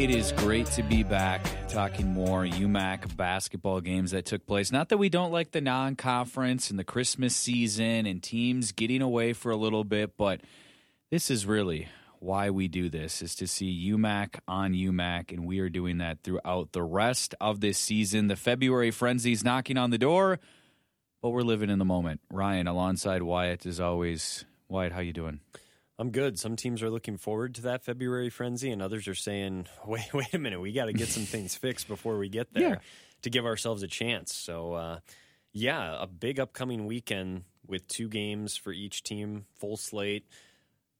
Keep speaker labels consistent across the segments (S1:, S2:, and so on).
S1: It is great to be back talking more UMAC basketball games that took place. Not that we don't like the non conference and the Christmas season and teams getting away for a little bit, but this is really why we do this is to see UMAC on UMAC, and we are doing that throughout the rest of this season. The February frenzy's knocking on the door, but we're living in the moment. Ryan, alongside Wyatt, as always. Wyatt, how you doing?
S2: I'm good. Some teams are looking forward to that February frenzy, and others are saying, "Wait, wait a minute, we got to get some things fixed before we get there
S1: Yeah.
S2: to give ourselves a chance." So, uh, yeah, a big upcoming weekend with two games for each team, full slate.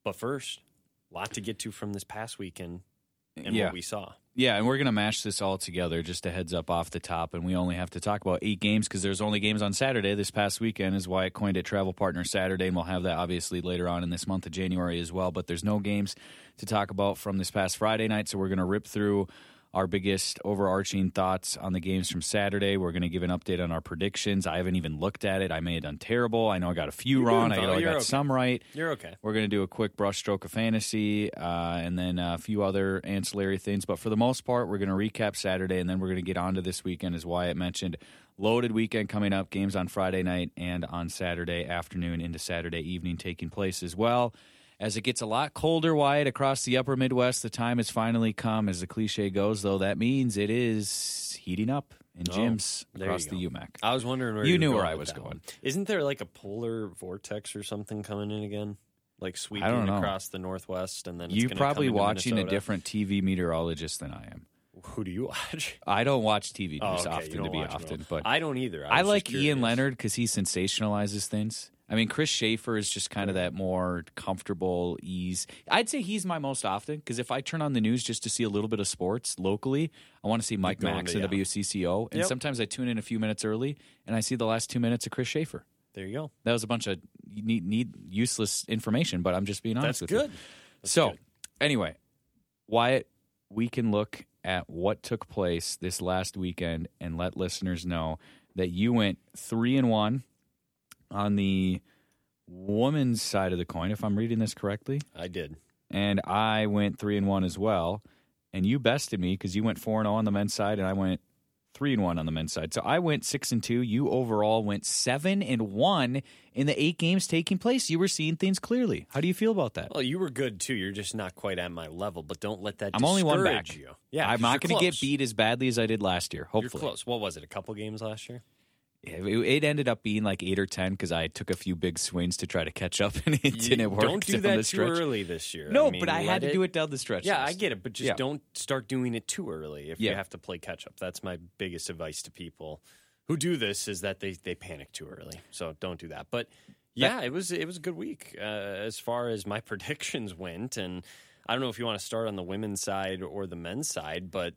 S2: But first, a lot to get to from this past weekend and
S1: Yeah.
S2: what we saw.
S1: Yeah, and we're going to mash this all together. Just a heads up off the top, and we only have to talk about eight games because there's only games on Saturday. This past weekend is why I coined it Travel Partner Saturday, and we'll have that obviously later on in this month of January as well. But there's no games to talk about from this past Friday night, so we're going to rip through our biggest overarching thoughts on the games from Saturday. We're going to give an update on our predictions. I haven't even looked at it. I may have done terrible. I know I got a few
S2: You're
S1: wrong. I know. I got
S2: okay.
S1: some right.
S2: You're okay.
S1: We're going to do a quick brushstroke of fantasy uh, and then a few other ancillary things. But for the most part, we're going to recap Saturday and then we're going to get on to this weekend, as Wyatt mentioned. Loaded weekend coming up, games on Friday night and on Saturday afternoon into Saturday evening taking place as well. As it gets a lot colder, Wyatt, across the upper Midwest, the time has finally come. As the cliche goes, though, that means it is heating up in
S2: Oh,
S1: gyms across the. UMAC.
S2: I was wondering where
S1: You
S2: were
S1: knew where I was going.
S2: one. Isn't there like a polar vortex or something coming in again? Like sweeping across the northwest, and then it's
S1: You're probably watching a different TV meteorologist than I am.
S2: Who do you watch?
S1: I don't watch TV
S2: Oh, okay,
S1: often, to be often, but
S2: I don't either.
S1: I,
S2: just
S1: like Ian. Leonard because he sensationalizes things. I mean, Chris Shaffer is just kind of that more comfortable ease. I'd say he's my most often because if I turn on the news just to see a little bit of sports locally, I want to see Mike Max and
S2: yeah.
S1: WCCO, and
S2: Yep.
S1: sometimes I tune in a few minutes early and I see the last two minutes of Chris Shaffer.
S2: There you go.
S1: That was a bunch of need, need useless information, but I'm just being honest
S2: That's
S1: with
S2: good.
S1: you.
S2: That's
S1: so,
S2: good.
S1: anyway, Wyatt, we can look at what took place this last weekend and let listeners know that you went three and one on the woman's side of the coin, if I'm reading this correctly,
S2: I did.
S1: and I went three and one as well. And you bested me because you went four and zero on the men's side, and I went three and one on the men's side. So I went six and two. You overall went seven and one in the eight games taking place. You were seeing things clearly. How do you feel about that?
S2: Well, you were good too. You're just not quite at my level, but don't let that.
S1: I'm only one
S2: discourage
S1: back.
S2: You. Yeah,
S1: I'm not going to get beat as badly as I did last year. Hopefully, You're
S2: close. What was it? A couple games last year?
S1: It, it ended up being like eight or ten because I took a few big swings to try to catch up, and it
S2: You
S1: didn't work.
S2: Don't do that
S1: the
S2: too early this year.
S1: No,
S2: I mean,
S1: but I had to do it down the stretch.
S2: Yeah, I get it, but just
S1: Yeah.
S2: don't start doing it too early if
S1: Yeah.
S2: you have to play catch up. That's my biggest advice to people who do this is that they they panic too early. So don't do that. But yeah, it was it was a good week uh, as far as my predictions went, and I don't know if you want to start on the women's side or the men's side, but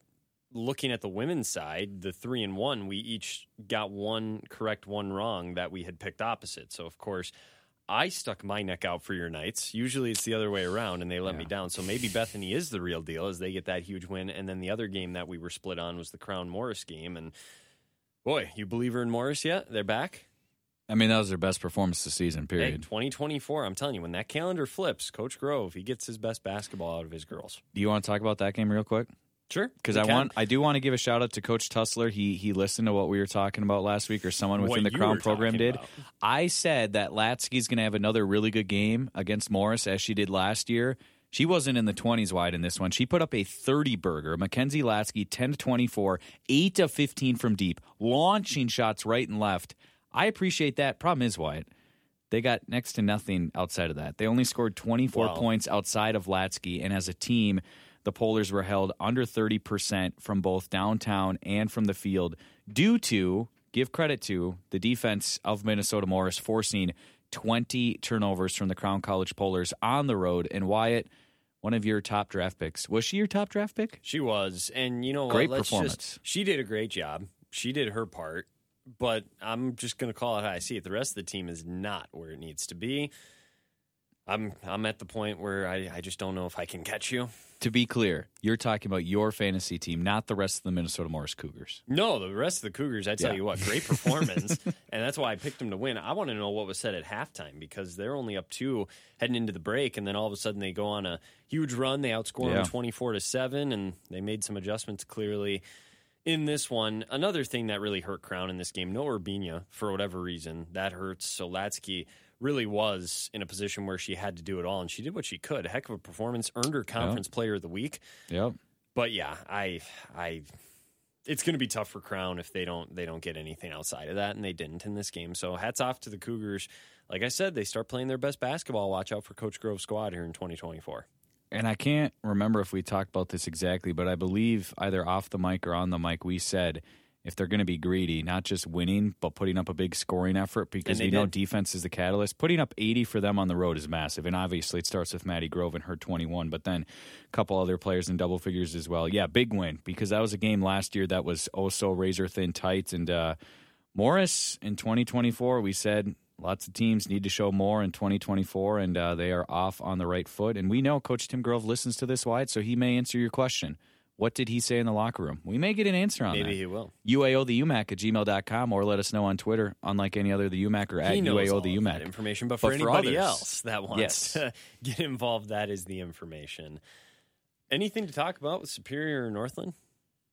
S2: looking at the women's side, the three and one, we each got one correct, one wrong that we had picked opposite. So of course. I stuck my neck out for your Knights. Usually it's the other way around and they let me down. So maybe Bethany is the real deal as they get that huge win. And then the other game that we were split on was the Crown Morris game. And boy, you believer in Morris yet? They're back?
S1: I mean, that was their best performance this season.
S2: Hey,
S1: Period.
S2: 2024, I'm telling you, when that calendar flips, Coach Grove, he gets his best basketball out of his girls.
S1: Do you want to talk about that game real quick?
S2: Sure.
S1: Because I
S2: can.
S1: want, I do want to give a shout out to Coach Tussler. He he listened to what we were talking about last week, or someone
S2: What
S1: within the Crown program did.
S2: about.
S1: I said that Latsky's going to have another really good game against Morris as she did last year. She wasn't in the 20s Wyatt in this one. She put up a 30 burger. Mackenzie Latsky, 10 to 24, 8 of 15 from deep, launching shots right and left. I appreciate that. Problem is, Wyatt, They got next to nothing outside of that. They only scored 24
S2: Wow.
S1: points outside of Latsky, and as a team, the Polars were held under 30% from both downtown and from the field due to, give credit to, the defense of Minnesota Morris forcing 20 turnovers from the Crown College Polars on the road. And Wyatt, one of your top draft picks. Was she your top draft pick?
S2: She was, and you know what?
S1: Great
S2: Let's
S1: performance.
S2: Just, she did a great job. She did her part, but I'm just going to call it how I see it. The rest of the team is not where it needs to be. I'm I'm at the point where I, I just don't know if I can catch you.
S1: To be clear, you're talking about your fantasy team, not the rest of the Minnesota Morris Cougars.
S2: No, the rest of the Cougars, I tell
S1: Yeah.
S2: you what, great performance, and that's why I picked them to win. I want to know what was said at halftime because they're only up two heading into the break, and then all of a sudden they go on a huge run. They outscore
S1: Yeah.
S2: them twenty four to seven, and they made some adjustments clearly in this one. Another thing that really hurt Crown in this game, no Urbina for whatever reason that hurts. So Latsky really was in a position where she had to do it all, and she did what she could. Heck of a performance, earned her conference player of the week
S1: Yep.
S2: but yeah, I I it's going to be tough for Crown if they don't they don't get anything outside of that, and they didn't in this game. So hats off to the Cougars. Like I said, they start playing their best basketball. Watch out for Coach Grove's squad here in 2024.
S1: And I can't remember if we talked about this exactly, but I believe either off the mic or on the mic, we said if they're going to be greedy, not just winning, but putting up a big scoring effort because we know defense is the catalyst. Putting up 80 for them on the road is massive. And obviously, it starts with Maddie Grove and her 21, but then a couple other players in double figures as well. Yeah, big win because that was a game last year that was oh so razor thin tight. And uh, Morris in 2024, we said lots of teams need to show more in 2024, and uh, they are off on the right foot. And we know Coach Tim Grove listens to this Wyatt, so he may answer your question. What did he say in the locker room? We may get an answer on
S2: Maybe
S1: that.
S2: Maybe he will.
S1: UAO the UMAC at gmail.com or let us know on Twitter, unlike any other the UMAC or at
S2: he knows all
S1: UAO the UMAC.
S2: information, but
S1: But
S2: for
S1: for
S2: anybody
S1: others-
S2: else that wants
S1: Yes.
S2: to get involved, that is the information. Anything to talk about with Superior or Northland?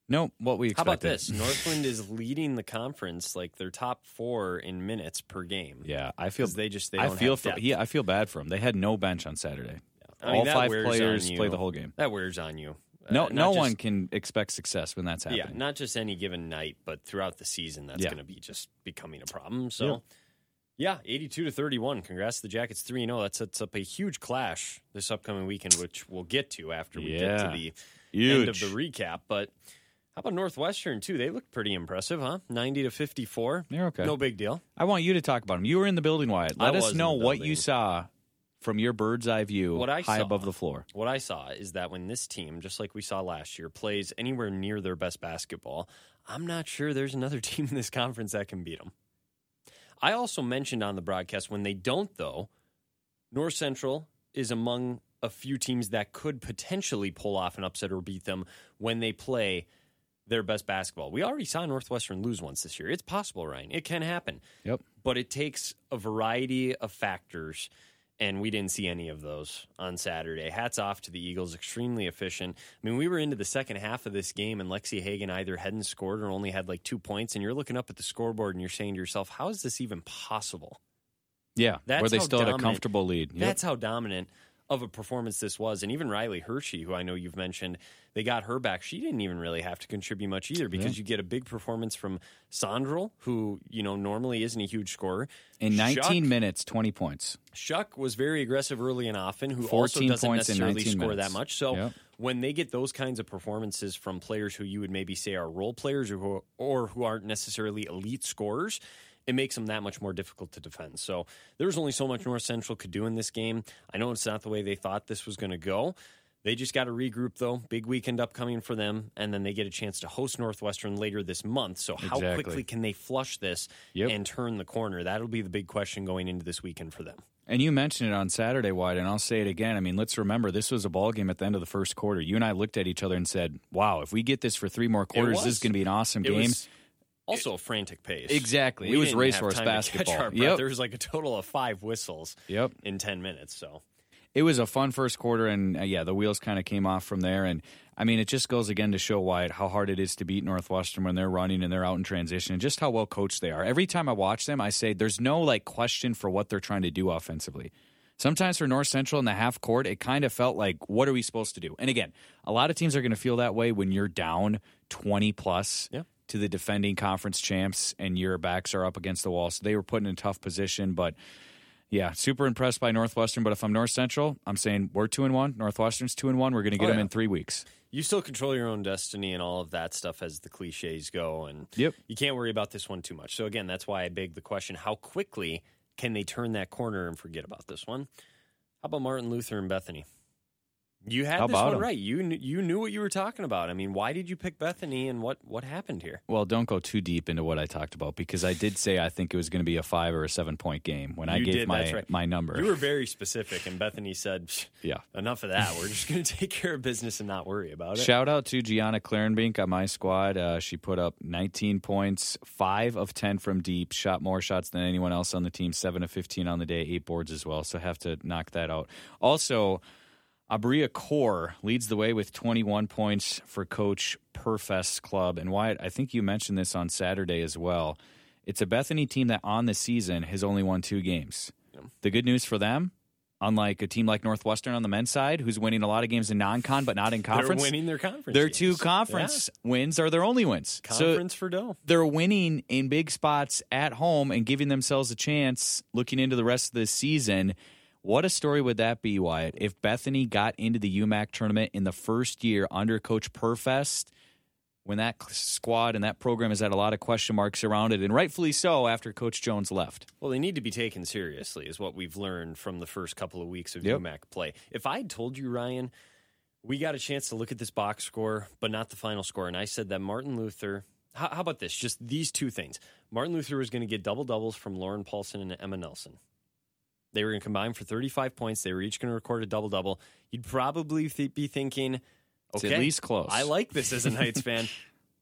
S1: No, what we
S2: How
S1: expected.
S2: about this? Northland is leading the conference, like their top four in minutes per game.
S1: Yeah, I feel
S2: they just they
S1: I feel for, yeah, I feel bad for them. They had no bench on Saturday.
S2: I mean,
S1: All five players play the whole game.
S2: That wears on you.
S1: No,
S2: Uh,
S1: no
S2: just-
S1: one can expect success when that's happening.
S2: Yeah, not just any given night, but throughout the season, that's
S1: Yeah.
S2: going to be just becoming a problem. So, yeah, eighty-two to thirty-one. Congrats to the Jackets, three zero. That sets up a huge clash this upcoming weekend, which we'll get to after we get to the
S1: Huge.
S2: end of the recap. But how about Northwestern too? They looked pretty impressive, huh? Ninety to fifty-four.
S1: They're okay.
S2: No big deal.
S1: I want you to talk about them. You were in the building, Wyatt. Let
S2: was
S1: us know what you saw from your bird's eye view
S2: What I
S1: high
S2: saw-
S1: above the floor.
S2: What I saw is that when this team, just like we saw last year, plays anywhere near their best basketball, I'm not sure there's another team in this conference that can beat them. I also mentioned on the broadcast when they don't, though, North Central is among a few teams that could potentially pull off an upset or beat them when they play their best basketball. We already saw Northwestern lose once this year. It's possible, Ryan. It can happen
S1: Yep.
S2: but it takes a variety of factors and we didn't see any of those on Saturday. Hats off to the Eagles, extremely efficient. I mean, we were into the second half of this game, and Lexi Hagan either hadn't scored or only had like two points. And you're looking up at the scoreboard and you're saying to yourself, "How is this even possible?"
S1: Yeah,
S2: That's
S1: where they still had a comfortable lead. Yep.
S2: That's how dominant of a performance this was. And even Riley Hershey, who I know you've mentioned, they got her back. She didn't even really have to contribute much either because you get a big performance from Sandrel, who you know normally isn't a huge scorer.
S1: in 19
S2: Shuck-
S1: minutes, 20 points.
S2: Shuck was very aggressive early and often, who
S1: 14
S2: also doesn't necessarily
S1: 19
S2: score
S1: minutes.
S2: that much. So
S1: Yep.
S2: when they get those kinds of performances from players who you would maybe say are role players or who, or who aren't necessarily elite scorers, it makes them that much more difficult to defend. So there's only so much North Central could do in this game. I know it's not the way they thought this was going to go. They just got to regroup, though. Big weekend upcoming for them, and then they get a chance to host Northwestern later this month. So, how
S1: Exactly.
S2: quickly can they flush this
S1: Yep.
S2: and turn the corner? That'll be the big question going into this weekend for them.
S1: And you mentioned it on Saturday, Wyatt, and I'll say it again. I mean, let's remember this was a ball game at the end of the first quarter. You and I looked at each other and said, "Wow, if we get this for three more quarters, this is going to be an awesome
S2: It
S1: game."
S2: was also a frantic pace.
S1: Exactly.
S2: We
S1: It was racehorse
S2: time to catch
S1: basketball. Yep.
S2: There was like a total of five whistles
S1: Yep.
S2: in 10 minutes. So
S1: it was a fun first quarter, and uh, yeah, the wheels kind of came off from there. And I mean, it just goes again to show why how hard it is to beat Northwestern when they're running and they're out in transition, and just how well coached they are. Every time I watch them, I say there's no like question for what they're trying to do offensively. Sometimes for North Central in the half court, it kind of felt like, what are we supposed to do? And again, a lot of teams are going to feel that way when you're down 20 plus
S2: Yeah.
S1: To the defending conference champs and your backs are up against the wall. So they were put in a tough position, but Yeah, super impressed by Northwestern. But if I'm North Central, I'm saying we're two and one. Northwestern's two and one. We're going to get
S2: Oh,
S1: them in three weeks.
S2: You still control your own destiny and all of that stuff as the cliches go. And
S1: Yep.
S2: you can't worry about this one too much. So, again, that's why I beg the question how quickly can they turn that corner and forget about this one? How about Martin Luther and Bethany? You had
S1: How
S2: this one right. You kn- you knew what you were talking about. I mean, why did you pick Bethany and what what happened here?
S1: Well, don't go too deep into what I talked about because I did say I think it was going to be a five or a seven point game when I gave
S2: did,
S1: my
S2: right.
S1: my number.
S2: You were very specific, and Bethany said,
S1: yeah.
S2: "Enough of that. We're just going to take care of business and not worry about it."
S1: Shout out to Gianna Clarenbink on my squad. Uh, she put up 19 points, five of 10 from deep, shot more shots than anyone else on the team, seven of 15 on the day, eight boards as well. So have to knock that out. Also, Abria Core leads the way with 21 points for Coach Perfest Club. And Wyatt, I think you mentioned this on Saturday as well. It's a Bethany team that on the season has only won two games. The good news for them, unlike a team like Northwestern on the men's side, who's winning a lot of games in non-con but not in conference,
S2: They're winning their conference.
S1: their
S2: games.
S1: two conference wins are their only wins.
S2: Yeah.
S1: So
S2: conference for dough.
S1: they're winning in big spots at home and giving themselves a chance looking into the rest of the season. What a story would that be, Wyatt, if Bethany got into the UMAC tournament in the first year under Coach Perfest when that squad and that program has had a lot of question marks around it, and rightfully so after Coach Jones left.
S2: Well, they need to be taken seriously, is what we've learned from the first couple of weeks of
S1: Yep.
S2: UMAC play. If I had told you, Ryan, we got a chance to look at this box score, but not the final score, and I said that Martin Luther. How, how about this? Just these two things. Martin Luther was going to get double doubles from Lauren Paulson and Emma Nelson. They were going to combine for 35 points. They were each going to record a double double. You'd probably th- be thinking,
S1: It's
S2: okay,
S1: at least close.
S2: I like this as a Knights fan.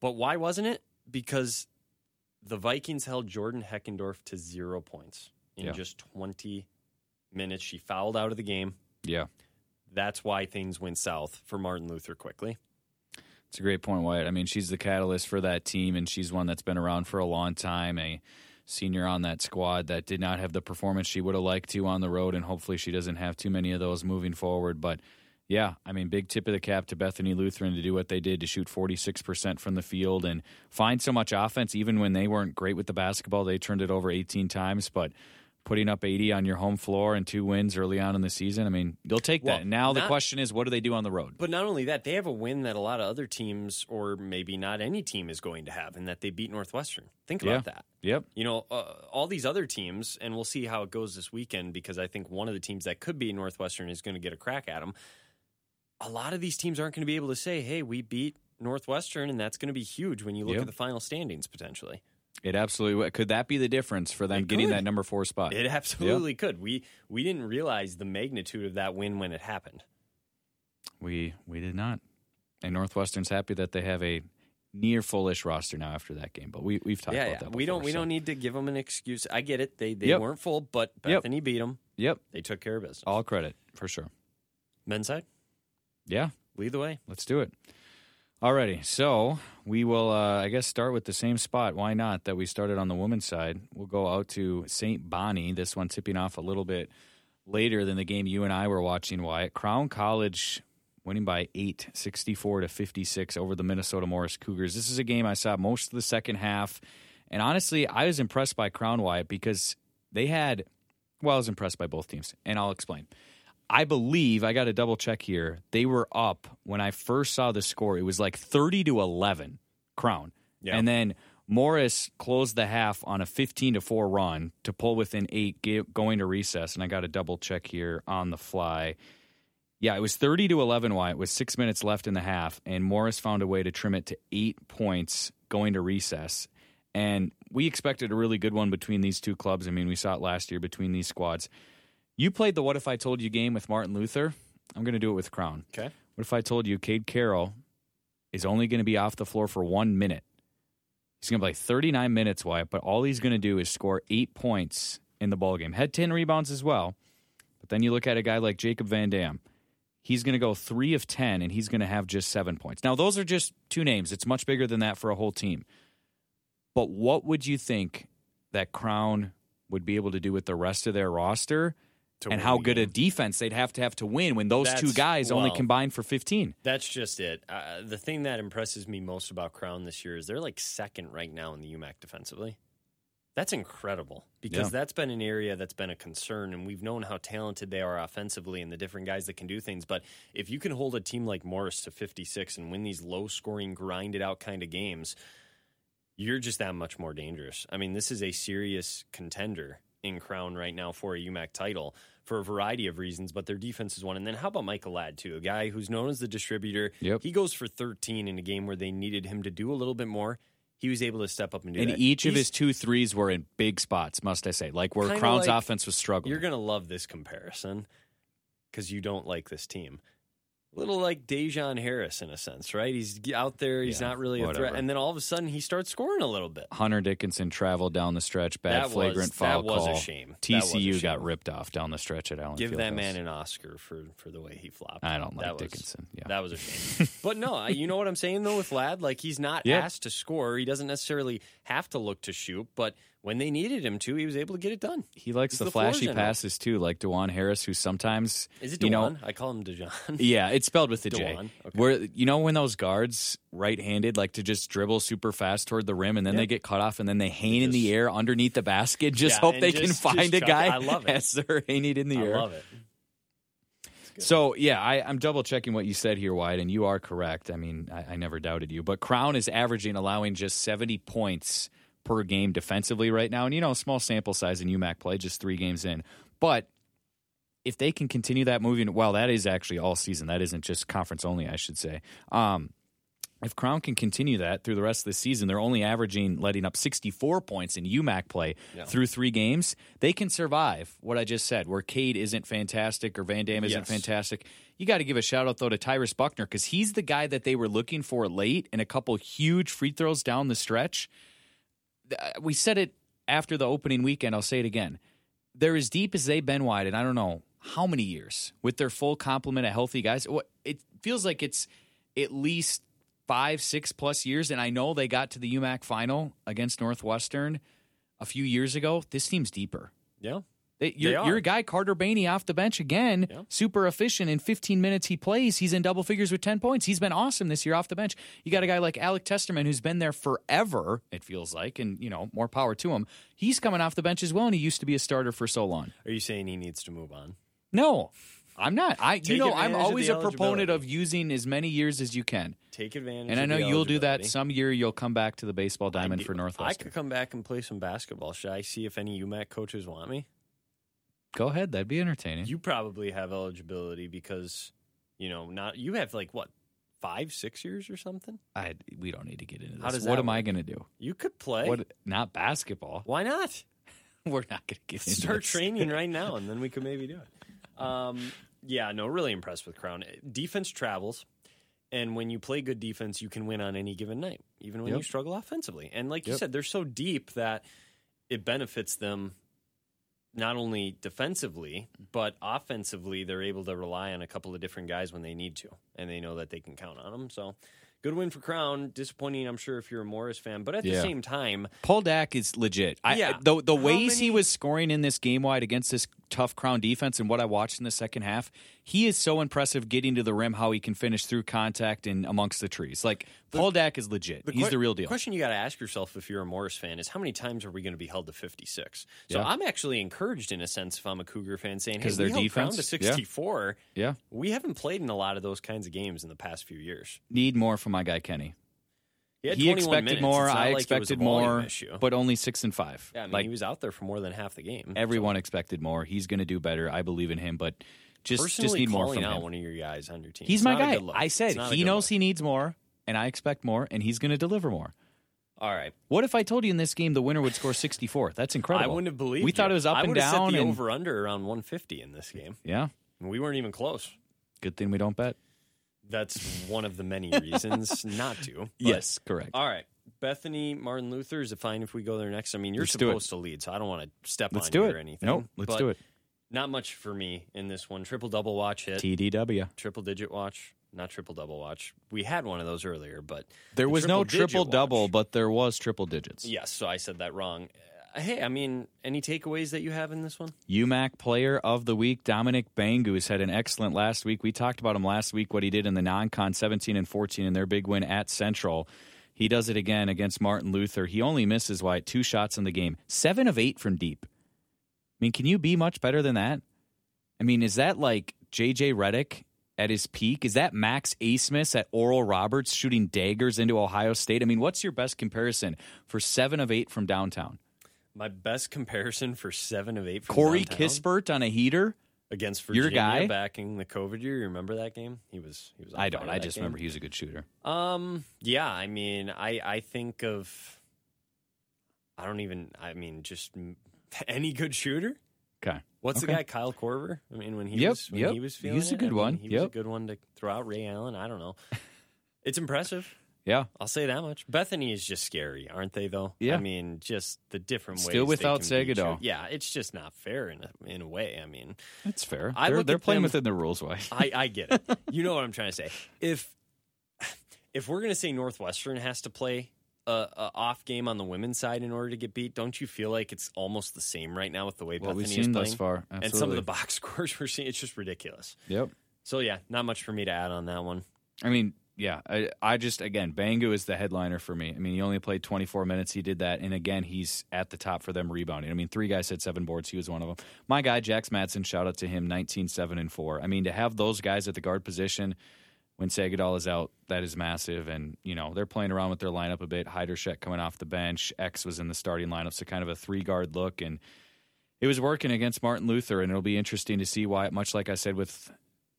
S2: But why wasn't it? Because the Vikings held Jordan Heckendorf to zero points in
S1: Yeah.
S2: just 20 minutes. She fouled out of the game.
S1: Yeah.
S2: That's why things went south for Martin Luther quickly.
S1: It's a great point, Wyatt. I mean, she's the catalyst for that team, and she's one that's been around for a long time. A senior on that squad that did not have the performance she would have liked to on the road, and hopefully she doesn't have too many of those moving forward. But yeah, I mean, big tip of the cap to Bethany Lutheran to do what they did to shoot 46% from the field and find so much offense, even when they weren't great with the basketball. They turned it over 18 times, but putting up 80 on your home floor and two wins early on in the season, I mean, you'll take
S2: Well,
S1: that. Now the
S2: not-
S1: question is, what do they do on the road?
S2: But not only that, they have a win that a lot of other teams, or maybe not any team, is going to have, and that they beat Northwestern. Think about
S1: Yeah.
S2: that.
S1: Yep.
S2: You know, uh, all these other teams, and we'll see how it goes this weekend because I think one of the teams that could be Northwestern is going to get a crack at them. A lot of these teams aren't going to be able to say, hey, we beat Northwestern, and that's going to be huge when you look
S1: Yep.
S2: at the final standings potentially.
S1: It absolutely would. Could that be the difference for them
S2: It
S1: getting
S2: could.
S1: that number four spot?
S2: It absolutely could. We we didn't realize the magnitude of that win when it happened.
S1: We we did not. And Northwestern's happy that they have a near fullish roster now after that game. But we we've talked
S2: yeah,
S1: about
S2: yeah.
S1: that.
S2: we don't we
S1: so-
S2: don't need to give them an excuse. I get it. They they
S1: Yep.
S2: weren't full, but
S1: Yep.
S2: Bethany beat them.
S1: Yep.
S2: They took care of business.
S1: All credit for sure.
S2: Men's side,
S1: Yeah.
S2: lead the way.
S1: Let's do it. Alrighty, so we will, uh, I guess, start with the same spot. Why not? That we started on the women's side. We'll go out to St. Bonnie. This one tipping off a little bit later than the game you and I were watching. Wyatt Crown College winning by eight, 64 to 56 over the Minnesota Morris Cougars. This is a game I saw most of the second half, and honestly, I was impressed by Crown Wyatt because they had. Well, I was impressed by both teams, and I'll explain. I believe I got to double check here. They were up when I first saw the score. It was like 30 to 11 Crown.
S2: Yeah.
S1: And then Morris closed the half on a 15 to 4 run to pull within 8 ga- going to recess and I got to double check here on the fly. Yeah, it was 30 to 11 Wyatt with 6 minutes left in the half and Morris found a way to trim it to 8 points going to recess. And we expected a really good one between these two clubs. I mean, we saw it last year between these squads. You played the What If I Told You game with Martin Luther. I'm going to do it with Crown.
S2: Okay.
S1: What if I told you Cade Carroll is only going to be off the floor for one minute? He's going to play 39 minutes, Wyatt, but all he's going to do is score eight points in the ball game. Had 10 rebounds as well. But then you look at a guy like Jacob Van Dam. He's going to go three of 10, and he's going to have just seven points. Now, those are just two names. It's much bigger than that for a whole team. But what would you think that Crown would be able to do with the rest of their roster? And how good a defense they'd have to have to win when those two
S2: That's-
S1: guys only combined for 15.
S2: That's just it. Uh, the thing that impresses me most about Crown this year is they're like second right now in the UMAC defensively. That's incredible because
S1: Yeah.
S2: that's been an area that's been a concern, and we've known how talented they are offensively and the different guys that can do things. But if you can hold a team like Morris to 56 and win these low scoring, grinded out kind of games, you're just that much more dangerous. I mean, this is a serious contender in Crown right now for a UMAC title for a variety of reasons, but their defense is one. And then how about Michael Ladd, too? A guy who's known as the distributor.
S1: Yep.
S2: He goes for 13 in a game where they needed him to do a little bit more. He was able to step up and do it.
S1: And
S2: that.
S1: each of his two threes were in big spots, must I say, like where Crown's
S2: like-
S1: offense was struggling.
S2: You're going to love this comparison because you don't like this team. A little like Dejan Harris in a sense, right? He's out there, he's
S1: Yeah,
S2: not really a
S1: whatever.
S2: threat. And then all of a sudden he starts scoring a little bit.
S1: Hunter Dickinson traveled down the stretch, bad
S2: That was-
S1: flagrant foul
S2: that was a
S1: call.
S2: shame. That was a
S1: TCU got
S2: shame.
S1: ripped off down the stretch at Allen.
S2: Give that man an Oscar for, for the way he flopped.
S1: I don't like
S2: That was-
S1: Dickinson. Yeah.
S2: That was a shame. but no, you know what I'm saying though with Ladd? Like he's not
S1: Yeah.
S2: asked to score. He doesn't necessarily have to look to shoot, but when they needed him to, he was able to get it done.
S1: He likes
S2: He's
S1: the,
S2: the
S1: flashy passes too, like Dajuan Harris, who sometimes
S2: Is it
S1: you know,
S2: I call him Dejan.
S1: Yeah, it's spelled with the J.
S2: Okay.
S1: Where you know when those guards right-handed like to just dribble super fast toward the rim and then
S2: Yeah.
S1: they get cut off and then they hang in the air underneath the basket. Just
S2: Yeah,
S1: hope they
S2: just-
S1: can find a guy
S2: I love it.
S1: as they're hanging in the
S2: I
S1: air.
S2: love it.
S1: So yeah, I, I'm double checking what you said here, Wyatt, and you are correct. I mean, I, I never doubted you. But Crown is averaging allowing just 70 points per game defensively right now, and you know, small sample size in UMAC play, just three games in. But if they can continue that moving, well, that is actually all season. That isn't just conference only, I should say. Um, if Crown can continue that through the rest of the season, they're only averaging letting up 64 points in UMAC play
S2: Yeah.
S1: through three games. They can survive what I just said, where Cade isn't fantastic or Van Dam isn't
S2: Yes.
S1: fantastic. You got to give a shout out though to Tyrus Buckner because he's the guy that they were looking for late and a couple huge free throws down the stretch. Uh, We said it after the opening weekend. I'll say it again. They're as deep as they've been wide, and I don't know how many years with their full complement of healthy guys. It feels like it's at least five, six plus years. And I know they got to the UMAC final against Northwestern a few years ago. This team's deeper.
S2: Yeah.
S1: They, your,
S2: are.
S1: your guy Carter Bainey off the bench again,
S2: Yeah.
S1: super efficient. In 15 minutes he plays, he's in double figures with 10 points. He's been awesome this year off the bench. You got a guy like Alec Testerman who's been there forever. It feels like, and you know more power to him. He's coming off the bench as well, and he used to be a starter for so long.
S2: Are you saying he needs to move on?
S1: No, I'm not. I you
S2: Take
S1: know I'm always a proponent of using as many years as you can,
S2: Take advantage.
S1: and I know you'll do that some year. You'll come back to the baseball diamond for. Northwestern.
S2: I could come back and play some basketball. Should I see if any UMAC coaches want me?
S1: Go ahead, that'd be entertaining.
S2: You probably have eligibility because, you know, not you have like what five, six years or something.
S1: I we don't need to get into this.
S2: How does
S1: what
S2: that
S1: am I going to do?
S2: You could play.
S1: What? Not basketball.
S2: Why not?
S1: We're not going to get into
S2: Start training right now, and then we could maybe do it. Um, yeah, no, really impressed with Crown. Defense travels, and when you play good defense, you can win on any given night, even when
S1: Yep.
S2: you struggle offensively. And like you said, they're so deep that it benefits them not only defensively but offensively. They're able to rely on a couple of different guys when they need to, and they know that they can count on them. So. Good win for Crown. Disappointing, I'm sure, if you're a Morris fan. But at the same time,
S1: Paul Dak is legit. I,
S2: Yeah.
S1: the the
S2: How
S1: ways he was scoring in this game Wyatt against this tough Crown defense and what I watched in the second half, he is so impressive getting to the rim. How he can finish through contact and amongst the trees. Like Paul Dak is legit. He's
S2: que-
S1: the real deal.
S2: question you got to ask yourself if you're a Morris fan is how many times are we going to be held to 56? So
S1: Yeah.
S2: I'm actually encouraged in a sense if I'm a Cougar fan saying, hey,
S1: their
S2: held to
S1: defense? Yeah.
S2: 64.
S1: Yeah,
S2: We haven't played in a lot of those kinds of games in the past few years.
S1: need more from my guy Kenny.
S2: He,
S1: He expected
S2: minutes.
S1: more. I
S2: like it was a
S1: expected more,
S2: issue.
S1: but only six and five.
S2: yeah, I mean,
S1: like
S2: he was out there for more than half the game.
S1: everyone expected more. He's going to do better. I believe in him, but just
S2: Personally
S1: just need more
S2: calling
S1: from
S2: out
S1: him.
S2: one of your guys on your team.
S1: He's
S2: It's
S1: my
S2: not a
S1: guy.
S2: good look.
S1: I
S2: It's
S1: said
S2: not a
S1: he
S2: good
S1: knows
S2: look.
S1: he needs more, and I expect more, and he's going to deliver more.
S2: All right.
S1: What if I told you in this game the winner would score 64? That's incredible.
S2: I wouldn't have believed
S1: We thought
S2: you.
S1: it was up
S2: I
S1: and
S2: would have
S1: down.
S2: Set the
S1: and,
S2: over under around 150 in this game.
S1: yeah,
S2: we weren't even close.
S1: good thing we don't bet.
S2: That's one of the many reasons not to. but-
S1: correct.
S2: All right. Bethany, Martin Luther, is it fine if we go there next? I mean, you're
S1: Let's do it.
S2: supposed to lead, so I don't want to step
S1: Let's
S2: on
S1: do
S2: you
S1: it.
S2: or anything.
S1: Nope, let's
S2: but
S1: do it.
S2: Not much for me in this one. Triple double watch hit,
S1: TDW.
S2: triple digit watch, not triple double watch. We had one of those earlier, but
S1: There
S2: the
S1: was no
S2: triple-digit
S1: triple double,
S2: watch-
S1: but there was triple digits.
S2: yes, so I said that wrong. Uh, Hey, I mean, any takeaways that you have in this one?
S1: UMAC Player of the Week, Dominic Bangus had an excellent last week. We talked about him last week, what he did in the non-con 17 and 14 in their big win at Central. He does it again against Martin Luther. He only misses Wyatt two shots in the game, seven of eight from deep. I mean, can you be much better than that? I mean, is that like JJ Redick at his peak? Is that Max Abmas at Oral Roberts shooting daggers into Ohio State? I mean, what's your best comparison for seven of eight from downtown?
S2: My best comparison for seven of eight from
S1: Corey
S2: downtown
S1: Kispert on a heater?
S2: against
S1: Your
S2: Virginia
S1: guy?
S2: backing the COVID year. You remember that game? He was. He was.
S1: I don't. I just
S2: game.
S1: remember he was a good shooter.
S2: Um. Yeah. I mean, I I think of. I don't even. I mean, just any good shooter.
S1: Okay.
S2: What's the guy, Kyle Korver? I mean, when he
S1: Yep,
S2: was when
S1: yep.
S2: he was feeling
S1: He's a
S2: it,
S1: good
S2: I mean,
S1: one.
S2: He was a good one to throw out Ray Allen. I don't know. It's impressive.
S1: Yeah.
S2: I'll say that much. Bethany is just scary, aren't they? Though.
S1: Yeah.
S2: I mean, just the different ways.
S1: Still without
S2: can beat you.
S1: Sagado.
S2: Yeah, it's just not fair in a, in a way. I mean,
S1: That's fair.
S2: I
S1: they're they're playing
S2: them-
S1: within the rules, why?
S2: I, I get it. You know what I'm trying to say. If if we're gonna say Northwestern has to play a, a off game on the women's side in order to get beat, don't you feel like it's almost the same right now with the way
S1: What we've
S2: Bethany is
S1: seen
S2: playing?
S1: thus far.
S2: And some of the box scores we're seeing, it's just ridiculous.
S1: Yep.
S2: So yeah, not much for me to add on that one.
S1: I mean, yeah, I, I just again, Bangu is the headliner for me. I mean, he only played 24 minutes. He did that, and again, he's at the top for them rebounding. I mean, three guys had seven boards. He was one of them. My guy, Jax Madsen, shout out to him, 19, 7, and four. I mean, to have those guys at the guard position when Sagadol is out, that is massive. And you know, they're playing around with their lineup a bit. Heiderscheck coming off the bench. X was in the starting lineup, so kind of a three guard look and. It was working against Martin Luther, and it'll be interesting to see why. Much like I said with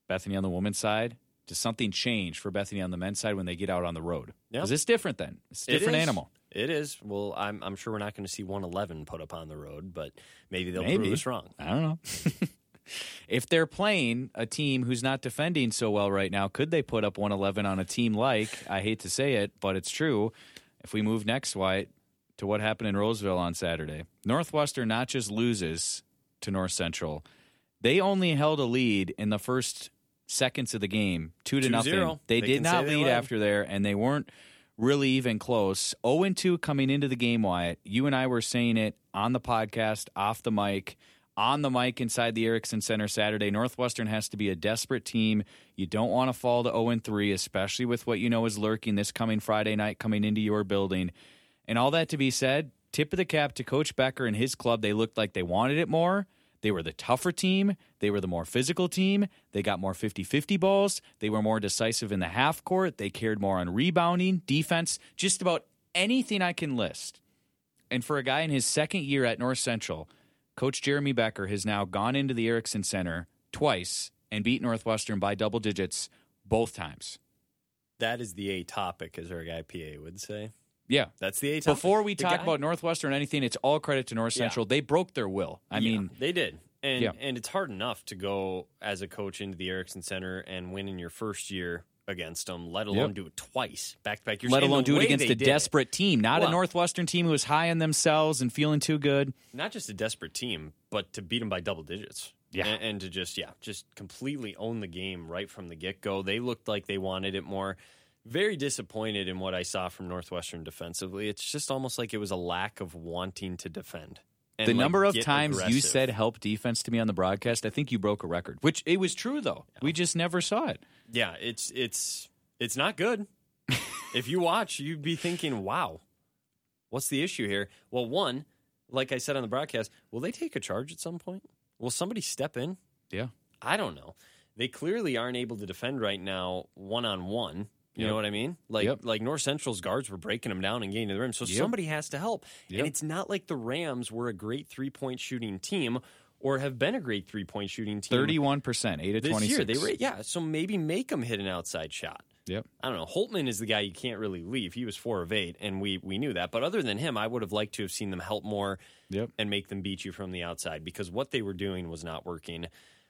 S1: Bethany on the women's side, does something change for Bethany on the men's side when they get out on the road? Because it's different then. It's a different
S2: is.
S1: animal.
S2: It is. Well, I'm I'm sure we're not going to see 111 put up on the road, but maybe they'll
S1: Maybe.
S2: prove us wrong.
S1: I don't know. if they're playing a team who's not defending so well right now, could they put up 111 on a team like, I hate to say it, but it's true. If we move next, Wyatt, to what happened in Roseville on Saturday, Northwestern not just loses to North Central, they only held a lead in the first seconds of the game, two to
S2: 2-0.
S1: nothing. They,
S2: They
S1: did not lead after there, and they weren't really even close. 0 2 coming into the game, Wyatt. You and I were saying it on the podcast, off the mic, on the mic inside the Erickson Center Saturday. Northwestern has to be a desperate team. You don't want to fall to 0 3, especially with what you know is lurking this coming Friday night coming into your building. And all that to be said, tip of the cap to Coach Becker and his club. They looked like they wanted it more. They were the tougher team. They were the more physical team. They got more 50 50 balls. They were more decisive in the half court. They cared more on rebounding, defense, just about anything I can list. And for a guy in his second year at North Central, Coach Jeremy Becker has now gone into the Erickson Center twice and beat Northwestern by double digits both times.
S2: That is the A topic, as our guy PA would say.
S1: Yeah.
S2: That's the A topic.
S1: Before we
S2: The
S1: talk
S2: guy-
S1: about Northwestern or anything, it's all credit to North
S2: Yeah.
S1: Central. They broke their will. I
S2: Yeah,
S1: mean,
S2: they did, and
S1: Yeah.
S2: and it's hard enough to go as a coach into the Erickson Center and win in your first year against them, let alone
S1: Yep.
S2: do it twice back to back years.
S1: let alone do it against a desperate team, not a Northwestern team who was high on themselves and feeling too good.
S2: not just a desperate team, but to beat them by double digits.
S1: Yeah.
S2: and, and to just yeah, just completely own the game right from the get go. They looked like they wanted it more. Very disappointed in what I saw from Northwestern defensively. It's just almost like it was a lack of wanting to defend.
S1: The
S2: like,
S1: number of times you said help defense to me on the broadcast, I think you broke a record, which it was true though. We just never saw it.
S2: Yeah, it's it's it's not good. if you watch, you'd be thinking, "Wow, what's the issue here?" Well, one, like I said on the broadcast, will they take a charge at some point? Will somebody step in?
S1: Yeah.
S2: I don't know. They clearly aren't able to defend right now, one on one. You
S1: Yep.
S2: know what I mean? Like
S1: Yep.
S2: like North Central's guards were breaking them down and getting to the rim, so
S1: Yep.
S2: somebody has to help. And it's not like the Rams were a great three point shooting team or have been a great three point shooting team.
S1: Thirty-one percent, eight of twenty-six.
S2: They were yeah, so maybe make them hit an outside shot.
S1: Yep.
S2: I don't know. Holtman is the guy you can't really leave. He was four of eight, and we we knew that. But other than him, I would have liked to have seen them help more
S1: Yep.
S2: and make them beat you from the outside because what they were doing was not working.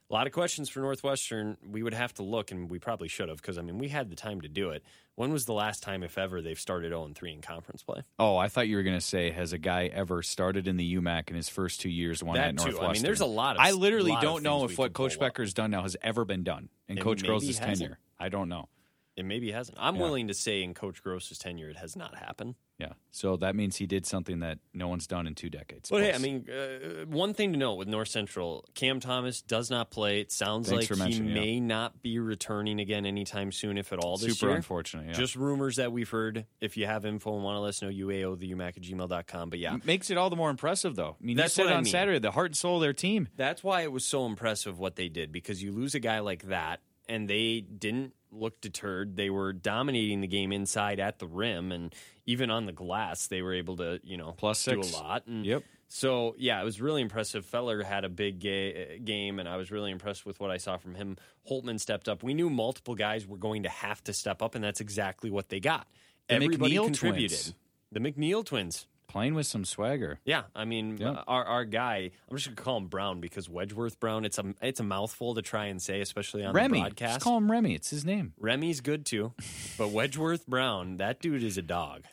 S2: A lot of questions for Northwestern. We would have to look, and we probably should have because I mean we had the time to do it. When was the last time, if ever, they've started zero and three in conference play?
S1: Oh, I thought you were going to say, has a guy ever started in the UMAC in his first two years, one
S2: That
S1: at
S2: too. I mean, there's a lot of-
S1: I literally don't know if what Coach
S2: pull up.
S1: Becker's done now has ever been done in
S2: It
S1: Coach Gross's
S2: hasn't.
S1: tenure. I don't know.
S2: It maybe hasn't. I'm
S1: Yeah.
S2: willing to say in Coach Gross's tenure, it has not happened.
S1: Yeah. So that means he did something that no one's done in two decades.
S2: But hey, I mean, uh, one thing to note with North Central, Cam Thomas does not play. It sounds
S1: Thanks
S2: like he
S1: mentioning, yeah.
S2: may not be returning again anytime soon, if at all, this year.
S1: super
S2: year.
S1: unfortunate. Yeah.
S2: Just rumors that we've heard. If you have info and want to let us know, UAO, the UMAC at gmail.com. But yeah, It
S1: makes it all the more impressive, though. I mean,
S2: That's
S1: you said
S2: what I
S1: on
S2: mean.
S1: Saturday, the heart and soul of their team.
S2: That's why it was so impressive what they did because you lose a guy like that and they didn't look deterred. They were dominating the game inside at the rim and even on the glass they were able to, you know,
S1: Plus
S2: do a lot. And
S1: Yep.
S2: So, yeah, it was really impressive. Feller had a big ga- game and I was really impressed with what I saw from him. Holtman stepped up. We knew multiple guys were going to have to step up and that's exactly what they got.
S1: The
S2: Everybody
S1: McNeil
S2: contributed.
S1: twins.
S2: The McNeil twins.
S1: Playing with some swagger.
S2: Yeah, I mean, our our guy. I'm just gonna call him Brown because Wedgeworth Brown. It's a it's a mouthful to try and say, especially on
S1: Remy.
S2: the broadcast.
S1: Just call him Remy. It's his name.
S2: Remy's good too, but Wedgeworth Brown, that dude is a dog.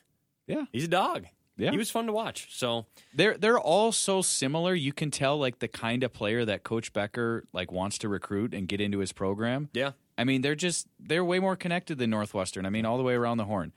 S1: Yeah.
S2: He's a dog.
S1: Yeah.
S2: he was fun to watch. So
S1: They're they're all so similar. You can tell like the kind of player that Coach Becker like wants to recruit and get into his program.
S2: yeah,
S1: I mean, they're just they're way more connected than Northwestern. I mean, all the way around the horn.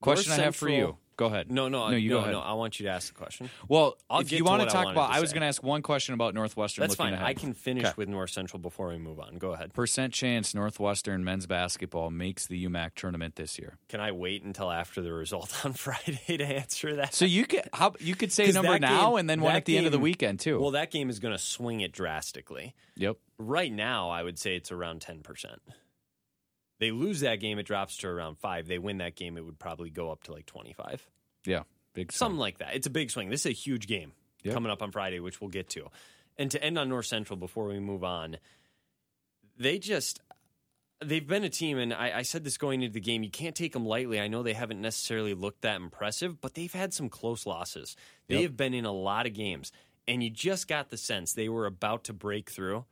S1: Question I have for you. Go ahead.
S2: no, no,
S1: no, you
S2: no,
S1: go ahead.
S2: no. I want you to ask the question.
S1: Well,
S2: I'll
S1: if
S2: get
S1: you
S2: to
S1: want
S2: what I
S1: talk
S2: wanted
S1: about,
S2: to
S1: I was
S2: say.
S1: going to ask one question about Northwestern.
S2: That's
S1: looking
S2: fine.
S1: ahead.
S2: I can finish
S1: Okay.
S2: with North Central before we move on. Go ahead.
S1: Percent chance Northwestern men's basketball makes the UMAC tournament this year.
S2: Can I wait until after the result on Friday to answer that?
S1: So you could how you could say a
S2: 'Cause
S1: number
S2: that
S1: now
S2: game-
S1: and then one
S2: that
S1: at the end of the
S2: game-
S1: weekend too.
S2: well, that game is going to swing it drastically.
S1: yep.
S2: Right now, I would say it's around 10%. They lose that game, it drops to around 5. They win that game, it would probably go up to like 25.
S1: Yeah. Big swing.
S2: Something like that. It's a big swing. This is a huge game
S1: Yep.
S2: coming up on Friday, which we'll get to. And to end on North Central before we move on, they just they've been a team, and I, I said this going into the game. You can't take them lightly. I know they haven't necessarily looked that impressive, but they've had some close losses. They
S1: Yep.
S2: have been in a lot of games, and you just got the sense they were about to break through.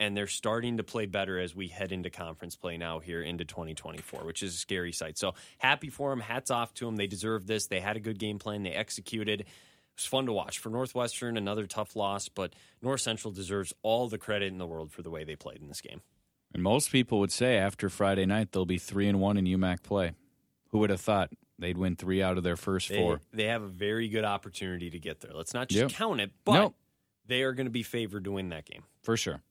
S2: And they're starting to play better as we head into conference play now here into 2024, which is a scary sight. So happy for them. Hats off to them. They deserve this. They had a good game plan. They executed. It was fun to watch. For Northwestern, another tough loss, but North Central deserves all the credit in the world for the way they played in this game.
S1: And most people would say after Friday night they'll be three and one in UMAC play. Who would have thought they'd win three out of their first
S2: They,
S1: four?
S2: they have a very good opportunity to get there. Let's not just
S1: Yep.
S2: count it, but
S1: Nope.
S2: they are going to be favored to win that game.
S1: For sure.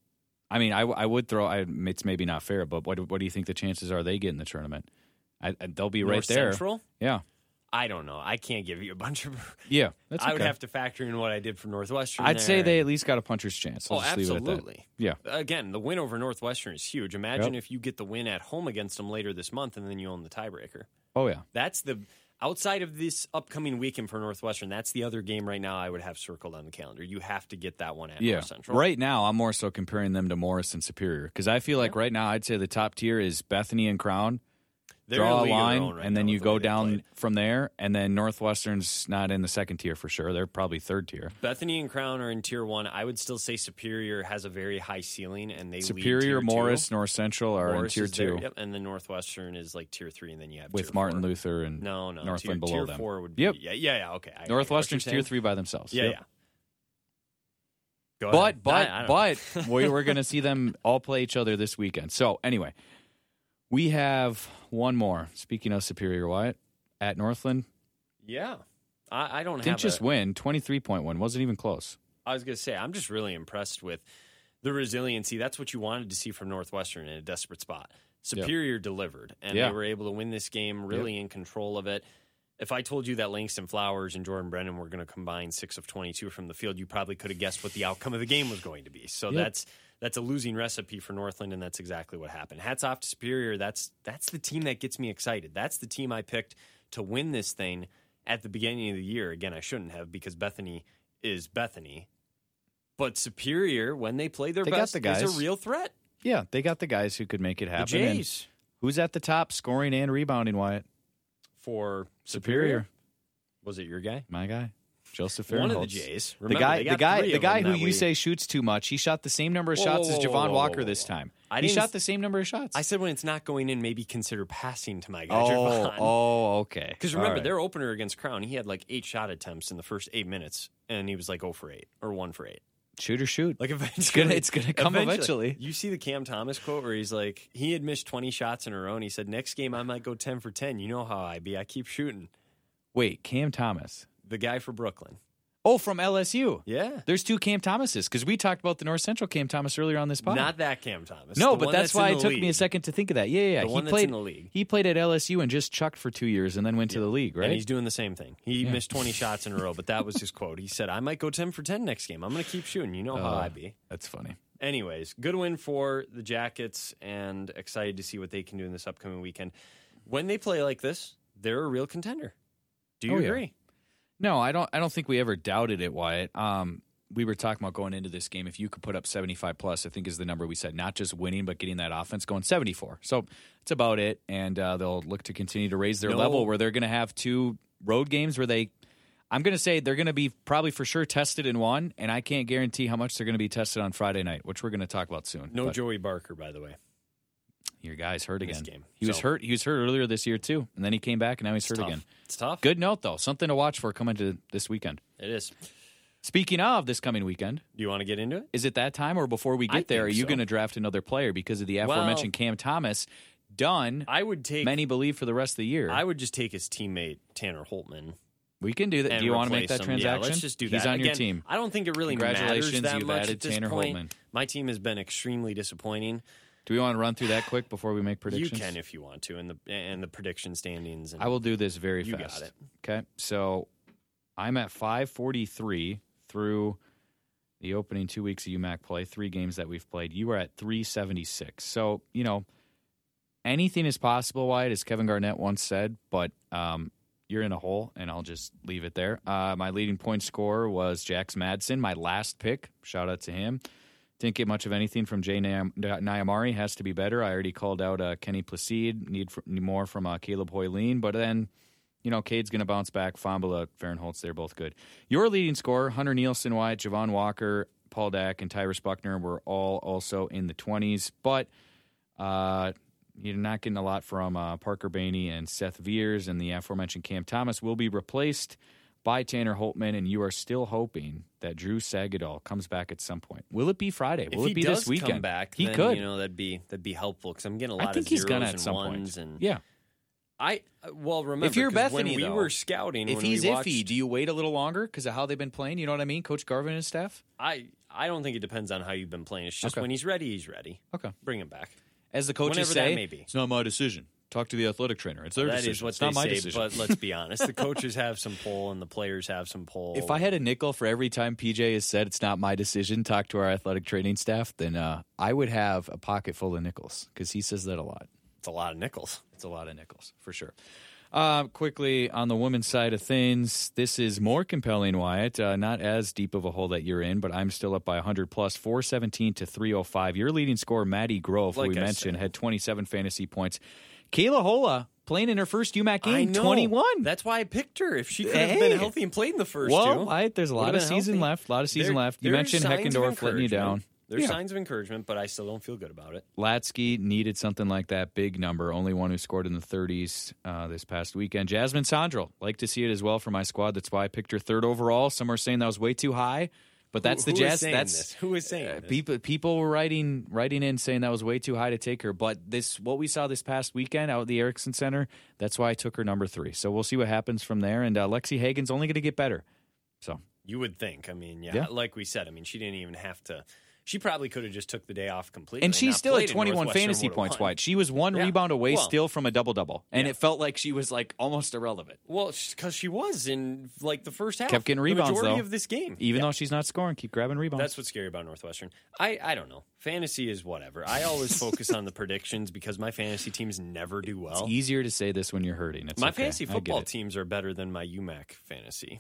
S1: I mean, I, I would throw. I, it's maybe not fair, but what what do you think the chances are they get in the tournament? I, they'll be right there.
S2: Central?
S1: Yeah,
S2: I don't know. I can't give you a bunch of.
S1: yeah. That's
S2: I would have to factor in what I did for Northwestern.
S1: I'd say
S2: there.
S1: they at least got a puncher's chance. I'll
S2: Oh,
S1: just leave it at that.
S2: absolutely.
S1: Yeah.
S2: Again, the win over Northwestern is huge. Imagine
S1: Yep.
S2: if you get the win at home against them later this month, and then you own the tiebreaker.
S1: Oh yeah.
S2: That's the outside of this upcoming weekend for Northwestern. That's the other game right now. I would have circled on the calendar. You have to get that one at
S1: Yeah.
S2: North Central.
S1: Right now, I'm more so comparing them to Morris and Superior because I feel like right now I'd say the top tier is Bethany and Crown.
S2: They're
S1: draw
S2: a
S1: a
S2: league of their
S1: line,
S2: right
S1: and then you
S2: the
S1: go down
S2: played.
S1: from there. And then Northwestern's not in the second tier for sure. They're probably third tier.
S2: Bethany and Crown are in tier one. I would still say Superior has a very high ceiling, and they lead
S1: Superior,
S2: tier two.
S1: Morris, North Central are
S2: Morris
S1: in tier
S2: is there,
S1: two
S2: yep, and then Northwestern is like tier three, and then you have
S1: with
S2: tier
S1: Martin
S2: four.
S1: Luther and
S2: No, no,
S1: Northland
S2: tier,
S1: below
S2: tier
S1: them.
S2: four would be
S1: Yep.
S2: yeah, yeah, yeah. Okay, I
S1: Northwestern's
S2: you're
S1: tier three by themselves.
S2: Yeah,
S1: Yep.
S2: yeah. Go
S1: But
S2: ahead.
S1: but
S2: I- I
S1: but we we're going to see them all play each other this weekend. So anyway, we have one more. Speaking of Superior Wyatt at Northland,
S2: yeah, I, I don't
S1: didn't just
S2: a,
S1: win twenty three point one. Wasn't even close.
S2: I was going to say I'm just really impressed with the resiliency. That's what you wanted to see from Northwestern in a desperate spot. Superior delivered, and
S1: Yeah.
S2: they were able to win this game really in control of it. If I told you that Langston Flowers and Jordan Brennan were going to combine six of 22 from the field, you probably could have guessed what the outcome of the game was going to be. So
S1: Yep.
S2: that's that's a losing recipe for Northland, and that's exactly what happened. Hats off to Superior. That's that's the team that gets me excited. That's the team I picked to win this thing at the beginning of the year. Again, I shouldn't have because Bethany is Bethany. But Superior, when they play their
S1: They
S2: best,
S1: the
S2: is a real threat.
S1: Yeah, they got the guys who could make it
S2: The
S1: happen. And
S2: Jays
S1: who's at the top, scoring and rebounding? Wyatt
S2: for
S1: Superior,
S2: Was it your guy?
S1: my guy, Joseph
S2: One of the. Jays.
S1: The guy, the guy, the guy who you
S2: we-
S1: say shoots too much. He shot the same number of
S2: Whoa,
S1: shots
S2: whoa,
S1: as
S2: whoa,
S1: Javon
S2: whoa,
S1: Walker this time.
S2: I
S1: he shot the same number of shots.
S2: I said when it's not going in, maybe consider passing to my guy.
S1: oh,
S2: Javon.
S1: oh, okay.
S2: Because remember,
S1: right.
S2: their opener against Crown, he had like eight shot attempts in the first eight minutes, and he was like 0 for 8 or 1 for 8.
S1: shoot or shoot.
S2: Like eventually,
S1: It's gonna- it's gonna come eventually.
S2: You see the Cam Thomas quote where he's like, he had missed 20 shots in a row, and he said, next game I might go 10 for 10. You know how I be. I keep shooting.
S1: Wait, Cam Thomas.
S2: The guy for Brooklyn.
S1: Oh, from LSU.
S2: Yeah.
S1: There's two Cam Thomases because we talked about the North Central Cam Thomas earlier on this podcast.
S2: Not that Cam Thomas.
S1: no,
S2: The
S1: but
S2: one
S1: that's, why it took me a second to think of that. Yeah, yeah, yeah.
S2: The
S1: he
S2: that's
S1: played
S2: in the league.
S1: He played at LSU and just chucked for two years and then went to the league, right?
S2: And he's doing the same thing. He
S1: Yeah.
S2: missed 20 shots in a row, but that was his quote. He said, I might go 10 for 10 next game. I'm going to keep shooting. You know how
S1: Uh,
S2: I be.
S1: That's funny.
S2: Anyways, good win for the Jackets and excited to see what they can do in this upcoming weekend. When they play like this, they're a real contender. Do you
S1: Oh, yeah. No, I don't. I don't think we ever doubted it, Wyatt. Um, we were talking about going into this game. If you could put up seventy-five plus, I think is the number we said. Not just winning, but getting that offense going. Seventy-four. So it's about it, and uh, they'll look to continue to raise their
S2: No.
S1: level. Where they're going to have two road games where they. I'm going to say they're going to be probably for sure tested in one, and I can't guarantee how much they're going to be tested on Friday night, which we're going to talk about soon.
S2: No
S1: But
S2: Joey Barker, by the way.
S1: Your guy's hurt again.
S2: game.
S1: He was hurt. He was hurt earlier this year too, and then he came back, and now he's
S2: It's
S1: hurt
S2: tough.
S1: again.
S2: It's tough.
S1: Good note though, something to watch for coming to this weekend.
S2: It is.
S1: Speaking of this coming weekend,
S2: Do you want to get into it?
S1: is it that time, or before we
S2: I
S1: get there, are you
S2: so.
S1: going to draft another player because of the
S2: Well-
S1: aforementioned Cam Thomas done?
S2: I would take.
S1: Many believe for the rest of the year.
S2: I would just take his teammate Tanner Holtman.
S1: we can do that. Do you want to make that
S2: him.
S1: transaction?
S2: Yeah, let's just do
S1: He's
S2: that.
S1: on your team.
S2: I don't think it really matters that
S1: you've
S2: much
S1: added
S2: at this
S1: Tanner
S2: point.
S1: Holtman.
S2: My team has been extremely disappointing.
S1: Do we want to run through that quick before we make predictions?
S2: You can if you want to, and the and the prediction standings. And
S1: I will do this very
S2: You got
S1: fast.
S2: it.
S1: Okay, so I'm at 543 through the opening two weeks of UMAC play, three games that we've played. You are at 376. So you know anything is possible. Wyatt, as Kevin Garnett once said, but um, you're in a hole, and I'll just leave it there. Uh, my leading point scorer was Jax Madsen, my last pick. Shout out to him. Didn't get much of anything from Jay Nyam- Nyamari. Has to be better. I already called out uh, Kenny Placide. Need, for, need more from uh, Caleb Hoyleen. But then, you know, Cade's going to bounce back. Fombula, Fahrenholtz, they're both good. Your leading scorer, Hunter Nielsen White, Javon Walker, Paul Dack, and Tyrus Buckner were all also in the 20s. But uh, you're not getting a lot from uh, Parker Bainey and Seth Veers, and the aforementioned Cam Thomas will be replaced by Tanner Holtman, and you are still hoping that Drew Sagadol comes back at some point. Will it be Friday? Will
S2: if
S1: it be this weekend?
S2: come back,
S1: he
S2: then,
S1: could.
S2: You know, that'd be that'd be helpful because I'm getting a lot
S1: I think
S2: of
S1: he's
S2: zeros
S1: gonna at
S2: and
S1: some
S2: ones
S1: point.
S2: and
S1: yeah.
S2: I well remember
S1: If you're
S2: 'cause when
S1: Bethany,
S2: we
S1: though,
S2: were scouting,
S1: If he's
S2: we
S1: iffy, do you wait a little longer because of how they've been playing? You know what I mean, Coach Garvin and his staff.
S2: I I don't think it depends on how you've been playing. It's just
S1: Okay.
S2: when he's ready, he's ready.
S1: Okay.
S2: Bring him back.
S1: As the coaches
S2: Whenever
S1: say,
S2: may be.
S1: it's not my decision. Talk to the athletic trainer. It's their
S2: That
S1: decision.
S2: is what
S1: it's not my
S2: say.
S1: decision.
S2: But let's be honest, the coaches have some pull and the players have some pull.
S1: If I had a nickel for every time PJ has said it's not my decision, talk to our athletic training staff, then uh, I would have a pocket full of nickels because he says that a lot.
S2: it's a lot of nickels.
S1: It's a lot of nickels for sure. Uh, quickly on the women's side of things, this is more compelling, Wyatt. Uh, not as deep of a hole that you're in, but I'm still up by 100 plus, 417 to 305. Your leading scorer, Maddie Grove, who we
S2: I
S1: mentioned,
S2: said.
S1: had 27 fantasy points. Kayla Hola playing in her first UMAC game,
S2: know.
S1: 21.
S2: That's why I picked her. If she could have
S1: Hey.
S2: been healthy and played in the first
S1: well,
S2: two,
S1: there's a lot of season
S2: healthy.
S1: left. A lot of season
S2: There-
S1: left. You mentioned Heckendorf letting you down.
S2: There's
S1: Yeah.
S2: signs of encouragement, but I still don't feel good about it.
S1: Latsky needed something like that big number. Only one who scored in the 30s uh, this past weekend. Jasmine Sandro, like to see it as well for my squad. That's why I picked her third overall. Some are saying that was way too high, but that's
S2: Who-
S1: the
S2: who
S1: Jazz. That's
S2: this? Who is saying
S1: uh,
S2: this?
S1: people. People were writing writing in saying that was way too high to take her. But this what we saw this past weekend out at the Erickson Center. That's why I took her number three. So we'll see what happens from there. And uh, Lexi Hagen's only going to get better. So
S2: You would think. I mean, yeah,
S1: Yeah.
S2: like we said. I mean, she didn't even have to. She probably could have just took the day off completely.
S1: and she's still at 21 fantasy points. White. She was one
S2: Yeah.
S1: rebound away
S2: Well-
S1: still from a double double, and
S2: Yeah.
S1: it felt like she was like almost irrelevant.
S2: Well, because she was in like the first half,
S1: Kept getting
S2: the
S1: rebounds,
S2: majority
S1: though.
S2: of this game.
S1: Even
S2: Yeah.
S1: though she's not scoring, keep grabbing rebounds.
S2: That's what's scary about Northwestern. I, I don't know. Fantasy is whatever. I always focus on the predictions because my fantasy teams never do well.
S1: It's easier to say this when you're hurting. It's
S2: My
S1: okay.
S2: fantasy football teams are better than my UMAC fantasy.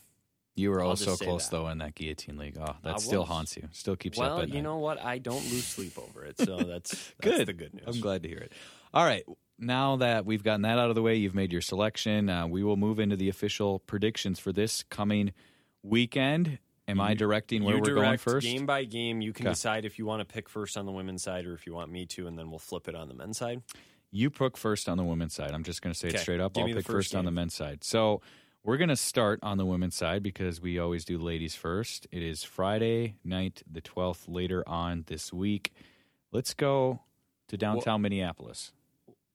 S1: You were
S2: I'll
S1: also close
S2: that.
S1: though in that guillotine league. Oh, that
S2: I
S1: still
S2: was.
S1: haunts you. Still keeps you up
S2: Well,
S1: at
S2: you know what? I don't lose sleep over it, so that's, that's
S1: good.
S2: the good news.
S1: I'm glad to hear it. All right. Now that we've gotten that out of the way, you've made your selection. Uh, we will move into the official predictions for this coming weekend. Am I directing where
S2: you
S1: we're
S2: direct
S1: going first?
S2: game by game. You can decide if you want to pick first on the women's side or if you want me to, and then we'll flip it on the men's side.
S1: You pick first on the women's side. I'm just going to say it straight up.
S2: Give
S1: I'll pick
S2: first
S1: first on the men's side. So we're going to start on the women's side because we always do ladies first. It is Friday night, the 12th, later on this week. Let's go to downtown Minneapolis.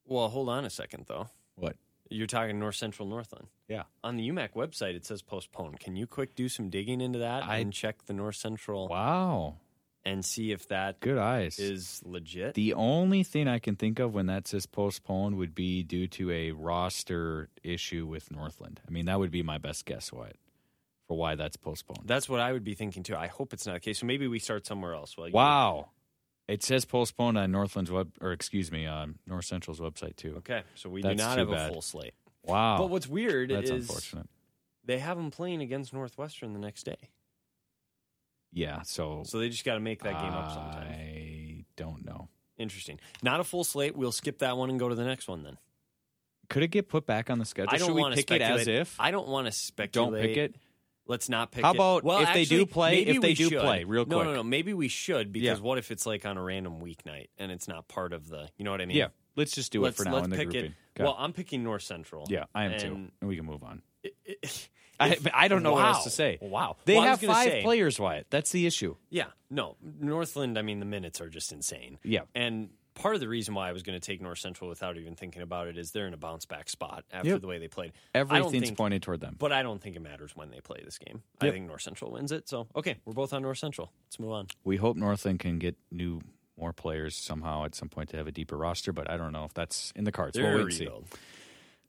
S2: Well, hold on a second, though.
S1: What?
S2: You're talking North Central Northland.
S1: Yeah.
S2: On the UMAC website, it says postponed. Can you quick do some digging into that
S1: I-
S2: and check the North Central
S1: Wow.
S2: And see if that
S1: Good eyes.
S2: is legit?
S1: The only thing I can think of when that says postponed would be due to a roster issue with Northland. I mean, that would be my best guess why for why that's postponed.
S2: That's what I would be thinking too. I hope it's not the case. So maybe we start somewhere else. Well, you-
S1: Wow. It says postponed on Northland's web, or excuse me, on North Central's website too.
S2: Okay, so we
S1: That's
S2: do not have
S1: bad.
S2: a full slate.
S1: Wow.
S2: But what's weird
S1: that's
S2: is
S1: unfortunate.
S2: they have them playing against Northwestern the next day.
S1: Yeah. So,
S2: So they just got to make that game up sometime.
S1: I don't know.
S2: Interesting. Not a full slate. We'll skip that one and go to the next one then.
S1: Could it get put back on the schedule?
S2: I don't
S1: Should we
S2: want to
S1: pick it
S2: speculate.
S1: as if?
S2: I don't want to speculate.
S1: don't pick it.
S2: Let's not pick
S1: How
S2: it.
S1: about
S2: well,
S1: if they do
S2: actually,
S1: play-
S2: maybe
S1: if they
S2: we
S1: do
S2: should.
S1: play, real quick?
S2: No, no,
S1: quick.
S2: no. Maybe we should because
S1: Yeah.
S2: what if it's like on a random weeknight and it's not part of the? You know what I mean?
S1: Yeah. Let's just do
S2: Let's,
S1: it for now
S2: let's
S1: in the
S2: pick
S1: grouping.
S2: it.
S1: Okay.
S2: Well, I'm picking North Central.
S1: yeah, I am too.
S2: and
S1: And we can move on.
S2: it- it-
S1: I, I don't know what else to say.
S2: Wow.
S1: They
S2: Well,
S1: have five
S2: say-
S1: players, Wyatt. That's the issue.
S2: Yeah, no, Northland. I mean, the minutes are just insane.
S1: Yeah.
S2: and part of the reason why I was going to take North Central without even thinking about it is they're in a bounce back spot after
S1: Yep.
S2: the way they played.
S1: Everything's
S2: think-
S1: pointed toward them.
S2: But I don't think it matters when they play this game. I think North Central wins it. So okay, we're both on North Central. Let's move on.
S1: We hope Northland can get new, more players somehow at some point to have a deeper roster, but I don't know if that's in the cards.
S2: They're
S1: we'll wait and see.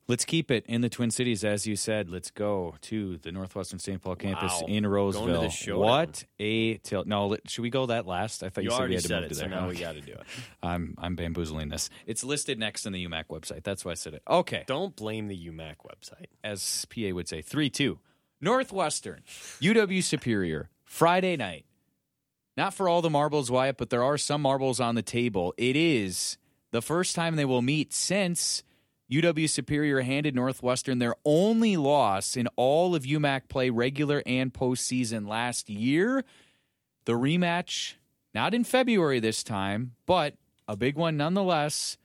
S1: Let's keep it in the Twin Cities, as you said. Let's go to the Northwestern St. Paul campus
S2: Wow.
S1: in Roseville. What a till! No, let- should we go that last? I thought you,
S2: You
S1: said we had to
S2: said
S1: move
S2: it,
S1: to
S2: so
S1: there.
S2: now we got to do it.
S1: I'm I'm bamboozling this. It's listed next on the UMAC website. That's why I said it. Okay,
S2: Don't blame the UMAC website.
S1: as PA would say, three two. Northwestern, UW Superior, Friday night. Not for all the marbles, Wyatt, but there are some marbles on the table. It is the first time they will meet since UW Superior handed Northwestern their only loss in all of UMAC play, regular and postseason last year. The rematch, not in February this time, but a big one nonetheless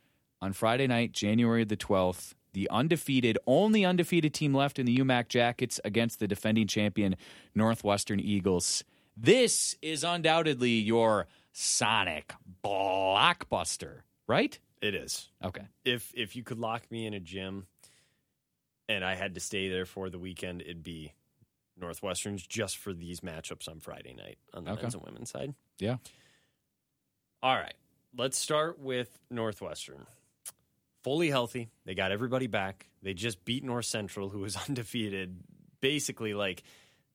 S1: on Friday night, January the 12th. The undefeated, only undefeated team left in the UMAC Jackets against the defending champion Northwestern Eagles. This is undoubtedly your Sonic blockbuster, right?
S2: It is.
S1: Okay.
S2: If if you could lock me in a gym, and I had to stay there for the weekend, it'd be Northwestern's just for these matchups on Friday night on the
S1: Okay.
S2: men's and women's side.
S1: Yeah.
S2: All right. Let's start with Northwestern. Fully healthy. They got everybody back. They just beat North Central, who was undefeated. Basically, like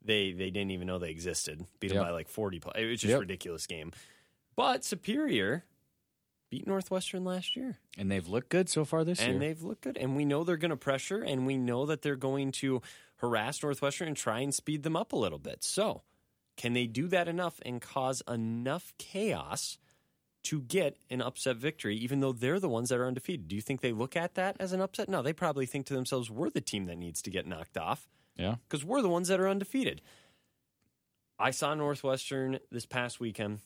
S2: they they didn't even know they existed. Beat them
S1: Yep.
S2: by like forty. Play. It was just
S1: Yep.
S2: a ridiculous game. But Superior beat Northwestern last year,
S1: And they've looked good so far this
S2: and
S1: year.
S2: And they've looked good. And we know they're going to pressure, and we know that they're going to harass Northwestern and try and speed them up a little bit. So, can they do that enough and cause enough chaos to get an upset victory, even though they're the ones that are undefeated? Do you think they look at that as an upset? No, they probably think to themselves, we're the team that needs to get knocked off
S1: yeah.
S2: because we're the ones that are undefeated. I saw Northwestern this past weekend.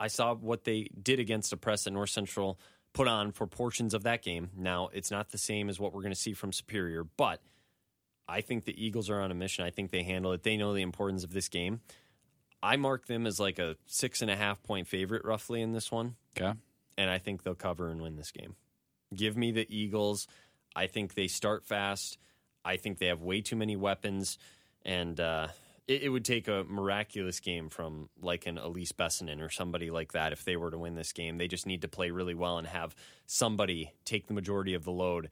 S2: I saw what they did against a press that North Central put on for portions of that game. Now, it's not the same as what we're going to see from Superior, but I think the Eagles are on a mission. I think they handle it. They know the importance of this game. I mark them as like a six and a half point favorite roughly in this one
S1: Okay.
S2: and I think they'll cover and win this game. Give me the Eagles. I think they start fast. I think they have way too many weapons, and uh, it, it would take a miraculous game from like an Elise Bessinen or somebody like that if they were to win this game. They just need to play really well and have somebody take the majority of the load.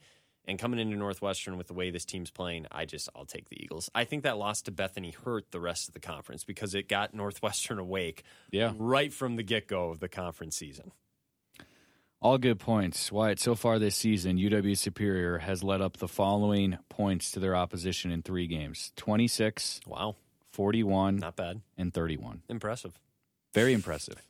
S2: And coming into Northwestern with the way this team's playing, I just I'll take the Eagles. I think that loss to Bethany hurt the rest of the conference because it got Northwestern awake
S1: Yeah.
S2: right from the get go of the conference season.
S1: All good points. Wyatt, so far this season, UW Superior has led up the following points to their opposition in three games 26,
S2: Wow,
S1: 41,
S2: not bad.
S1: and 31.
S2: Impressive.
S1: Very impressive.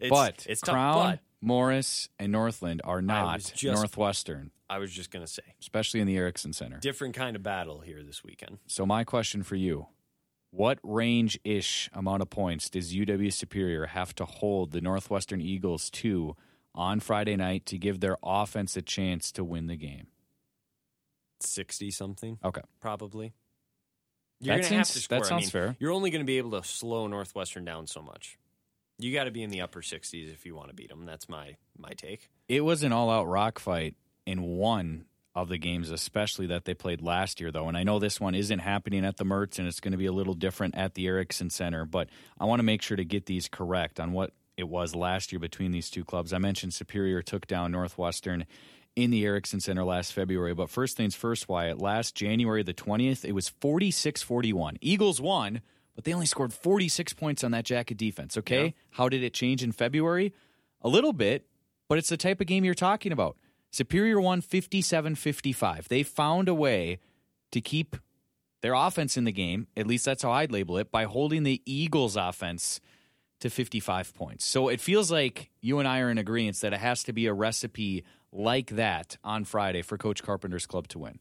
S2: It's,
S1: but
S2: it's tough,
S1: Crown,
S2: but
S1: Morris, and Northland are not
S2: just-
S1: Northwestern,
S2: I was just going to say,
S1: especially in the Erickson Center.
S2: different kind of battle here this weekend.
S1: So, my question for you what range ish amount of points does UW Superior have to hold the Northwestern Eagles to on Friday night to give their offense a chance to win the game?
S2: 60 something,
S1: Okay.
S2: probably.
S1: That
S2: You're going to have
S1: seems-
S2: to
S1: that
S2: score. I
S1: sounds
S2: mean,
S1: fair.
S2: You're only going to be able to slow Northwestern down so much. You got to be in the upper 60s if you want to beat them. That's my my take.
S1: It was an all out rock fight in one of the games, especially that they played last year, though. And I know this one isn't happening at the Mertz, and it's going to be a little different at the Erickson Center. But I want to make sure to get these correct on what it was last year between these two clubs. I mentioned Superior took down Northwestern in the Erickson Center last February. But first things first, Wyatt, last January the 20th, it was 46 41. Eagles won, but they only scored 46 points on that jacket defense, okay?
S2: Yeah.
S1: How did it change in February? A little bit, but it's the type of game you're talking about. Superior won 57 55. They found a way to keep their offense in the game, at least that's how I'd label it, by holding the Eagles' offense to 55 points. So it feels like you and I are in agreement that it has to be a recipe like that on Friday for Coach Carpenter's club to win.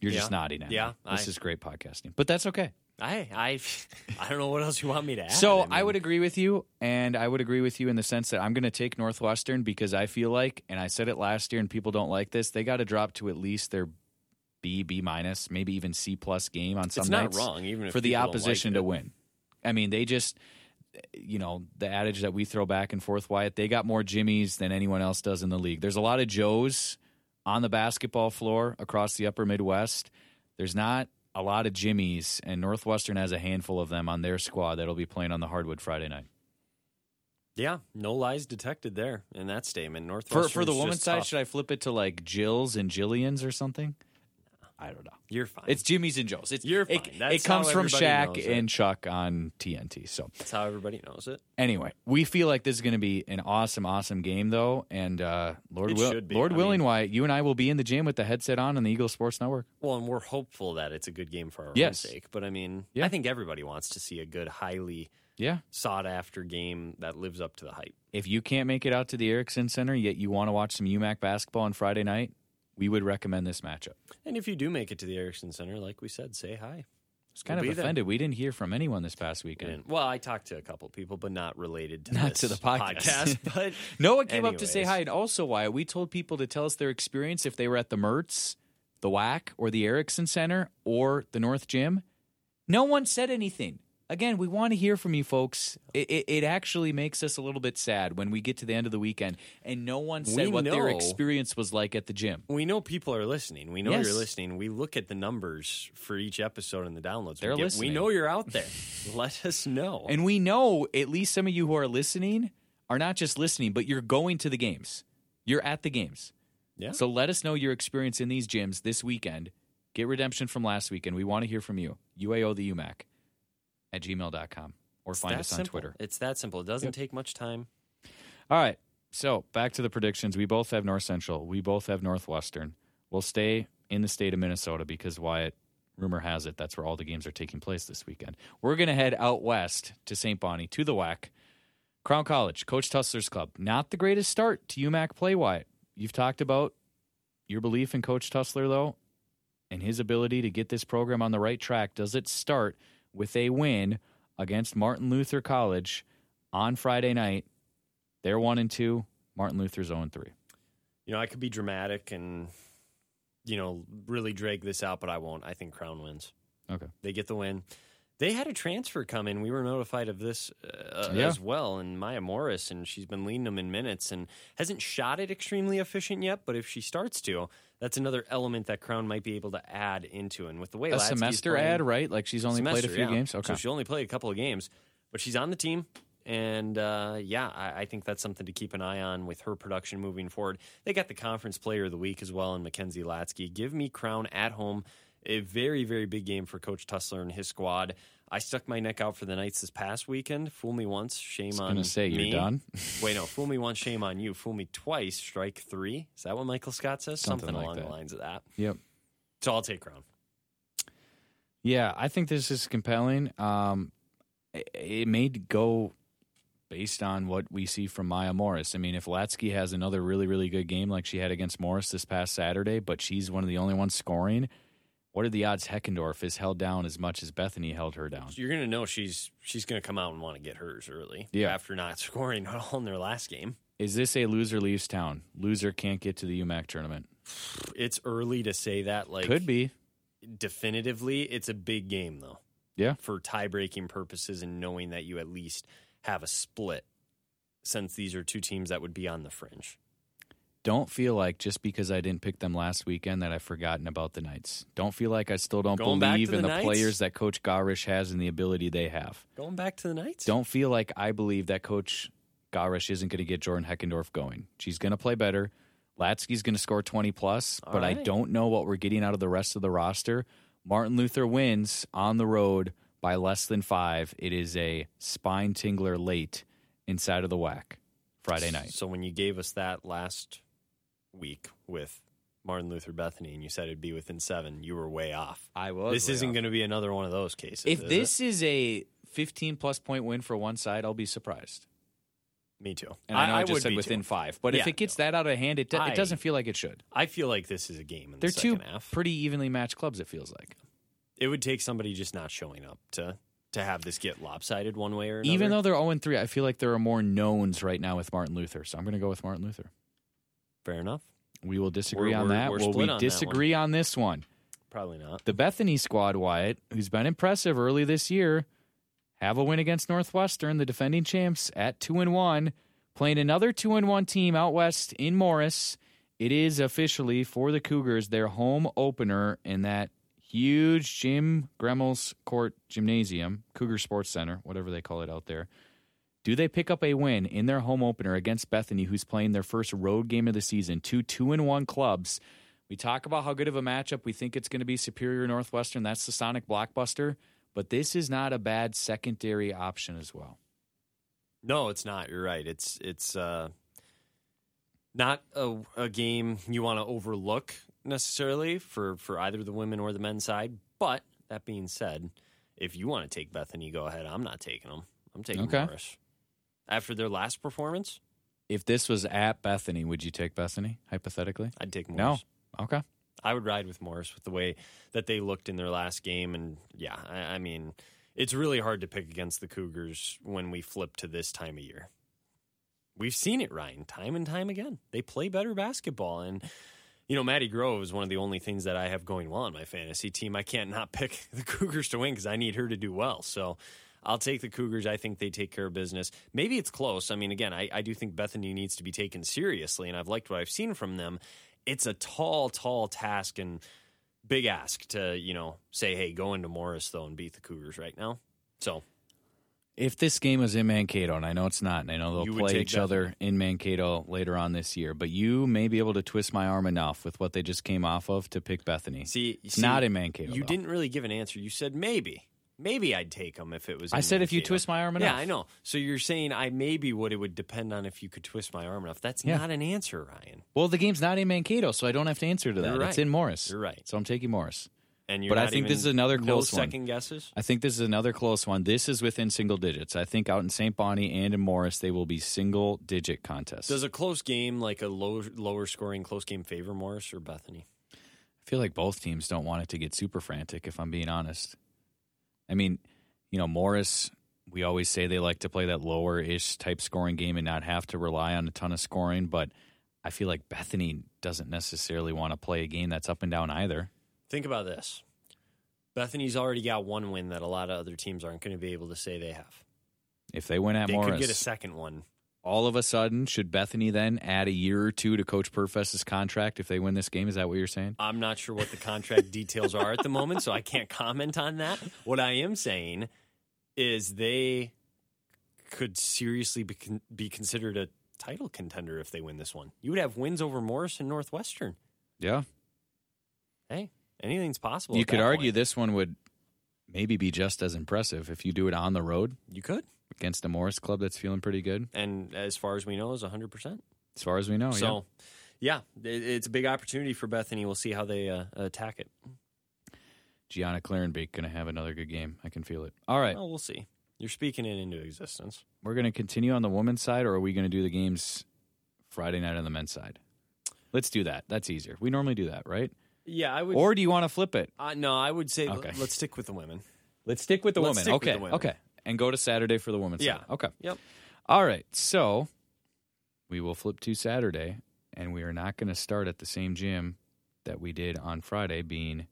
S1: You're just
S2: Yeah.
S1: nodding at
S2: Yeah,
S1: me. This
S2: I-
S1: is great podcasting, but that's okay.
S2: I I I don't know what else you want me to add.
S1: So I,
S2: mean,
S1: would agree with you, and I would agree with you in the sense that I'm going to take Northwestern because I feel like, and I said it last year, and people don't like this. They got to drop to at least their B, B minus, maybe even C plus game on some
S2: It's not wrong, even if
S1: for the opposition
S2: like
S1: to win. I mean, they just, you know, the adage that we throw back and forth, Wyatt. They got more Jimmies than anyone else does in the league. There's a lot of Joes on the basketball floor across the Upper Midwest. There's not a lot of Jimmies, and Northwestern has a handful of them on their squad that'll be playing on the hardwood Friday night.
S2: Yeah, no lies detected there in that statement. Northwestern
S1: for the women's side, should I flip it to like Jills and Jillians or something? I don't know.
S2: You're fine.
S1: It's Jimmy's and Joes. It's
S2: You're
S1: It,
S2: fine. That's
S1: it comes from Shaq and Chuck on TNT. So
S2: That's how everybody knows it.
S1: anyway, we feel like this is going to be an awesome, awesome game, though. And uh, Lord,
S2: It
S1: will. Lord
S2: I
S1: willing,
S2: mean-
S1: why you and I will be in the gym with the headset on on the Eagle Sports Network.
S2: Well, and we're hopeful that it's a good game for our
S1: Yes.
S2: own sake. But I mean,
S1: Yeah.
S2: I think everybody wants to see a good, highly
S1: Yeah.
S2: sought after game that lives up to the hype.
S1: If you can't make it out to the Erickson Center, yet you want to watch some UMAC basketball on Friday night, we would recommend this matchup.
S2: And if you do make it to the Erickson Center, like we said, say hi.
S1: It's kind
S2: We'll
S1: of
S2: be there.
S1: offended. We didn't hear from anyone this past weekend.
S2: And, well, I talked to a couple people, but not related to
S1: Not
S2: this
S1: to the podcast.
S2: But
S1: No one came up to say hi. And also, why we told people to tell us their experience if they were at the Mertz, the WAC, or the Erickson Center, or the North Gym. No one said anything. Again, we want to hear from you folks. It, it, it actually makes us a little bit sad when we get to the end of the weekend and no one said
S2: We
S1: what their experience was like at the gym.
S2: we know people are listening. We know
S1: Yes.
S2: you're listening. We look at the numbers for each episode and the downloads.
S1: They're
S2: we, get.
S1: listening.
S2: we know you're out there. Let us know.
S1: And we know at least some of you who are listening are not just listening, but you're going to the games. You're at the games.
S2: yeah.
S1: So let us know your experience in these gyms this weekend. Get redemption from last weekend. We want to hear from you. UAO the UMAC at gmail.com or
S2: It's
S1: find us on
S2: simple.
S1: Twitter.
S2: It's that simple. It doesn't
S1: Yep.
S2: take much time.
S1: All right. So back to the predictions. We both have North Central. We both have Northwestern. We'll stay in the state of Minnesota because Wyatt, rumor has it, that's where all the games are taking place this weekend. We're going to head out west to St. Bonnie, to the WAC. Crown College, Coach Tussler's club. Not the greatest start to UMAC play, Wyatt. You've talked about your belief in Coach Tussler, though, and his ability to get this program on the right track. Does it start with a win against Martin Luther College on Friday night? They're one and two. Martin Luther's zero and three.
S2: You know, I could be dramatic and, you know, really drag this out, but I won't. I think Crown wins.
S1: Okay.
S2: They get the win. They had a transfer come in. We were notified of this uh,
S1: Yeah.
S2: as well. And Maya Morris, and she's been leading them in minutes and hasn't shot it extremely efficient yet. But if she starts to, that's another element that Crown might be able to add into. And with the way
S1: A semester
S2: playing-
S1: ad, right? Like she's only played a few
S2: yeah.
S1: games. Okay.
S2: So she only played a couple of games, but she's on the team. And uh, yeah, I, I think that's something to keep an eye on with her production moving forward. They got the conference player of the week as well in Mackenzie Latsky. Give me Crown at home. A very, very big game for Coach Tussler and his squad. I stuck my neck out for the Knights this past weekend. Fool me once, shame on
S1: gonna say, you're
S2: me.
S1: done?
S2: Wait, no, fool me once, shame on you. Fool me twice, strike three. Is that what Michael Scott says?
S1: Something
S2: Something,
S1: like
S2: along
S1: that.
S2: the lines of that.
S1: Yep.
S2: So I'll take Crown.
S1: Yeah, I think this is compelling. Um, it, it may go based on what we see from Maya Morris. I mean, if Latsky has another really, really good game like she had against Morris this past Saturday, but she's one of the only ones scoring, what are the odds Heckendorf is held down as much as Bethany held her down?
S2: You're going to know she's she's going to come out and want to get hers early.
S1: Yeah.
S2: After not scoring at all in their last game.
S1: Is this a loser leaves town? Loser can't get to the UMAC tournament.
S2: It's early to say that. Like
S1: Could be.
S2: definitively. It's a big game though.
S1: Yeah.
S2: For tie breaking purposes and knowing that you at least have a split, since these are two teams that would be on the fringe.
S1: Don't feel like just because I didn't pick them last weekend that I've forgotten about the Knights. Don't feel like I still don't
S2: Going
S1: believe in
S2: the
S1: players that Coach Garish has and the ability they have.
S2: Going back to the Knights.
S1: Don't feel like I believe that Coach Garish isn't going to get Jordan Heckendorf going. She's going to play better. Latsky's going to score 20 plus,
S2: All
S1: but I don't know what we're getting out of the rest of the roster. Martin Luther wins on the road by less than five. It is a spine tingler late inside of the WAC Friday night.
S2: So when you gave us that last week with Martin Luther Bethany and you said it'd be within seven, you were way off.
S1: I was.
S2: this isn't going to be another one of those cases.
S1: If
S2: is
S1: this is a 15 plus point win for one side, I'll be surprised.
S2: me too.
S1: And I, know I, just
S2: would
S1: said within
S2: too.
S1: five, but if it gets that out of hand, it, do-
S2: I-
S1: it doesn't feel like it should.
S2: I feel like this is a game in
S1: They're
S2: the
S1: two
S2: second half.
S1: pretty evenly matched clubs. It feels like.
S2: it would take somebody just not showing up to to have this get lopsided one way or another.
S1: Even though they're 0 3, I feel like there are more knowns right now with Martin Luther. So I'm going to go with Martin Luther.
S2: Fair enough,
S1: We will disagree
S2: We're-
S1: on
S2: we're-
S1: that.
S2: we're
S1: Will we
S2: on
S1: disagree on this one?
S2: probably not.
S1: The Bethany squad, Wyatt, who's been impressive early this year, have a win against Northwestern, the defending champs, at 2 and 1, playing another 2 and 1 team out west in Morris. It is officially for the Cougars their home opener in that huge Jim Gremmel's Court Gymnasium, Cougar Sports Center, whatever they call it out there. Do they pick up a win in their home opener against Bethany, who's playing their first road game of the season? Two two and one clubs. We talk about how good of a matchup we think it's going to be Superior Northwestern. That's the Sonic blockbuster, but this is not a bad secondary option as well.
S2: No, it's not. You're right. It's it's uh, not a, a game you want to overlook necessarily for for either the women or the men's side. But that being said, if you want to take Bethany, go ahead. I'm not taking them. I'm taking
S1: Okay.
S2: Morris. After their last performance,
S1: If this was at Bethany, would you take Bethany hypothetically?
S2: I'd take Morris. No.
S1: Okay.
S2: I would ride with Morris with the way that they looked in their last game, and yeah, I, I mean, it's really hard to pick against the Cougars when we flip to this time of year. We've seen it, Ryan, time and time again. They play better basketball, and you know, Maddie Grove is one of the only things that I have going well on my fantasy team. I can't not pick the Cougars to win because I need her to do well. So. I'll take the Cougars. I think they take care of business. Maybe it's close. I mean, again, I, I do think Bethany needs to be taken seriously, and I've liked what I've seen from them it's a tall, tall task and big ask to, you know, say, hey, go into Morris though and beat the Cougars right now. So
S1: If this game was in Mankato, and I know it's not, and I know they'll
S2: would
S1: play each other in Mankato later on this year, but you may be able to twist my arm enough with what they just came off of to pick Bethany.
S2: see,
S1: it's
S2: see,
S1: not in Mankato.
S2: You
S1: though.
S2: didn't really give an answer. You said maybe. Maybe I'd take them if it was.
S1: I said if you
S2: Mankato.
S1: twist my arm enough.
S2: Yeah, I know. So you're saying I maybe would. It would depend on if you could twist my arm enough. That's
S1: Yeah.
S2: not an answer, Ryan.
S1: Well, the game's not in Mankato, so I don't have to answer to that.
S2: You're
S1: It's in Morris.
S2: You're right.
S1: So I'm taking Morris.
S2: And you're
S1: But I think this is another
S2: no
S1: close one.
S2: second guesses.
S1: I think this is another close one. This is within single digits. I think out in St. Bonnie and in Morris, they will be single digit contests.
S2: Does a close game, like a low, lower scoring close game, favor Morris or Bethany?
S1: I feel like both teams don't want it to get super frantic, if I'm being honest. I mean, you know, Morris, we always say they like to play that lower ish type scoring game and not have to rely on a ton of scoring, but I feel like Bethany doesn't necessarily want to play a game that's up and down either.
S2: Think about this. Bethany's already got one win that a lot of other teams aren't going to be able to say they have.
S1: If they win at
S2: they
S1: Morris, they
S2: could get a second one.
S1: All of a sudden, should Bethany then add a year or two to Coach Perfest's contract if they win this game? Is that what you're saying?
S2: I'm not sure what the contract details are at the moment, so I can't comment on that. What I am saying is they could seriously be, con- be considered a title contender if they win this one. You would have wins over Morris and Northwestern.
S1: Yeah.
S2: Hey, anything's possible.
S1: You could argue
S2: point.
S1: this one would maybe be just as impressive if you do it on the road
S2: You could.
S1: against a Morris club that's feeling pretty good,
S2: And as far as we know, is 100%.
S1: as far as we know.
S2: so, yeah, it, it's a big opportunity for Bethany. We'll see how they uh, attack it.
S1: yeah. Gianna Clarenbeek going to have another good game. I can feel it. All right.
S2: Well, we'll see. You're speaking it into existence.
S1: We're going to continue on the women's side, or are we going to do the games Friday night on the men's side? Let's do that. That's easier. We normally do that, right?
S2: Yeah, I would.
S1: Or do you want to flip it?
S2: uh, no, I would say
S1: Okay.
S2: let's stick with the women.
S1: Let's stick with the
S2: Let's
S1: women.
S2: stick with
S1: okay.
S2: the women.
S1: Okay. And go to Saturday for the women's
S2: Yeah.
S1: side. Okay.
S2: Yep.
S1: All right. So we will flip to Saturday, and we are not going to start at the same gym that we did on Friday, being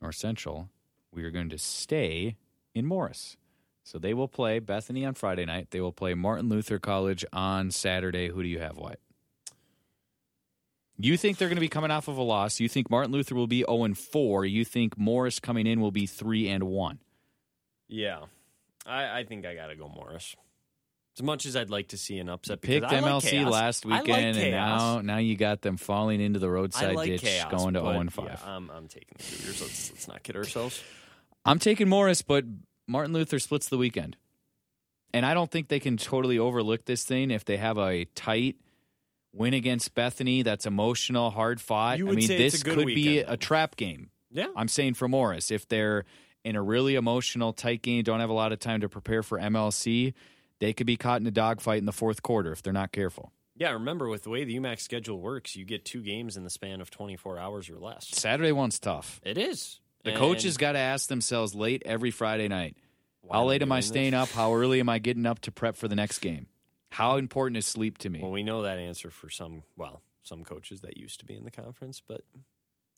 S1: North Central. We are going to stay in Morris. So they will play Bethany on Friday night. They will play Martin Luther College on Saturday. Who do you have, Wyatt? You think they're going to be coming off of a loss. You think Martin Luther will be 0 and 4. You think Morris coming in will be 3 and 1.
S2: Yeah, I, I think I got to go Morris. As much as I'd like to see an upset,
S1: Picked
S2: I like
S1: MLC last
S2: I like
S1: weekend, and now now you got them falling into the roadside
S2: like
S1: ditch,
S2: chaos,
S1: going to 0 and 5.
S2: Yeah, I'm, I'm taking the Cougars. Let's let's not kid ourselves.
S1: I'm taking Morris, but Martin Luther splits the weekend. And I don't think they can totally overlook this thing if they have a tight win against Bethany that's emotional, hard fought. I mean, this could be a trap game.
S2: Yeah,
S1: I'm saying for Morris, if they're in a really emotional, tight game, don't have a lot of time to prepare for MLC, they could be caught in a dogfight in the fourth quarter if they're not careful.
S2: yeah. Remember, with the way the UMAC schedule works, you get two games in the span of 24 hours or less.
S1: Saturday one's tough.
S2: It is.
S1: The
S2: And
S1: coaches got to ask themselves late every Friday night. How late am I
S2: doing this?
S1: staying up? How early am I getting up to prep for the next game? How important is sleep to me?
S2: Well, we know that answer for some. Well, some coaches that used to be in the conference, but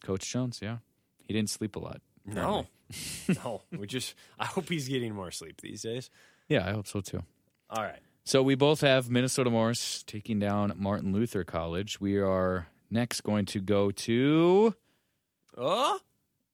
S1: Coach Jones, yeah. He didn't sleep a lot.
S2: no, no. We just. I hope he's getting more sleep these days.
S1: Yeah, I hope so too.
S2: All right.
S1: So we both have Minnesota Morris taking down Martin Luther College. We are next going to go to,
S2: Oh.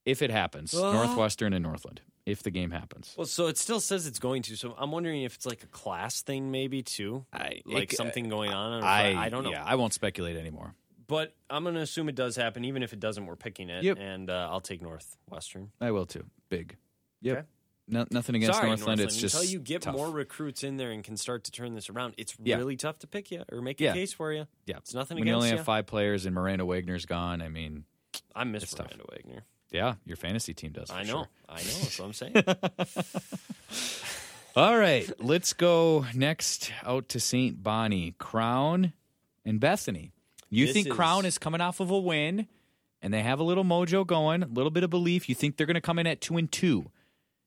S1: if it happens,
S2: Uh.
S1: Northwestern and Northland, if the game happens.
S2: Well, so it still says it's going to. So I'm wondering if it's like a class thing, maybe too,
S1: I,
S2: like something going on. Or
S1: I,
S2: I don't know.
S1: Yeah, I won't speculate anymore.
S2: But I'm going to assume it does happen. Even if it doesn't, we're picking it.
S1: Yep.
S2: And uh, I'll take Northwestern.
S1: I will too. Big. Yep.
S2: Okay.
S1: No, nothing against
S2: Sorry,
S1: Northland. It's just Until
S2: you get
S1: tough.
S2: more recruits in there and can start to turn this around, it's
S1: Yeah.
S2: really tough to pick you or make a
S1: Yeah.
S2: case for you.
S1: Yeah,
S2: It's nothing
S1: when you
S2: against
S1: only
S2: you.
S1: have five players and Miranda Wagner's gone. I mean,
S2: I miss
S1: It's tough.
S2: Miranda Wagner.
S1: Yeah, your fantasy team does.
S2: I know.
S1: sure.
S2: I know. That's what I'm saying.
S1: All right, let's go next out to St. Bonnie, Crown, and Bethany. You
S2: This
S1: think
S2: is-
S1: Crown is coming off of a win, and they have a little mojo going, a little bit of belief. You think they're going to come in at two and two.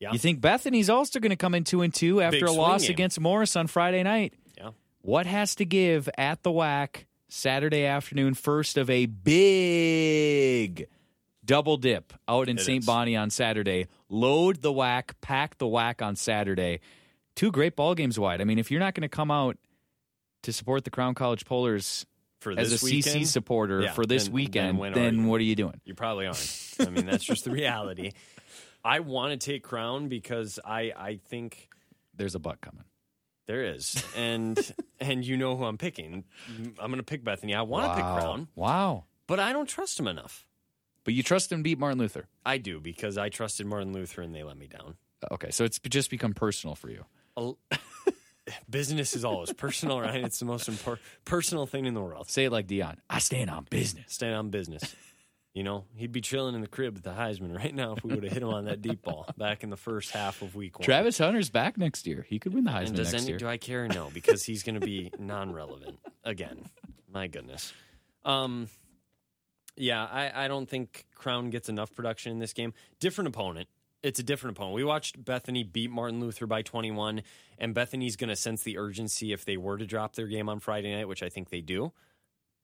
S2: Yeah.
S1: You think Bethany's also going to come in two and two after
S2: Big
S1: a loss
S2: game.
S1: against Morris on Friday night.
S2: yeah.
S1: What has to give at the WAC Saturday afternoon, first of a big double dip out in St. Bonnie on Saturday. Load the WAC, pack the WAC on Saturday. Two great ball games Wyatt. I mean, if you're not going to come out to support the Crown College Polars
S2: For
S1: as a
S2: this
S1: CC supporter
S2: yeah,
S1: for this
S2: then-
S1: weekend,
S2: then
S1: then
S2: you?
S1: what are you doing?
S2: You probably aren't. I mean, that's just the reality. I want to take Crown because I I think
S1: There's a buck coming.
S2: there is, and and you know who I'm picking. I'm going to pick Bethany. I want to pick Crown,
S1: Wow.
S2: but I don't trust him enough.
S1: But you trust him to beat Martin Luther.
S2: I do because I trusted Martin Luther and they let me down.
S1: Okay, so it's just become personal for you.
S2: Business is always personal, right? It's the most important personal thing in the world.
S1: Say it like Deion. I stand on business.
S2: Stand on business. You know, he'd be chilling in the crib with the Heisman right now if we would have hit him on that deep ball back in the first half of week one.
S1: Travis Hunter's back next year. He could win the Heisman
S2: and does
S1: next
S2: any,
S1: year.
S2: do I care? No, because he's going to be non-relevant again. My goodness. Um, yeah, I, I don't think Crown gets enough production in this game. Different opponent. It's a different opponent. We watched Bethany beat Martin Luther by 21, and Bethany's going to sense the urgency if they were to drop their game on Friday night, which I think they do.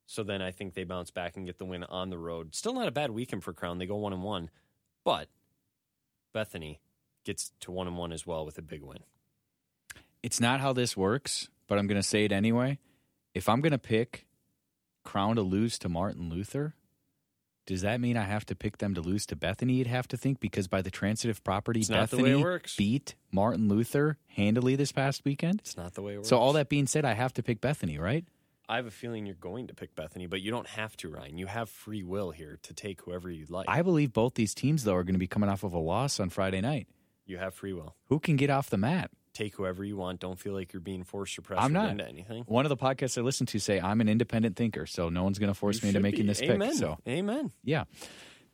S2: So then I think they bounce back and get the win on the road. Still not a bad weekend for Crown. They go one and one, but Bethany gets to one and one as well with a big win.
S1: It's not how this works, but I'm going to say it anyway. If I'm going to pick Crown to lose to Martin Luther, does that mean I have to pick them to lose to Bethany? You'd have to think because by the transitive property,
S2: It's not the way
S1: Bethany beat Martin Luther handily this past weekend.
S2: It's not the way it works.
S1: So all that being said, I have to pick Bethany, right?
S2: I have a feeling you're going to pick Bethany, but you don't have to, Ryan. You have free will here to take whoever you'd like.
S1: I believe both these teams though are going to be coming off of a loss on Friday night.
S2: you have free will.
S1: Who can get off the mat?
S2: Take whoever you want. Don't feel like you're being forced or pressured
S1: I'm not.
S2: into anything.
S1: One of the podcasts I listen to say I'm an independent thinker, so no one's going to force
S2: You
S1: me into making
S2: be.
S1: this
S2: Amen.
S1: pick. So
S2: Amen.
S1: Yeah.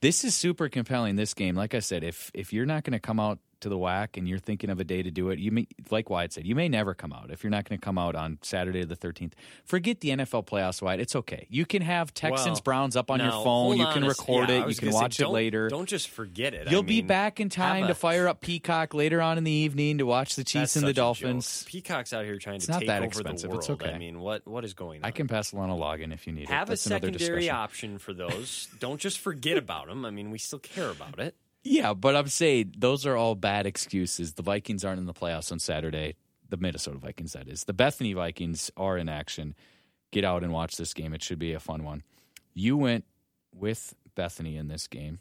S1: This is super compelling this game. Like I said, if if you're not going to come out to the WAC and you're thinking of a day to do it, you may like Wyatt said, you may never come out. If you're not going to come out on Saturday the 13th, forget the NFL playoffs Wyatt. It's okay. You can have Texans
S2: Well,
S1: Browns up on your phone. You can
S2: a-
S1: record
S2: yeah,
S1: it. You can
S2: gonna say,
S1: watch it later.
S2: Don't just forget it.
S1: You'll be
S2: mean,
S1: back in time
S2: have
S1: to fire up Peacock later on in the evening to watch the Chiefs and the
S2: a.
S1: Dolphins.
S2: Peacock's out here trying
S1: It's
S2: to
S1: not
S2: take
S1: that
S2: over
S1: expensive.
S2: the
S1: It's okay.
S2: I mean, what what is going on?
S1: I can pass along a login if you need it.
S2: have a secondary option for those. don't just forget about them. I mean, we still care about it.
S1: Yeah, but I'm saying those are all bad excuses. The Vikings aren't in the playoffs on Saturday. The Minnesota Vikings, that is. The Bethany Vikings are in action. Get out and watch this game. It should be a fun one. You went with Bethany in this game.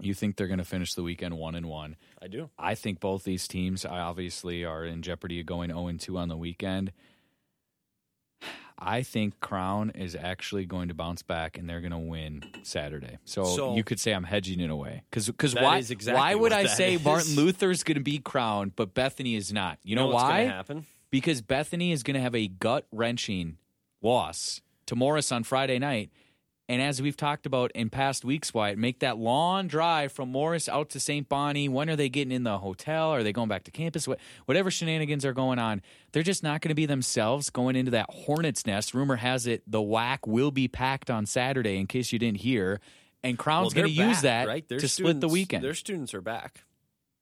S1: You think they're going to finish the weekend one and one.
S2: I do.
S1: I think both these teams obviously are in jeopardy of going 0 2 on the weekend. I think Crown is actually going to bounce back and they're going to win Saturday. So,
S2: So-
S1: you could say I'm hedging it away. Because
S2: That
S1: why,
S2: exactly
S1: why would I say
S2: is.
S1: Martin Luther's going to be Crown, but Bethany is not? You know,
S2: what's
S1: why?
S2: Happen?
S1: because Bethany is going to have a gut wrenching loss to Morris on Friday night. And as we've talked about in past weeks, Wyatt, make that long drive from Morris out to St. Bonnie. When are they getting in the hotel? Are they going back to campus? What, whatever shenanigans are going on, they're just not going to be themselves going into that hornet's nest. Rumor has it the WAC will be packed on Saturday, in case you didn't hear. And Crown's
S2: Well,
S1: going to use that
S2: right? Their
S1: to split the weekend.
S2: Their students are back,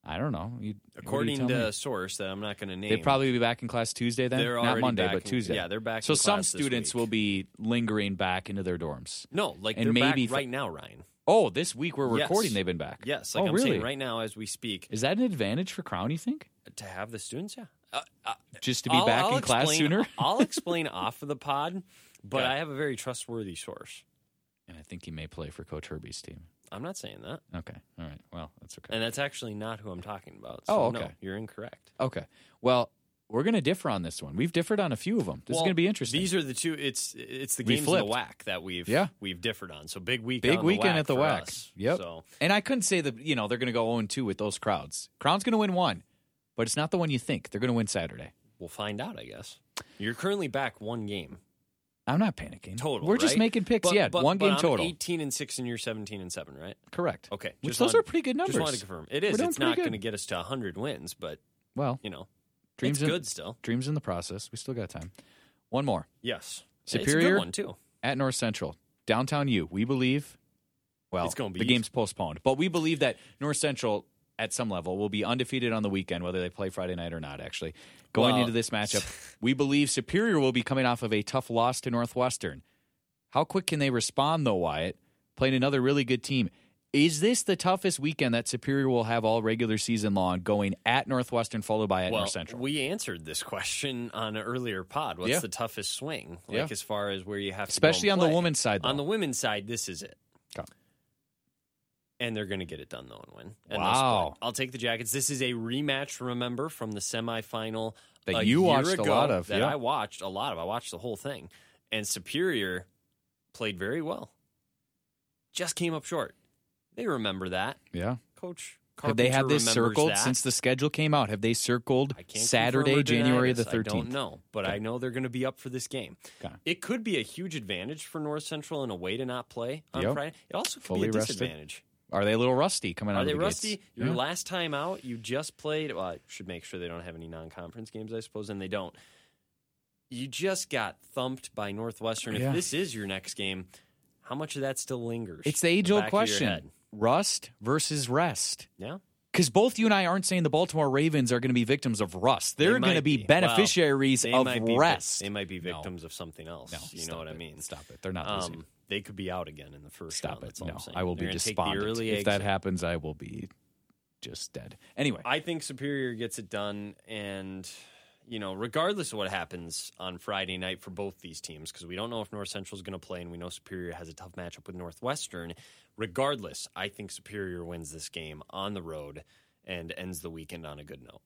S1: I don't know. You,
S2: according to a source that I'm not going to name.
S1: They'd probably be back in class Tuesday then?
S2: They're
S1: Not Monday, but
S2: in-
S1: Tuesday.
S2: yeah, they're back
S1: So
S2: in
S1: some students will be lingering back into their dorms.
S2: no, like
S1: and
S2: they're
S1: maybe
S2: back right now, Ryan.
S1: Oh, this week we're
S2: Yes.
S1: recording, they've been back.
S2: Yes, like
S1: oh,
S2: I'm
S1: really?
S2: saying right now as we speak,
S1: Is that an advantage for Crown, you think?
S2: to have the students, yeah. Uh, uh,
S1: Just to be
S2: I'll-
S1: back
S2: I'll
S1: in class sooner?
S2: I'll explain off of the pod, but
S1: Yeah.
S2: I have a very trustworthy source.
S1: And I think he may play for Coach Herbie's team.
S2: I'm not saying that,
S1: Okay. All right. Well, that's okay.
S2: and that's actually not who I'm talking about.
S1: Oh, okay.
S2: No, you're incorrect.
S1: okay. Well, we're going to differ on this one. We've differed on a few of them. This is going to be interesting.
S2: These are the two. It's it's the
S1: We
S2: games the WAC that we've
S1: Yeah.
S2: we've differed on. So big week,
S1: Big weekend
S2: the
S1: at the WAC.
S2: us.
S1: Yep.
S2: So
S1: and I couldn't say that, you know, they're going to go 0 2 with those crowds. Crown's going to win one, but it's not the one you think. They're going to win Saturday.
S2: we'll find out. I guess you're currently back one game
S1: I'm not panicking.
S2: total.
S1: We're just
S2: right?
S1: making picks.
S2: But-
S1: yeah,
S2: but-
S1: one
S2: but
S1: game
S2: I'm
S1: total.
S2: 18 and six, and you're 17 and seven, right?
S1: Correct.
S2: Okay,
S1: Which those are pretty good numbers.
S2: Just wanted to confirm. It is.
S1: We're
S2: is.
S1: doing
S2: It's not going to get us to 100 wins, but
S1: Well,
S2: you know,
S1: dreams
S2: it's
S1: in,
S2: good still.
S1: dreams in the process. We still got time. One more.
S2: Yes,
S1: Superior?
S2: It's a good one too.
S1: at North Central, downtown U. We believe, well,
S2: It's gonna be
S1: the
S2: easy.
S1: game's postponed, but we believe that North Central at some level will be undefeated on the weekend, whether they play Friday night or not. Actually, going
S2: Well-
S1: into this matchup, we believe Superior will be coming off of a tough loss to Northwestern. How quick can they respond, though, Wyatt? Playing another really good team. Is this the toughest weekend that Superior will have all regular season long, going at Northwestern followed by at
S2: Well,
S1: North Central?
S2: we answered this question on an earlier pod. What's
S1: Yeah.
S2: the toughest swing? Like
S1: Yeah.
S2: as far as where you have to, go
S1: Especially on the
S2: play.
S1: women's side, though.
S2: On the women's side, this is it.
S1: Okay.
S2: And they're going to get it done though and win. And
S1: Wow.
S2: I'll take the Jackets. This is a rematch. Remember from the semifinal
S1: That you watched a lot of,
S2: That
S1: yeah.
S2: I watched a lot of. I watched the whole thing, and Superior played very well. Just came up short. They remember that,
S1: yeah.
S2: Coach.
S1: Carpenter Have they had this circled
S2: that.
S1: since the schedule came out? Have they circled Saturday,
S2: confirm or deny
S1: January the
S2: I don't
S1: thirteenth?
S2: know, but I know they're going to be up for this game.
S1: Okay.
S2: It could be a huge advantage for North Central in a way to not play on
S1: Yep.
S2: Friday. It also could
S1: Fully
S2: be a
S1: rested. Are they a little rusty coming out
S2: Are they
S1: the
S2: rusty?
S1: gates?
S2: Your
S1: Yeah.
S2: last time out, you just played. Well, I should make sure they don't have any non-conference games, I suppose, and they don't. You just got thumped by Northwestern.
S1: Yeah.
S2: If this is your next game, how much of that still lingers?
S1: It's the age old
S2: back of your
S1: question: rust versus rest.
S2: Yeah,
S1: Because both you and I aren't saying the Baltimore Ravens are going to be victims of rust. They're
S2: They
S1: going to be
S2: be.
S1: beneficiaries
S2: they
S1: of
S2: be,
S1: rest.
S2: They might be
S1: No.
S2: victims of something else.
S1: no,
S2: you know what I mean?
S1: Stop it. They're not losing.
S2: Um, They could be out again in the first
S1: Stop
S2: round.
S1: it. No. I will
S2: They're
S1: be
S2: gonna take the
S1: despondent. If that happens, I will be just dead. Anyway,
S2: I think Superior gets it done, and you know, regardless of what happens on Friday night for both these teams, because we don't know if North Central is going to play, and we know Superior has a tough matchup with Northwestern. Regardless, I think Superior wins this game on the road and ends the weekend on a good note.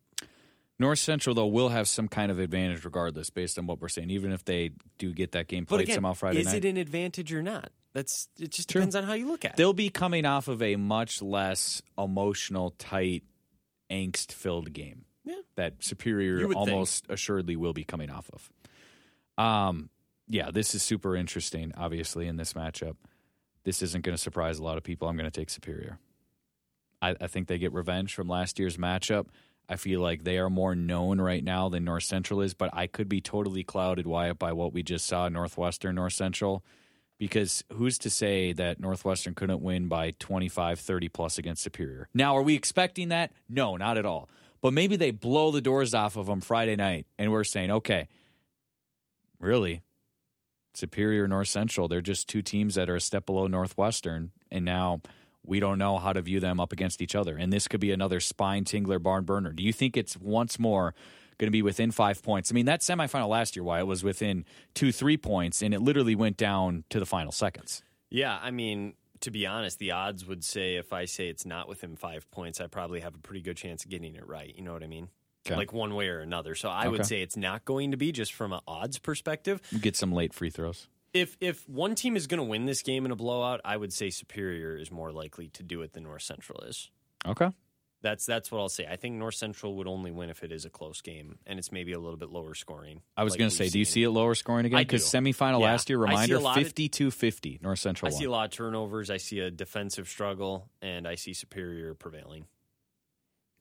S1: North Central though will have some kind of advantage regardless, based on what we're saying. Even if they do get that game played
S2: again,
S1: somehow Friday
S2: is
S1: night,
S2: it an advantage or not? That's it. Just
S1: True.
S2: depends on how you look at it.
S1: they'll be coming off of a much less emotional, tight, angst-filled game.
S2: Yeah.
S1: that Superior
S2: would think.
S1: almost assuredly will be coming off of. Um, yeah, this is super interesting. Obviously, in this matchup, this isn't going to surprise a lot of people. I'm going to take Superior. I, I think they get revenge from last year's matchup. I feel like they are more known right now than North Central is, but I could be totally clouded, Wyatt, by what we just saw Northwestern, North Central. Because who's to say that Northwestern couldn't win by 25, 30 plus against Superior? Now, are we expecting that? No, not at all. But maybe they blow the doors off of them Friday night, and we're saying, okay, really, Superior, North Central, they're just two teams that are a step below Northwestern, and now we don't know how to view them up against each other. And this could be another spine tingler barn burner. Do you think it's once more going to be within five points. I mean, that semifinal last year, why it was within two, three points, and it literally went down to the final seconds.
S2: Yeah, I mean, to be honest, the odds would say if I say it's not within five points, I probably have a pretty good chance of getting it right. You know what I mean?
S1: Okay.
S2: Like one way or another. So I
S1: Okay.
S2: would say it's not going to be just from an odds perspective.
S1: You get some late free throws.
S2: If if one team is going to win this game in a blowout, I would say Superior is more likely to do it than North Central is.
S1: Okay.
S2: That's that's what I'll say. I think North Central would only win if it is a close game and it's maybe a little bit lower scoring.
S1: I was
S2: like
S1: going to say, do you see it lower scoring again?
S2: I
S1: Because semifinal
S2: Yeah.
S1: last year,
S2: I
S1: reminder,
S2: lot
S1: 52 50, North Central
S2: I see a lot of turnovers. I see a defensive struggle, and I see Superior prevailing.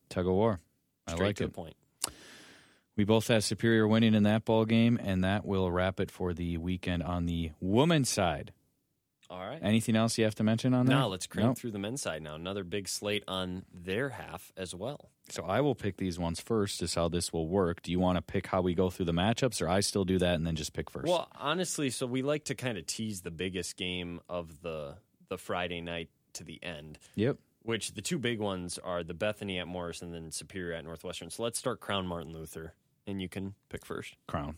S1: Tug of war. I
S2: Straight
S1: like
S2: to
S1: it.
S2: the point.
S1: We both have Superior winning in that ball game, and that will wrap it for the weekend on the women's side.
S2: All right.
S1: Anything else you have to mention on that?
S2: Now let's crank
S1: Nope.
S2: through the men's side now. Another big slate on their half as well.
S1: So I will pick these ones first, is how this will work. Do you want to pick how we go through the matchups, or I still do that and then just pick first?
S2: Well, honestly, so we like to kind of tease the biggest game of the the Friday night to the end,
S1: yep.
S2: which the two big ones are the Bethany at Morris and then Superior at Northwestern. So let's start Crown Martin Luther, and you can pick first.
S1: Crown.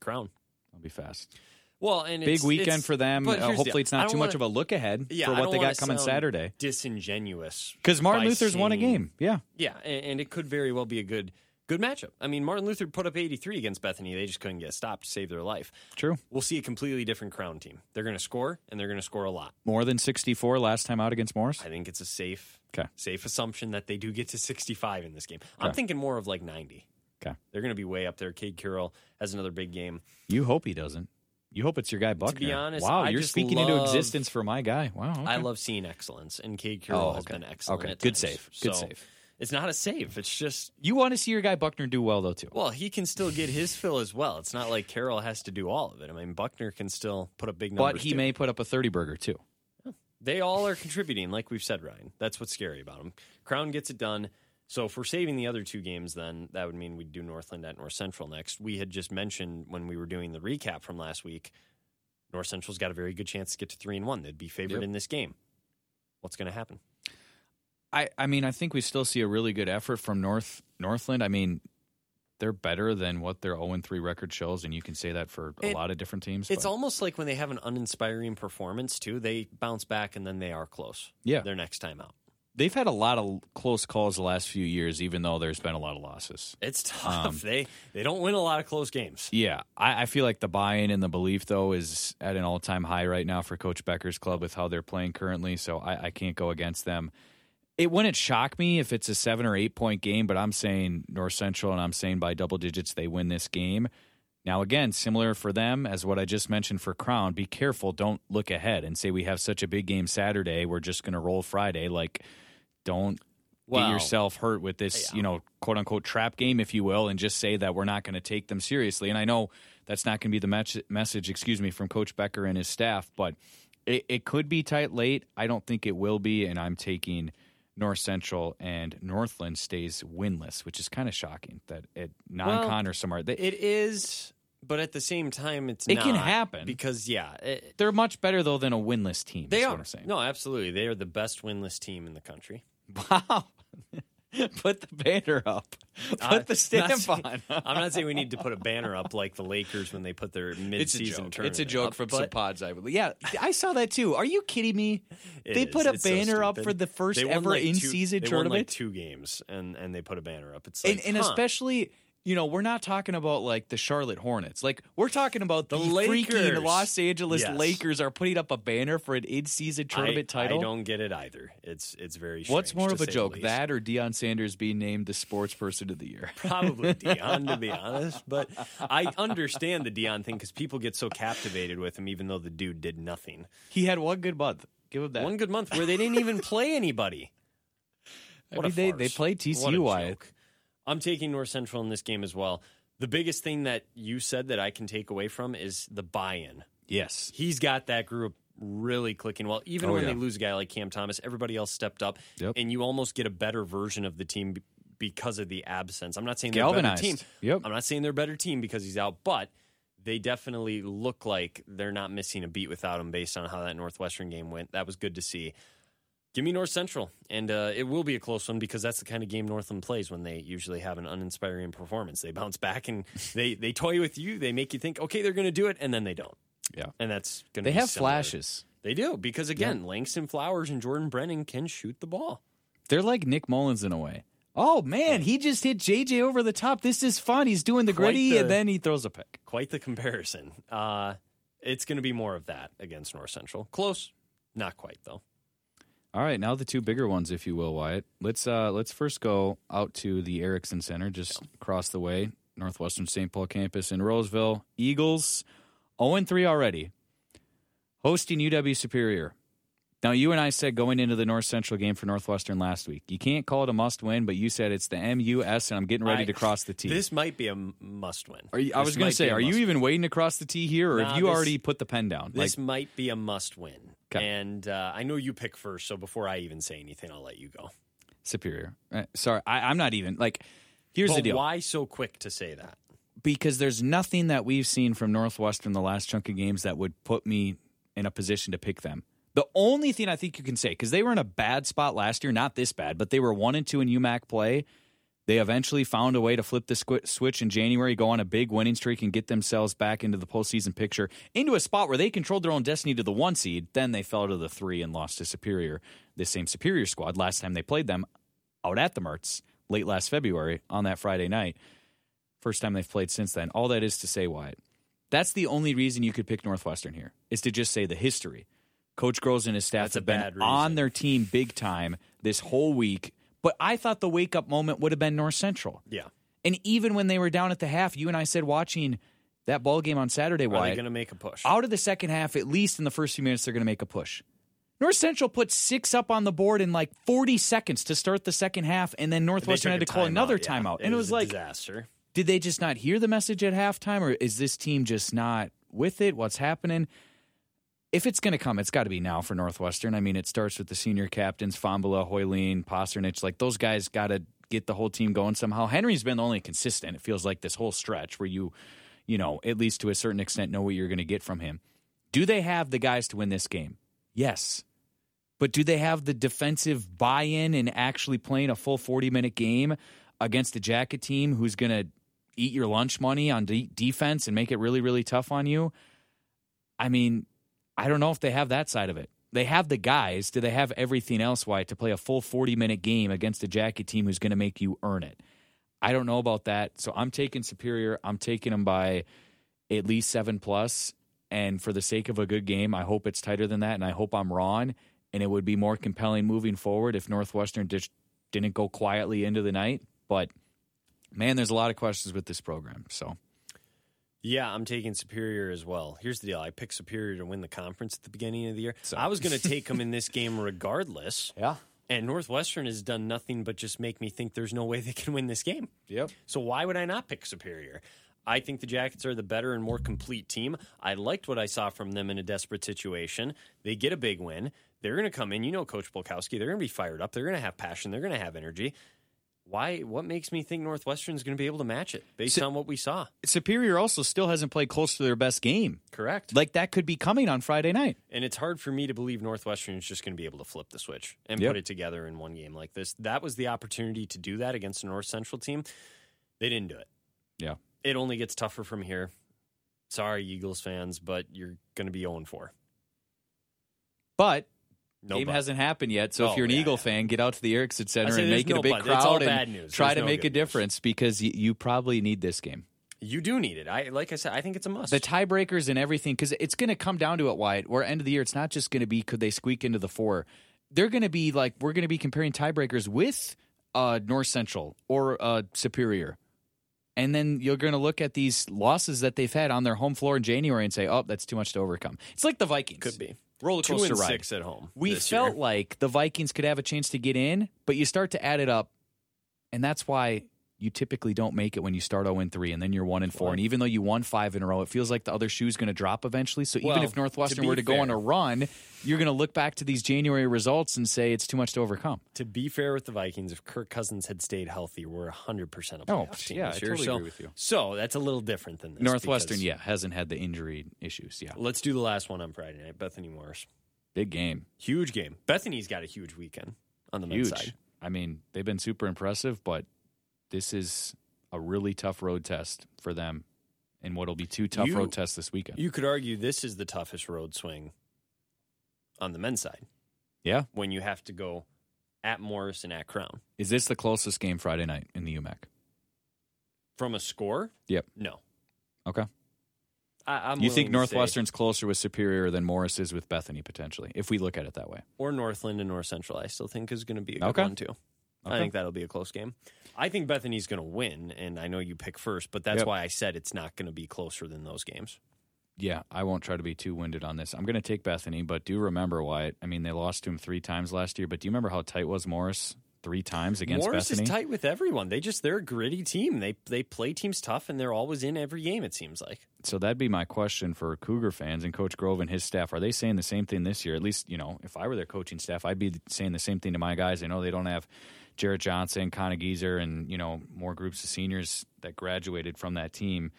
S2: Crown.
S1: I'll be fast.
S2: Well, and
S1: Big
S2: it's,
S1: weekend
S2: it's-
S1: for them. Uh,
S2: here's the
S1: hopefully, it's not too much
S2: wanna-
S1: of a look ahead
S2: Yeah,
S1: for what they got coming Saturday.
S2: Disingenuous
S1: Because Martin Luther's won a game. Yeah.
S2: Yeah, and, and it could very well be a good good matchup. I mean, Martin Luther put up 83 against Bethany. They just couldn't get stopped to save their life.
S1: True.
S2: We'll see a completely different Crown team. They're going to score, and they're going to score a lot.
S1: More than 64 last time out against Morris.
S2: I think it's a safe,
S1: 'Kay.
S2: safe assumption that they do get to 65 in this game. I'm thinking more of like 90.
S1: 'Kay.
S2: They're going to be way up there. Cade Carroll has another big game.
S1: You hope he doesn't. You hope it's your guy Buckner.
S2: be honest,
S1: wow,
S2: I
S1: you're speaking into existence for my guy. Wow. okay.
S2: I love seeing excellence, and Cade Carroll
S1: Oh,
S2: has been excellent.
S1: Okay, good
S2: times.
S1: save. Good
S2: So,
S1: save.
S2: It's not a save. It's just
S1: You want to see your guy Buckner do well though too.
S2: Well, he can still get his fill as well. It's not like Carroll has to do all of it. I mean, Buckner can still put up big numbers.
S1: but he
S2: too.
S1: may put up a 30 burger too.
S2: They all are contributing, like we've said, Ryan. That's what's scary about him. Crown gets it done. So if we're saving the other two games, then that would mean we'd do Northland at North Central next. We had just mentioned when we were doing the recap from last week, North Central's got a very good chance to get to three and one. They'd be favored
S1: Yep.
S2: in this game. What's going to happen?
S1: I, I mean, I think we still see a really good effort from North Northland. I mean, they're better than what their 0 3 record shows, and you can say that for a
S2: It-
S1: lot of different teams.
S2: It's
S1: but-
S2: almost like when they have an uninspiring performance too. They bounce back and then they are close.
S1: Yeah.
S2: their next time out.
S1: They've had a lot of close calls the last few years, even though there's been a lot of losses.
S2: It's tough.
S1: Um,
S2: they they don't win a lot of close games.
S1: Yeah, I, I feel like the buy-in and the belief though is at an all-time high right now for Coach Becker's club with how they're playing currently. So I, I can't go against them. It wouldn't shock me if it's a seven or eight point game, but I'm saying North Central, and I'm saying by double digits they win this game. Now, again, similar for them as what I just mentioned for Crown. Be careful. Don't look ahead and say we have such a big game Saturday. We're just going to roll Friday. Like, don't
S2: Well,
S1: get yourself hurt with this,
S2: yeah.
S1: you know, quote unquote trap game, if you will, and just say that we're not going to take them seriously. And I know that's not going to be the match- message, excuse me, from Coach Becker and his staff, but it, it could be tight late. I don't think it will be, and I'm taking North Central and Northland stays winless, which is kind of shocking that at non-con or somewhere they,
S2: It is, but at the same time, it's
S1: It can happen.
S2: because yeah, it,
S1: they're much better though than a winless team.
S2: they
S1: is
S2: are.
S1: What I'm saying.
S2: No, absolutely, they are the best winless team in the country.
S1: Wow. Put the banner up. Put
S2: Uh,
S1: the stamp
S2: saying-
S1: on.
S2: I'm not saying we need to put a banner up like the Lakers when they put their mid-season
S1: It's
S2: tournament.
S1: It's a joke
S2: up,
S1: from some pods, I believe. Yeah, I saw that too. Are you kidding me? they
S2: is.
S1: put a
S2: It's so
S1: banner up for the first ever
S2: like
S1: in-season tournament.
S2: they won like two games, and and they put a banner up. It's like,
S1: and, and
S2: huh.
S1: especially, you know, we're not talking about like the Charlotte Hornets. Like we're talking about the,
S2: The
S1: freaking. Los Angeles
S2: Yes.
S1: Lakers are putting up a banner for an in-season tournament
S2: I,
S1: title.
S2: I don't get it either. It's it's very.
S1: What's more of a joke, that or Deion Sanders being named the Sports Person of the Year?
S2: Probably Deion, to be honest. But I understand the Deion thing because people get so captivated with him, even though the dude did nothing.
S1: He had one good month. Give him that.
S2: One good month where they didn't even play anybody.
S1: I
S2: What a
S1: mean, they they
S2: farce.
S1: played
S2: What a
S1: TCU. Wyatt.
S2: I'm taking North Central in this game as well. The biggest thing that you said that I can take away from is the buy-in.
S1: Yes.
S2: He's got that group really clicking well. Even
S1: Oh,
S2: when
S1: yeah.
S2: they lose a guy like Cam Thomas, everybody else stepped up,
S1: Yep.
S2: and you almost get a better version of the team because of the absence. I'm not saying they're a better team.
S1: Yep.
S2: I'm not saying they're a better team because he's out, but they definitely look like they're not missing a beat without him based on how that Northwestern game went. That was good to see. Give me North Central, and uh, it will be a close one because that's the kind of game Northland plays when they usually have an uninspiring performance. They bounce back and they they toy with you. They make you think, okay, they're going to do it, and then they don't.
S1: Yeah.
S2: and that's going to.
S1: They
S2: be
S1: have
S2: similar.
S1: flashes.
S2: They do because again, Langston Flowers and Jordan Brennan can shoot the ball.
S1: They're like Nick Mullens in a way. Oh man, he just hit JJ over the top. This is fun. He's doing the
S2: Quite
S1: gritty
S2: the-
S1: and then he throws a pick.
S2: Quite the comparison. Uh, it's going to be more of that against North Central. Close, not quite though.
S1: All right, now the two bigger ones, if you will, Wyatt. Let's uh let's first go out to the Ericksen Center, just across the way, Northwestern St. Paul campus in Roseville. Eagles 0 3 already. Hosting UW Superior. Now you and I said going into the North Central game for Northwestern last week. You can't call it a must win, but you said it's the MUS and I'm getting ready
S2: I-
S1: to cross the T.
S2: This might be a must win.
S1: are you, I was going to say, are you even waiting to cross the T here or
S2: Nah,
S1: have you
S2: this-
S1: already put the pen down?
S2: This
S1: like
S2: might be a must win. And uh, I know you pick first, so before I even say anything, I'll let you go.
S1: Superior. Uh, sorry, I, I'm not even like here's
S2: but
S1: the deal.
S2: why so quick to say that?
S1: because there's nothing that we've seen from Northwestern the last chunk of games that would put me in a position to pick them. The only thing I think you can say, because they were in a bad spot last year, not this bad, but they were one and two in UMAC play. They eventually found a way to flip the switch in January, go on a big winning streak, and get themselves back into the postseason picture, into a spot where they controlled their own destiny to the one seed. Then they fell to the three and lost to Superior, this same Superior squad, last time they played them out at the Mertz late last February on that Friday night. First time they've played since then. All that is to say, Wyatt, that's the only reason you could pick Northwestern here is to just say the history. Coach Groves and his staff
S2: That's
S1: have been
S2: bad
S1: on their team big time this whole week. But I thought the wake up moment would have been North Central.
S2: Yeah.
S1: And even when they were down at the half, you and I said watching that ball game on Saturday,
S2: Are they
S1: Wyatt,
S2: going to make a push?
S1: out of the second half, at least in the first few minutes, they're going to make a push. North Central put six up on the board in like 40 seconds to start the second half, and then Northwestern had to call another
S2: timeout, yeah.
S1: timeout. And it was,
S2: a
S1: like,
S2: disaster.
S1: did they just not hear the message at halftime, or is this team just not with it? What's happening? If it's going to come, it's got to be now for Northwestern. I mean, it starts with the senior captains, Fombula, Hoyleen, Posternich. Like, those guys got to get the whole team going somehow. Henry's been the only consistent, it feels like, this whole stretch where you, you know, at least to a certain extent, know what you're going to get from him. Do they have the guys to win this game? Yes. But do they have the defensive buy in and actually playing a full 40 minute game against a jacket team who's going to eat your lunch money on de- defense and make it really, really tough on you? I mean, I don't know if they have that side of it. They have the guys. Do they have everything else, Why to play a full 40 minute game against a jacket team who's going to make you earn it? I don't know about that. So I'm taking Superior. I'm taking them by at least seven plus. And for the sake of a good game, I hope it's tighter than that. And I hope I'm wrong. And it would be more compelling moving forward if Northwestern just didn't go quietly into the night. But man, there's a lot of questions with this program. So
S2: Yeah, I'm taking Superior as well. Here's the deal: I picked Superior to win the conference at the beginning of the year.
S1: So-
S2: I was going to take them in this game regardless.
S1: yeah,
S2: And Northwestern has done nothing but just make me think there's no way they can win this game.
S1: yep.
S2: So why would I not pick Superior? I think the Jackets are the better and more complete team. I liked what I saw from them in a desperate situation. They get a big win. They're going to come in. You know, Coach Polkowski. They're going to be fired up. They're going to have passion. They're going to have energy. Why? What makes me think Northwestern is going to be able to match it based
S1: So-
S2: on what we saw?
S1: Superior also still hasn't played close to their best game.
S2: Correct.
S1: Like that could be coming on Friday night.
S2: And it's hard for me to believe Northwestern is just going to be able to flip the switch and
S1: Yep.
S2: put it together in one game like this. That was the opportunity to do that against a North Central team. They didn't do it.
S1: Yeah.
S2: It only gets tougher from here. Sorry, Eagles fans, but you're going to be 0 4.
S1: But
S2: No
S1: game
S2: but.
S1: hasn't happened yet. So
S2: Oh,
S1: if you're an
S2: yeah,
S1: Eagle
S2: yeah.
S1: fan, get out to the Ericksen Center and make it a big
S2: but.
S1: Crowd and try
S2: There's
S1: to
S2: no
S1: make a
S2: good news.
S1: difference because you, you probably need this game.
S2: You do need it. I like I said, I think it's a must.
S1: The tiebreakers and everything, because it's going to come down to it, Wyatt. Where end of the year, it's not just going to be could they squeak into the four. They're going to be like we're going to be comparing tiebreakers with uh, North Central or uh, Superior, and then you're going to look at these losses that they've had on their home floor in January and say, "Oh, that's too much to overcome." It's like the Vikings.
S2: Could be.
S1: Roller
S2: Two and
S1: ride.
S2: six at home.
S1: We
S2: this
S1: felt
S2: year.
S1: like the Vikings could have a chance to get in, but you start to add it up, and that's why you typically don't make it when you start 0 3 and then you're 1 and 4. And even though you won five in a row, it feels like the other shoe's going to drop eventually. So even if Northwestern
S2: to
S1: were to go on a run, you're going to look back to these January results and say it's too much to overcome.
S2: to be fair with the Vikings, if Kirk Cousins had stayed healthy, we're 100% a
S1: Oh,
S2: team
S1: yeah,
S2: this
S1: I totally
S2: so,
S1: agree with you.
S2: So that's a little different than this.
S1: Northwestern, yeah, hasn't had the injury issues. Yeah.
S2: Let's do the last one on Friday night. Bethany Morris.
S1: Big game.
S2: Huge game. Bethany's got a huge weekend on the
S1: Huge.
S2: men's side.
S1: I mean, they've been super impressive, but this is a really tough road test for them in what'll be two tough
S2: You-
S1: road tests this weekend.
S2: You could argue this is the toughest road swing on the men's side
S1: yeah.
S2: when you have to go at Morris and at Crown.
S1: Is this the closest game Friday night in the UMAC?
S2: From a score?
S1: Yep.
S2: No.
S1: Okay.
S2: I, I'm
S1: you think
S2: to say-
S1: Northwestern's closer with Superior than Morris is with Bethany potentially, if we look at it that way?
S2: or Northland and North Central, I still think is going to be a good
S1: Okay.
S2: one too. I think that'll be a close game. I think Bethany's going to win, and I know you pick first, but that's
S1: Yep.
S2: why I said it's not going to be closer than those games.
S1: Yeah, I won't try to be too winded on this. I'm going to take Bethany, but do remember Wyatt. I mean, they lost to him three times last year, but do you remember how tight was Morris three times against Bethany.
S2: Morris
S1: Bethany?
S2: is tight with everyone. They just they're a gritty team. They they play teams tough, and they're always in every game. It seems like.
S1: So that'd be my question for Cougar fans and Coach Grove and his staff. Are they saying the same thing this year? At least, you know, if I were their coaching staff, I'd be saying the same thing to my guys. I know they don't have Jarrett Johnson, Connor Geezer, and, you know, more groups of seniors that graduated from that team.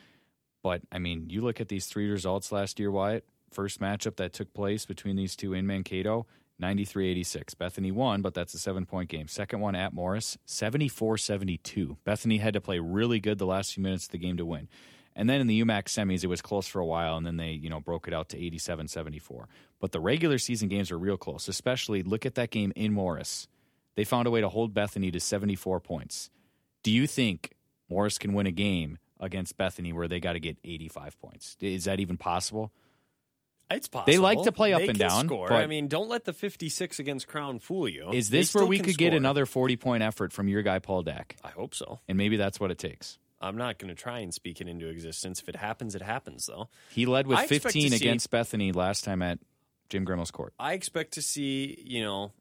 S1: But, I mean, you look at these three results last year, Wyatt. First matchup that took place between these two in Mankato, 93 86. Bethany won, but that's a seven point game. Second one at Morris, 74 72. Bethany had to play really good the last few minutes of the game to win. And then in the UMAC semis, it was close for a while, and then they, you know, broke it out to 87 74. But the regular season games are real close, especially look at that game in Morris. They found a way to hold Bethany to 74 points. Do you think Morris can win a game against Bethany where they got to get 85 points? Is that even possible?
S2: It's possible.
S1: They like to play up
S2: They
S1: and down,
S2: Score.
S1: but-
S2: I mean, don't let the fifty-six against Crown fool you.
S1: Is this where we could get another 40 point effort from your guy, Paul Dack?
S2: I hope so.
S1: And maybe that's what it takes.
S2: I'm not going to try and speak it into existence. If it happens, it happens. Though
S1: He led with
S2: I expect to
S1: 15
S2: see-
S1: against Bethany last time at Jim Grimmel's court.
S2: I expect to see, you know,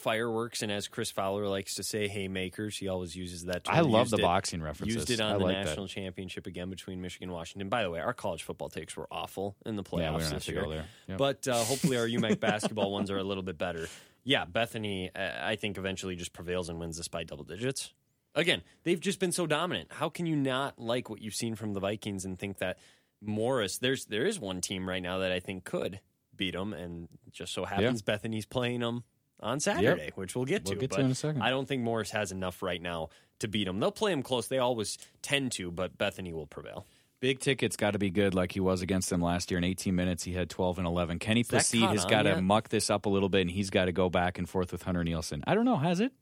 S2: fireworks, and as Chris Fowler likes to say, haymakers. He always uses that. Term.
S1: I love
S2: Used
S1: the
S2: it-
S1: boxing references.
S2: Used it
S1: I
S2: on the
S1: like that.
S2: national championship again between Michigan and Washington. By the way, our college football takes were awful in the playoffs
S1: Yeah, we don't have
S2: this
S1: to
S2: year.
S1: go there. Yep.
S2: But uh, hopefully, our UMAC basketball ones are a little bit better. Yeah, Bethany, uh, I think eventually just prevails and wins this by double digits. Again, they've just been so dominant. How can you not like what you've seen from the Vikings and think that Morris? There's there is one team right now that I think could beat them, and just so happens Bethany's playing them on Saturday, which we'll get to.
S1: We'll get to
S2: but
S1: in a second.
S2: I don't think Morris has enough right now to beat them. They'll play them close. They always tend to, but Bethany will prevail.
S1: Big ticket's got to be good like he was against them last year. In 18 minutes, he had 12 and 11. Kenny Placide has got to muck this up a little bit, and he's got to go back and forth with Hunter Nielsen. I don't know. Has it?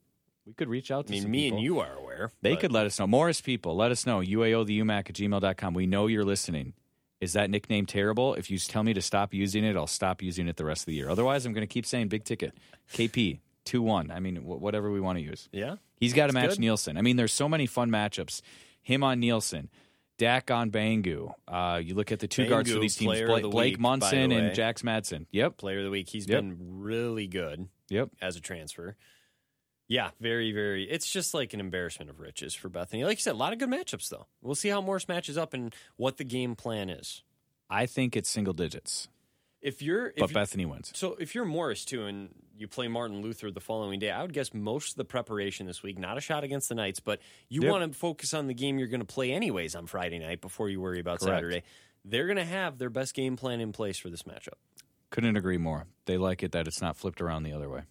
S1: We could reach out
S2: I
S1: to
S2: mean,
S1: some
S2: me
S1: people.
S2: and you are aware.
S1: They
S2: but-
S1: could let us know. Morris people, let us know. UAO the UMAC at gmail.com. We know you're listening. Is that nickname terrible? If you tell me to stop using it, I'll stop using it the rest of the year. Otherwise, I'm going to keep saying big ticket. KP, 2 1. I mean, wh- whatever we want to use.
S2: Yeah.
S1: He's got to match
S2: good.
S1: Nielsen. I mean, there's so many fun matchups. Him on Nielsen, Dak on Bangu. Uh, you look at the two guards for these teams Blake,
S2: the
S1: Blake
S2: week,
S1: Munson and Jax Madsen. Yep.
S2: Player of the week. He's
S1: Yep.
S2: been really good
S1: Yep.
S2: as a transfer. Yeah, very, very. It's just like an embarrassment of riches for Bethany. Like you said, a lot of good matchups, though. We'll see how Morris matches up and what the game plan is.
S1: I think it's single digits,
S2: If you're, if
S1: but
S2: you-
S1: Bethany wins.
S2: so if you're Morris too, and you play Martin Luther the following day, I would guess most of the preparation this week, not a shot against the Knights, but you
S1: Yep.
S2: want to focus on the game you're going to play anyways on Friday night before you worry about
S1: Correct.
S2: Saturday. They're going to have their best game plan in place for this matchup.
S1: Couldn't agree more. They like it that it's not flipped around the other way.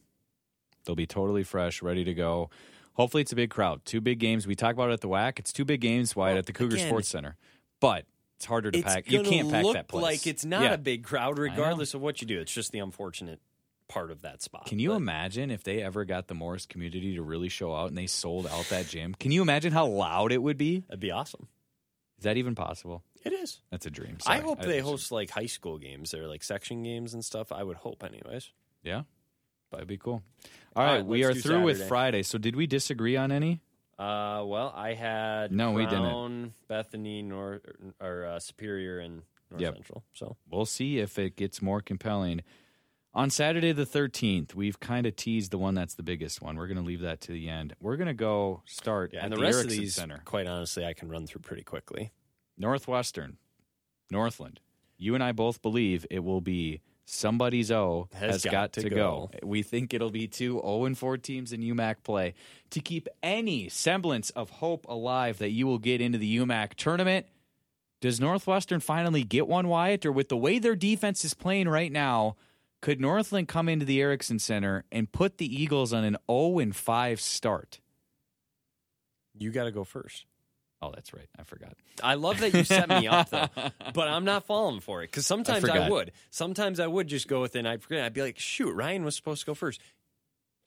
S1: They'll be totally fresh, ready to go. Hopefully, it's a big crowd. Two big games. We talk about it at the WAC. It's two big games wide
S2: Well,
S1: at the Cougar
S2: again,
S1: Sports Center, but it's harder to
S2: it's
S1: pack. You can't pack that place.
S2: like it's not
S1: Yeah.
S2: a big crowd, regardless of what you do. It's just the unfortunate part of that spot.
S1: Can you
S2: But
S1: imagine if they ever got the Morris community to really show out and they sold out that gym? Can you imagine how loud it would be?
S2: That'd be awesome.
S1: Is that even possible?
S2: It is.
S1: That's a dream.
S2: I
S1: Sorry.
S2: hope they host like high school games or like section games and stuff. I would hope, anyways.
S1: Yeah, that'd be cool.
S2: All
S1: All right,
S2: right,
S1: we are through with Friday. So, did we disagree on any?
S2: Uh, well, I had
S1: No, we didn't.
S2: Bethany, North or uh, Superior, and North
S1: Yep.
S2: Central. So
S1: We'll see if it gets more compelling. On Saturday the 13th, we've kind of teased the one that's the biggest one. We're going to leave that to the end. We're going to go start
S2: yeah,
S1: at
S2: and the,
S1: the,
S2: rest
S1: Ericksen
S2: of these,
S1: Center.
S2: quite honestly, I can run through pretty quickly.
S1: Northwestern, Northland. You and I both believe it will be somebody's O has, got, to, go. We think it'll be two 0 and 4 teams in UMAC play to keep any semblance of hope alive that you will get into the UMAC tournament. Does Northwestern finally get one, Wyatt? Or with the way their defense is playing right now, Could Northland come into the Ericksen Center and put the Eagles on an 0 and 5 start?
S2: You got to go first.
S1: Oh, that's right. I forgot.
S2: I love that you set me up though, but I'm not falling for it because sometimes I,
S1: forgot.
S2: would. Sometimes I would just go with it. and I'd forget. I'd be like, shoot, Ryan was supposed to go first.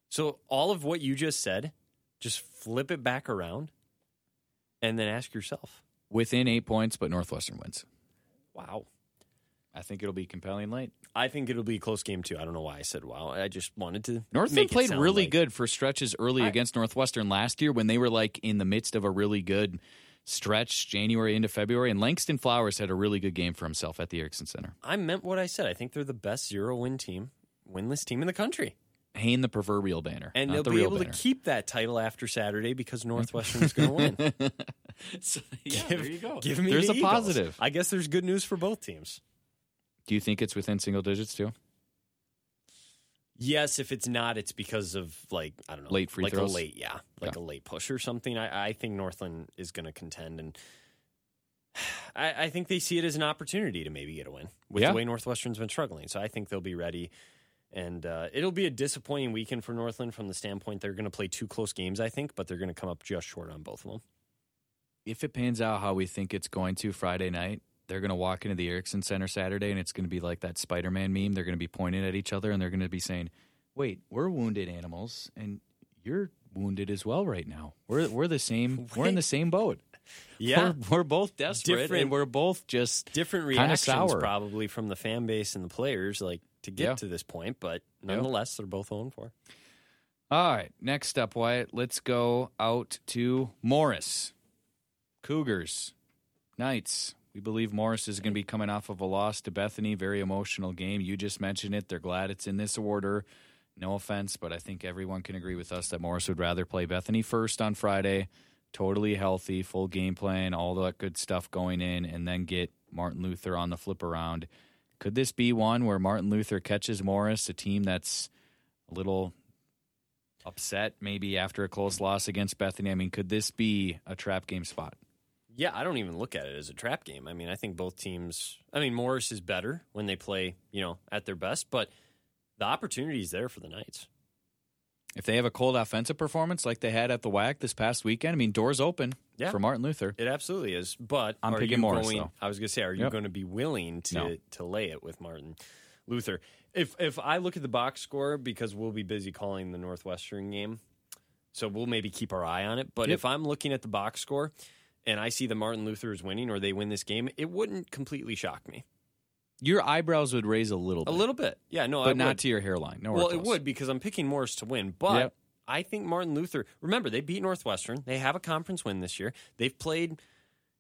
S2: So all of what you just said, just flip it back around, and then ask yourself,
S1: Within eight points, but Northwestern wins.
S2: wow.
S1: I think it'll be compelling late.
S2: I think it'll be a close game too. I don't know why I said wow. I just wanted to.
S1: Northland
S2: make it
S1: played
S2: sound
S1: really
S2: like-
S1: good for stretches early
S2: I-
S1: against Northwestern last year when they were like in the midst of a really good stretch, January into February. And Langston Flowers had a really good game for himself at the Ericksen Center.
S2: I meant what I said. I think they're the best zero win team, winless team in the country,
S1: Hang the proverbial banner,
S2: and they'll
S1: the
S2: be able
S1: banner.
S2: to keep that title after Saturday because Northwestern is going to win.
S1: So, yeah,
S2: give,
S1: there you go.
S2: Give me
S1: There's
S2: the
S1: a
S2: Eagles.
S1: positive.
S2: I guess there's good news for both teams.
S1: Do you think it's within single digits too?
S2: Yes, if it's not, it's because of like I don't know,
S1: Late free
S2: like
S1: throws?
S2: a late, yeah, like
S1: Yeah.
S2: a late push or something. I, I think Northland is going to contend, and I, I think they see it as an opportunity to maybe get a win with
S1: Yeah.
S2: the way Northwestern's been struggling. So I think they'll be ready, and uh, it'll be a disappointing weekend for Northland from the standpoint they're going to play two close games. I think, but they're going to come up just short on both of them.
S1: If it pans out how we think it's going to Friday night, they're going to walk into the Ericksen Center Saturday and it's going to be like that Spider Man meme. They're going to be pointing at each other and they're going to be saying, Wait, we're wounded animals and you're wounded as well right now. We're, we're the same. We're in the same boat.
S2: Yeah,
S1: We're, we're both desperate
S2: Different-
S1: and we're both just
S2: different reactions
S1: sour.
S2: probably from the fan base and the players, like to get
S1: Yeah.
S2: to this point. But nonetheless, they're both on for.
S1: All right, next up, Wyatt, let's go out to Morris. Cougars, Knights. We believe Morris is going to be coming off of a loss to Bethany. Very emotional game. You just mentioned it. They're glad it's in this order. No offense, but I think everyone can agree with us that Morris would rather play Bethany first on Friday, totally healthy, full game plan, all that good stuff going in, and then get Martin Luther on the flip around. Could this be one where Martin Luther catches Morris, a team that's a little upset maybe after a close loss against Bethany? I mean, could this be a trap game spot?
S2: Yeah, I don't even look at it as a trap game. I mean, I think both teams. I mean, Morris is better when they play, you know, at their best, but the opportunity is there for the Knights.
S1: If they have a cold offensive performance like they had at the WAC this past weekend, I mean, doors open
S2: Yeah.
S1: for Martin Luther.
S2: It absolutely is. But
S1: I'm picking Morris,
S2: going,
S1: though.
S2: I was going to say, are you
S1: Yep.
S2: going to be willing to
S1: No.
S2: to lay it with Martin Luther? If if I look at the box score because we'll be busy calling the Northwestern game, so we'll maybe keep our eye on it. But
S1: Yep.
S2: if I'm looking at the box score and I see the Martin Luther is winning or they win this game, it wouldn't completely shock me.
S1: Your eyebrows would raise a little bit.
S2: A little bit, yeah. No, I
S1: but not
S2: would.
S1: to your hairline. No,
S2: Well, it would because I'm picking Morris to win, but
S1: Yep.
S2: I think Martin Luther. Remember, they beat Northwestern. They have a conference win this year. They've played.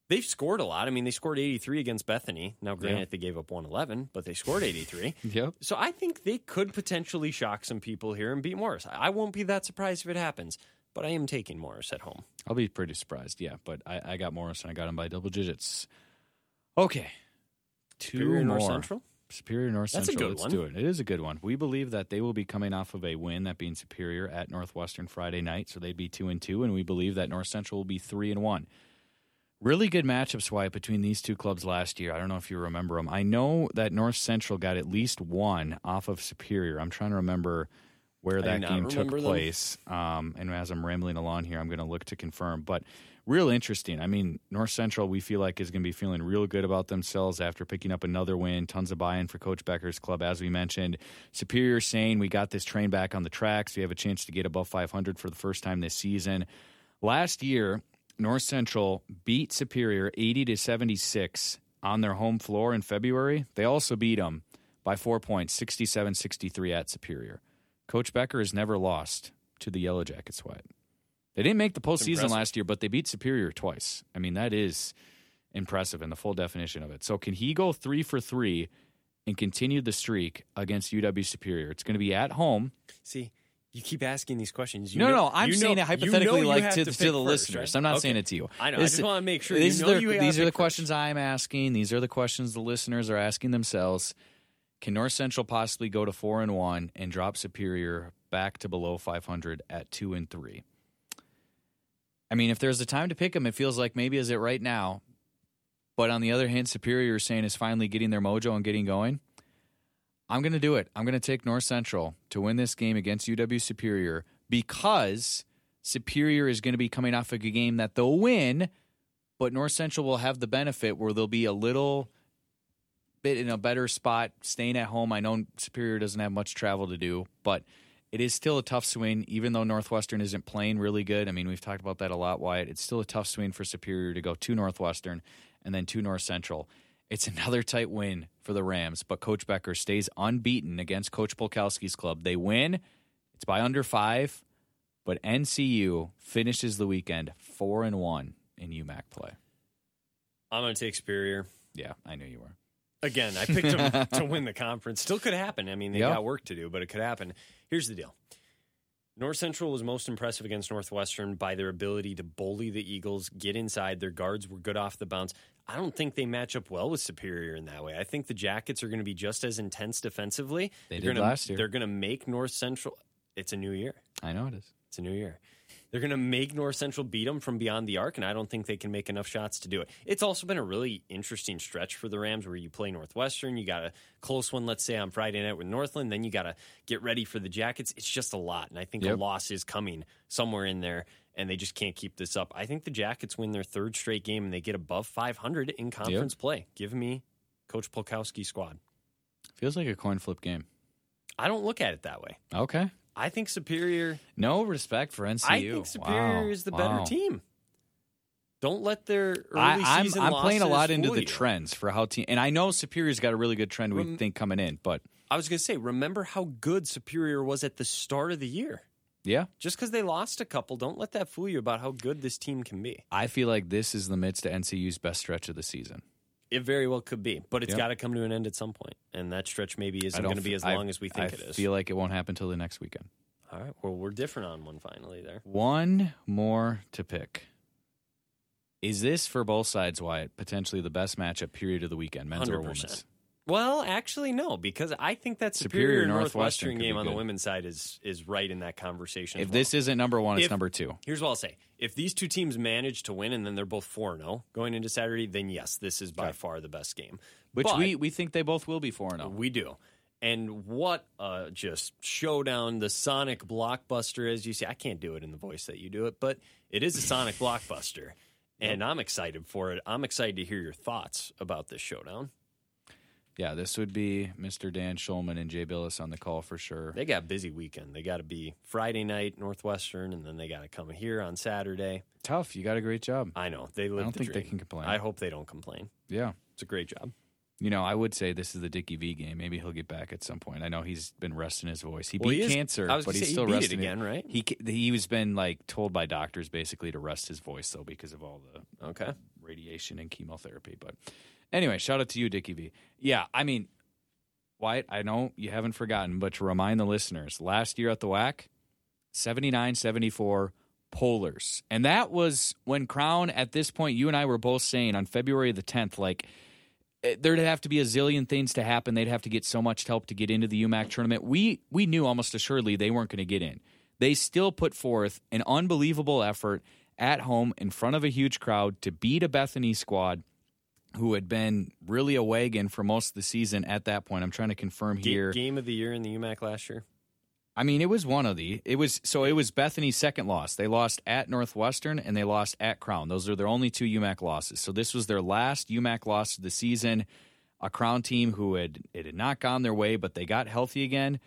S2: They've scored a lot. I mean, they scored 83 against Bethany. Now, granted,
S1: Yeah.
S2: they gave up 111, but they scored 83.
S1: Yep.
S2: So I think they could potentially shock some people here and beat Morris. I won't be that surprised if it happens, but I am taking Morris at home.
S1: I'll be pretty surprised. Yeah, but I, I got Morris and I got him by double digits. Okay, two
S2: Superior
S1: more.
S2: North Central.
S1: Superior North
S2: That's a
S1: Central. Let's
S2: one.
S1: do it. It is a good one. We believe that they will be coming off of a win, that being Superior at Northwestern Friday night, so they'd be two and two, and we believe that North Central will be three and one. Really good matchups, Wyatt, between these two clubs last year. I don't know if you remember them. I know that North Central got at least one off of Superior. I'm trying to remember where that game took
S2: them.
S1: place. Um, and as I'm rambling along here, I'm going to look to confirm. But real interesting. I mean, North Central, we feel like is going to be feeling real good about themselves after picking up another win. Tons of buy-in for Coach Becker's club, as we mentioned. Superior saying we got this train back on the tracks. We have a chance to get above 500 for the first time this season. Last year, North Central beat Superior 80 to 76 on their home floor in February. They also beat them by four points, 67 63 at Superior. Coach Becker has never lost to the Yellow Jackets, Wyatt. They didn't make the postseason last year, but they beat Superior twice. I mean, that is impressive in the full definition of it. So, can he go three for three and continue the streak against UW Superior? It's going to be at home.
S2: See, you keep asking these questions. You
S1: no,
S2: know-
S1: no, I'm
S2: you
S1: saying
S2: know-
S1: it hypothetically,
S2: you know
S1: like to,
S2: to
S1: to, the
S2: first,
S1: listeners.
S2: right?
S1: I'm not
S2: Okay.
S1: saying it to you.
S2: I know. I just want to make sure.
S1: These
S2: you know
S1: are the, these are the
S2: pick first.
S1: questions I'm asking. These are the questions the listeners are asking themselves. Can North Central possibly go to four and one and drop Superior back to below 500 at two and three? I mean, if there's a time to pick them, it feels like maybe is it right now. But on the other hand, Superior is saying is finally getting their mojo and getting going. I'm going to do it. I'm going to take North Central to win this game against UW Superior because Superior is going to be coming off of a game that they'll win, but North Central will have the benefit where they'll be a little bit in a better spot staying at home. I know Superior doesn't have much travel to do, but it is still a tough swing, even though Northwestern isn't playing really good. I mean, we've talked about that a lot, Wyatt. It's still a tough swing for Superior to go to Northwestern and then to North Central. It's another tight win for the Rams, but Coach Becker stays unbeaten against Coach Polkowski's club. They win. It's by under five, but NCU finishes the weekend four and one in UMAC play.
S2: I'm going to take Superior.
S1: Yeah, I knew you were.
S2: Again, I picked them to win the conference. Still could happen. I mean, they
S1: Yeah.
S2: got work to do, but it could happen. Here's the deal. North Central was most impressive against Northwestern by their ability to bully the Eagles, get inside. Their guards were good off the bounce. I don't think they match up well with Superior in that way. I think the Jackets are going to be just as intense defensively.
S1: They
S2: They're
S1: did
S2: gonna,
S1: last year.
S2: They're going to make North Central. It's a new year.
S1: I know it is.
S2: It's a new year. They're going to make North Central beat them from beyond the arc, and I don't think they can make enough shots to do it. It's also been a really interesting stretch for the Rams where you play Northwestern. You got a close one, let's say, on Friday night with Northland. Then you got to get ready for the Jackets. It's just a lot, and I think a loss is coming somewhere in there, and they just can't keep this up. I think the Jackets win their third straight game, and they get above 500 in conference play. Give me Coach Polkowski squad.
S1: Feels like a coin flip game.
S2: I don't look at it that way.
S1: Okay.
S2: I think Superior
S1: No respect for NCU.
S2: I think Superior
S1: Wow.
S2: is the
S1: Wow.
S2: better team. Don't let their early
S1: I, I'm,
S2: season
S1: I'm playing a lot into the
S2: you.
S1: trends for how team, and I know Superior's got a really good trend we
S2: Rem-
S1: think coming in, but
S2: I was going to say, remember how good Superior was at the start of the year.
S1: yeah,
S2: Just because they lost a couple, don't let that fool you about how good this team can be.
S1: I feel like this is the midst of NCU's best stretch of the season.
S2: It very well could be, but it's
S1: Yep.
S2: got to come to an end at some point, and that stretch maybe isn't going to be as long as we think it is.
S1: I feel like it won't happen till the next weekend.
S2: All right, well, we're different on one finally there.
S1: One more to pick. Is this for both sides, Wyatt, potentially the best matchup period of the weekend, men's or
S2: 100%.
S1: women's?
S2: Well, actually, no, because I think that
S1: Superior
S2: Superior,
S1: Northwestern
S2: Northwestern game on the women's side is is right in that conversation.
S1: If
S2: well.
S1: this isn't number one, it's
S2: If-
S1: number two.
S2: Here's what I'll say: if these two teams manage to win and then they're both four zero oh going into Saturday, then yes, this is by
S1: Okay.
S2: far the best game.
S1: Which
S2: But
S1: we, we think they both will be 4 0.
S2: we do. And what a just showdown, the Sonic blockbuster, as you say. I can't do it in the voice that you do it, but it is a Sonic blockbuster. And I'm excited for it. I'm excited to hear your thoughts about this showdown.
S1: Yeah, this would be Mr. Dan Shulman and Jay Bilas on the call for sure.
S2: They got a busy weekend. They got to be Friday night, Northwestern, and then they got to come here on Saturday.
S1: Tough. You got a great job.
S2: I know. They live
S1: I don't
S2: the
S1: think they can complain.
S2: I hope they don't complain.
S1: Yeah.
S2: It's a great job.
S1: You know, I would say this is the Dickie V game. Maybe he'll get back at some point. I know he's been resting his voice. He
S2: Well,
S1: beat
S2: he is-
S1: cancer, but he's
S2: he
S1: still
S2: it
S1: resting
S2: again, right?
S1: He he was been like told by doctors basically to rest his voice though because of all the
S2: Okay.
S1: radiation and chemotherapy. But anyway, shout out to you, Dickie V. Yeah, I mean, Wyatt, I know you haven't forgotten, but to remind the listeners, last year at the WAC, 79 74 Polars. And that was when Crown, at this point, you and I were both saying on February the 10th, like, eh, there'd have to be a zillion things to happen. They'd have to get so much help to get into the UMAC tournament. We we knew almost assuredly they weren't going to get in. They still put forth an unbelievable effort at home in front of a huge crowd to beat a Bethany squad who had been really a wagon for most of the season at that point. I'm trying to confirm here.
S2: game of the year in the UMAC last year.
S1: I mean, it was one of the. It was so it was Bethany's second loss. They lost at Northwestern and they lost at Crown. Those are their only two UMAC losses. So this was their last UMAC loss of the season. A Crown team who had it had not gone their way, but they got healthy again.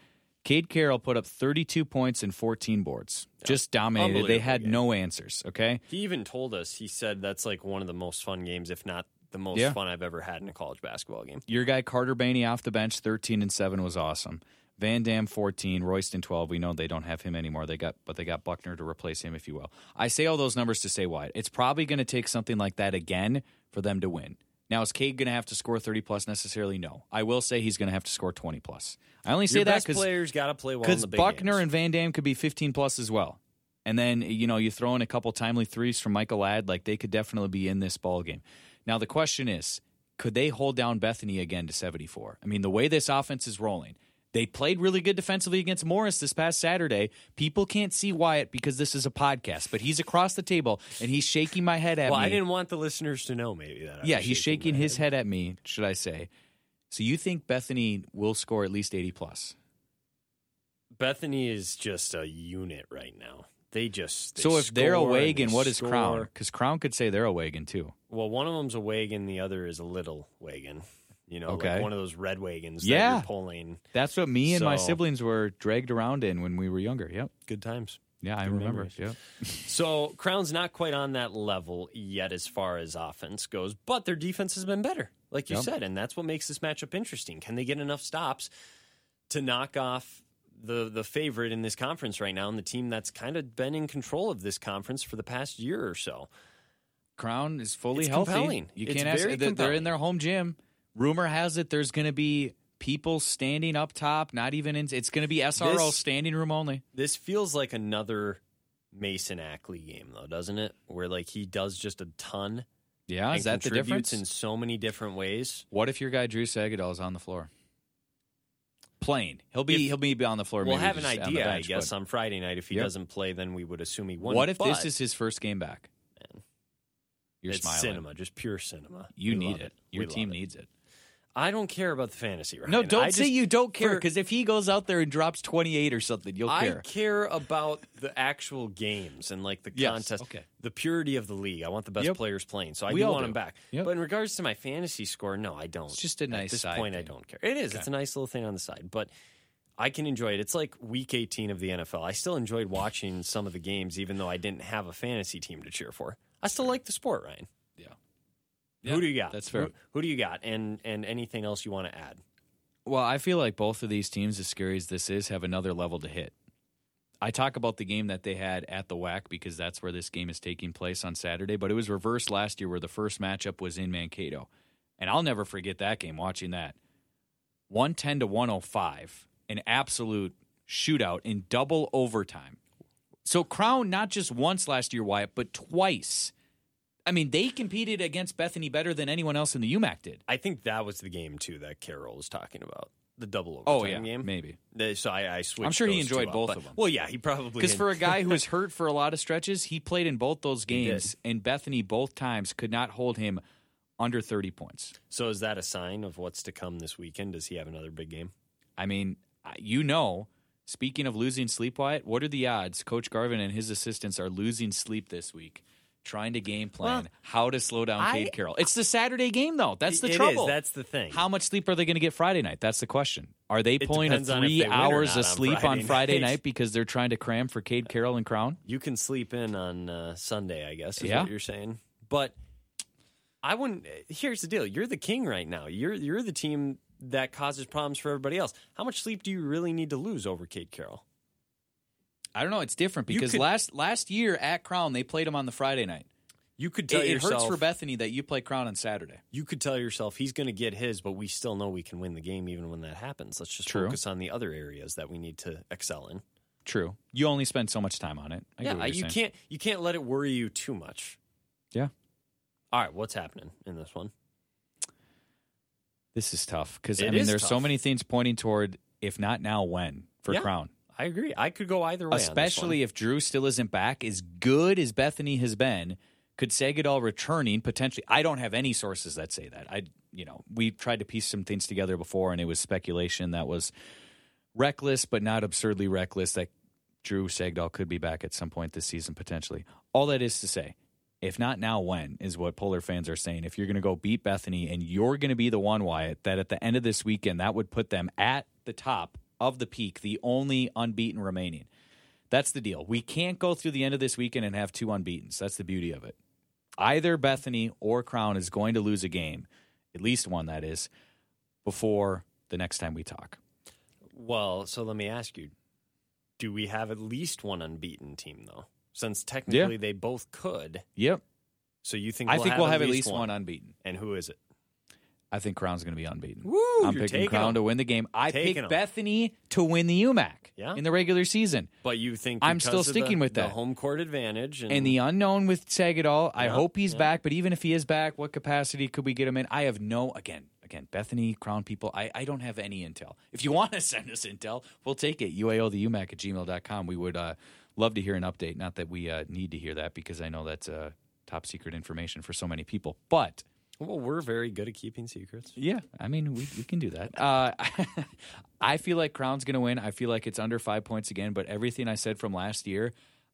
S1: Cade Carroll put up 32 points and 14 boards. Just dominated. They had
S2: game.
S1: no answers. Okay.
S2: He even told us, he said that's like one of the most fun games, if not the most
S1: Yeah.
S2: fun I've ever had in a college basketball game.
S1: Your guy Carter Bainey off the bench, 13 and 7 was awesome. Van Dam 14, Royston 12. We know they don't have him anymore. They got but they got Buckner to replace him if you will. I say all those numbers to say why. It's probably going to take something like that again for them to win. Now is Cade going to have to score 30 plus necessarily? No. I will say he's going to have to score 20 plus. I only say
S2: Your
S1: that cuz
S2: players got to play well in
S1: cuz
S2: the big
S1: Buckner
S2: games.
S1: and Van Dam could be 15 plus as well. And then you know you throw in a couple timely threes from Michael Ladd, like they could definitely be in this ball game. Now the question is, could they hold down Bethany again to 74? I mean, the way this offense is rolling, they played really good defensively against Morris this past Saturday. People can't see Wyatt because this is a podcast, but he's across the table and he's shaking my head at
S2: well,
S1: me.
S2: I didn't want the listeners to know maybe that. I
S1: yeah, he's shaking
S2: my
S1: his head at me, should I say. So you think Bethany will score at least 80 plus?
S2: Bethany is just a unit right now. They just they
S1: so if they're a
S2: score
S1: wagon,
S2: they
S1: what is Crown? Because Crown could say they're a wagon too.
S2: Well, one of them's a wagon, the other is a little wagon. You know,
S1: Okay.
S2: like one of those red wagons that
S1: Yeah.
S2: you're pulling.
S1: That's what me and my siblings were dragged around in when we were younger. Yep.
S2: Good times.
S1: Yeah, I remember.
S2: memories.
S1: Yep.
S2: So Crown's not quite on that level yet as far as offense goes, but their defense has been better, like you
S1: Yep.
S2: said, and that's what makes this matchup interesting. Can they get enough stops to knock off the the favorite in this conference right now, and the team that's kind of been in control of this conference for the past year or so?
S1: Crown is fully
S2: It's
S1: healthy.
S2: compelling.
S1: You
S2: It's
S1: can't ask. they're- They're in their home gym. Rumor has it there's going to be people standing up top. Not even in. It's going to be SRO
S2: This-
S1: standing room only.
S2: This feels like another Mason Ackley game, though, doesn't it? Where like he does just a ton
S1: Yeah, is that the difference?
S2: in so many different ways.
S1: What if your guy Drew Sagadol is on the floor? Playing, he'll be
S2: If-
S1: he'll be on the floor.
S2: We'll have an
S1: just on the
S2: idea,
S1: bench,
S2: I guess,
S1: but
S2: on Friday night. If he
S1: Yep.
S2: doesn't play, then we would assume he won.
S1: What if this is his first game back? You're
S2: it's
S1: smiling.
S2: cinema, just pure cinema.
S1: You
S2: We
S1: need
S2: love
S1: it. Your
S2: We
S1: team
S2: it.
S1: needs it.
S2: I don't care about the fantasy, right?
S1: No, don't
S2: I
S1: say
S2: just-
S1: you don't care because if he goes out there and drops 28 or something, you'll
S2: I
S1: care.
S2: care about the actual games and like the
S1: Yes,
S2: contest,
S1: okay.
S2: the purity of the league. I want the best
S1: Yep.
S2: players playing, so I
S1: We
S2: do want
S1: do.
S2: them back.
S1: Yep.
S2: But in regards to my fantasy score, no, I don't.
S1: It's just a nice
S2: At this point, I don't care. It is. It's a nice little thing on the side, but I can enjoy it. It's like week 18 of the NFL. I still enjoyed watching some of the games, even though I didn't have a fantasy team to cheer for. I still like the sport, Ryan.
S1: Yeah.
S2: Who do you got?
S1: That's fair.
S2: Who, who do you got? And and anything else you want to add?
S1: Well, I feel like both of these teams, as scary as this is, have another level to hit. I talk about the game that they had at the WAC because that's where this game is taking place on Saturday, but it was reversed last year where the first matchup was in Mankato. And I'll never forget that game, watching that. 110 to 105, an absolute shootout in double overtime. So Crown, not just once last year, Wyatt, but twice. I mean, they competed against Bethany better than anyone else in the UMAC did.
S2: I think that was the game too that Carroll was talking about. The double oh, overtime
S1: Oh, yeah,
S2: game.
S1: maybe.
S2: So I, I switched.
S1: I'm sure he enjoyed
S2: up,
S1: both
S2: but-
S1: of them.
S2: Well, yeah, he probably
S1: Because for a guy who was hurt for a lot of stretches, he played in both those games, and Bethany both times could not hold him under 30 points.
S2: So is that a sign of what's to come this weekend? Does he have another big game?
S1: I mean, you know, speaking of losing sleep, Wyatt, what are the odds Coach Garvin and his assistants are losing sleep this week? Trying to game plan
S2: Well,
S1: how to slow down
S2: I-
S1: Cade Carroll. It's the Saturday game, though. That's the
S2: It is,
S1: trouble.
S2: That's the thing.
S1: how much sleep are they going to get Friday night? That's the question. Are they
S2: It
S1: pulling a
S2: depends on if
S1: three
S2: they win or
S1: hours of sleep on
S2: Friday night.
S1: night because they're trying to cram for Cade Carroll and Crown?
S2: you can sleep in on uh, Sunday, I guess. Is
S1: Yeah.
S2: what you're saying. But I wouldn't. Here's the deal: you're the king right now. You're you're the team that causes problems for everybody else. How much sleep do you really need to lose over Cade Carroll?
S1: I don't know. It's different because
S2: could-
S1: last last year at Crown they played him on the Friday night.
S2: You could
S1: It,
S2: tell
S1: it
S2: yourself.
S1: hurts for Bethany that you play Crown on Saturday.
S2: you could tell yourself he's going to get his, but we still know we can win the game even when that happens. Let's just
S1: True.
S2: focus on the other areas that we need to excel in.
S1: True. You only spend so much time on it. I
S2: yeah,
S1: you're saying.
S2: can't you can't let it worry you too much.
S1: Yeah.
S2: All right, what's happening in this one?
S1: This is tough because I mean, there's so many things pointing toward if not now, when for
S2: Yeah.
S1: Crown.
S2: I agree. I could go either way.
S1: Especially if Drew still isn't back, as good as Bethany has been. Could Sagadol returning potentially? I don't have any sources that say that. I, you know, we tried to piece some things together before, and it was speculation that was reckless, but not absurdly reckless. That Drew Sagdahl could be back at some point this season potentially. All that is to say, if not now, when is what Polar fans are saying. If you're going to go beat Bethany and you're going to be the one, Wyatt, that at the end of this weekend, that would put them at the top of the peak, the only unbeaten remaining. That's the deal. We can't go through the end of this weekend and have two unbeatens. That's the beauty of it. Either Bethany or Crown is going to lose a game, at least one that is, before the next time we talk.
S2: Well, so let me ask you: Do we have at least one unbeaten team though? Since technically they both could.
S1: Yep.
S2: So you think
S1: I
S2: we'll
S1: think
S2: have
S1: we'll
S2: at
S1: have at
S2: least
S1: least one unbeaten.
S2: And who is it?
S1: I think Crown's going to be unbeaten.
S2: Woo!
S1: I'm picking Crown to win the game. I
S2: Taking
S1: picked
S2: 'em.
S1: Bethany to win the UMAC
S2: Yeah.
S1: in the regular season.
S2: But you think
S1: I'm
S2: because
S1: still
S2: of the-
S1: sticking with
S2: the home court advantage and,
S1: And the unknown with Sagadol, I hope he's back. But even if he is back, what capacity could we get him in? I have no, again, again, Bethany, Crown people, I, I don't have any intel. If you want to send us intel, we'll take it. UAO the UMAC at gmail.com. We would uh, love to hear an update. Not that we uh, need to hear that because I know that's uh, top secret information for so many people. But
S2: Well, we're very good at keeping secrets.
S1: Yeah, I mean, we, we can do that. Uh, I feel like Crown's going to win. I feel like it's under five points again, but everything I said from last year,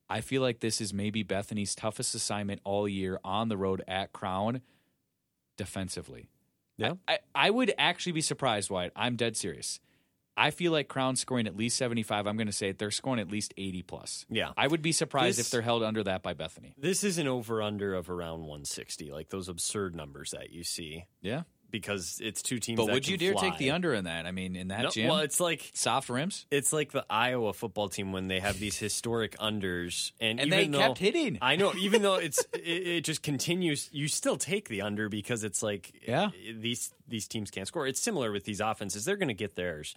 S1: I feel like this is maybe Bethany's toughest assignment all year on the road at Crown defensively.
S2: Yeah.
S1: I, I would actually be surprised, Wyatt. I'm dead serious. I feel like Crown's scoring at least 75. I'm going to say it. They're scoring at least 80 plus.
S2: Yeah.
S1: I would be surprised
S2: This-
S1: if they're held under that by Bethany.
S2: This is an over under of around 160, like those absurd numbers that you see,
S1: Yeah.
S2: because it's two teams.
S1: But would you dare
S2: fly.
S1: take the under in that? I mean, in that
S2: No,
S1: gym?
S2: well, it's like
S1: soft rims?
S2: it's like the Iowa football team when they have these historic unders, and,
S1: And
S2: even
S1: they
S2: though,
S1: kept hitting.
S2: I know, even though it's it, it just continues, you still take the under because it's like
S1: Yeah.
S2: these these teams can't score. It's similar with these offenses; they're going to get theirs.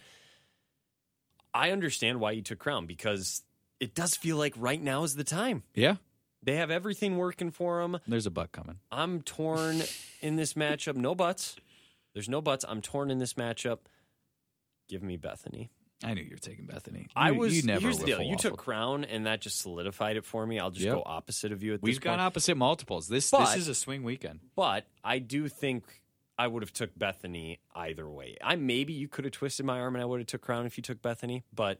S2: I understand why you took Crown because it does feel like right now is the time.
S1: Yeah.
S2: They have everything working for them.
S1: There's a buck coming.
S2: I'm torn in this matchup. No buts. There's no buts. I'm torn in this matchup. Give me Bethany.
S1: I knew you were taking Bethany.
S2: I was.
S1: You never
S2: here's the deal. You took Crown, and that just solidified it for me. I'll just
S1: Yep.
S2: go opposite of you at this
S1: We've
S2: this
S1: gone opposite multiples. This
S2: But-
S1: this is a swing weekend.
S2: But I do think I would have took Bethany either way. I maybe you could have twisted my arm and I would have took Crown if you took Bethany. But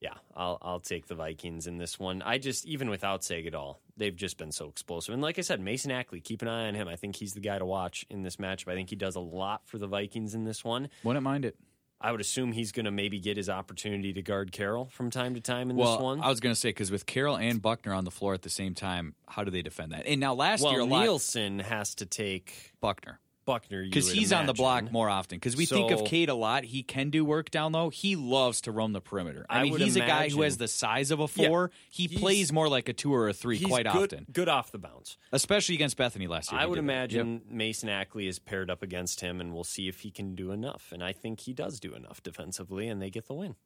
S2: yeah, I'll I'll take the Vikings in this one. I just even without Sagadol, they've just been so explosive. And like I said, Mason Ackley, keep an eye on him. I think he's the guy to watch in this matchup. I think he does a lot for the Vikings in this one.
S1: Wouldn't mind it.
S2: I would assume he's going to maybe get his opportunity to guard Carroll from time to time in
S1: Well,
S2: this one.
S1: I was going to say because with Carroll and Buckner on the floor at the same time, how do they defend that? And now last
S2: well,
S1: year, a lot
S2: Nielsen has to take
S1: Buckner
S2: Buckner
S1: because he's on the block more often. Because we think of
S2: So-
S1: Cade a lot. He can do work down low. He loves to roam the perimeter. I,
S2: I
S1: mean, he's a guy who has the size of a
S2: Yeah,
S1: four. he plays more like a two or a three quite
S2: good,
S1: often,
S2: Good off the bounce.
S1: especially against Bethany last year.
S2: I would imagine
S1: Yep.
S2: Mason Ackley is paired up against him, and we'll see if he can do enough. And I think he does do enough defensively, and they get the win.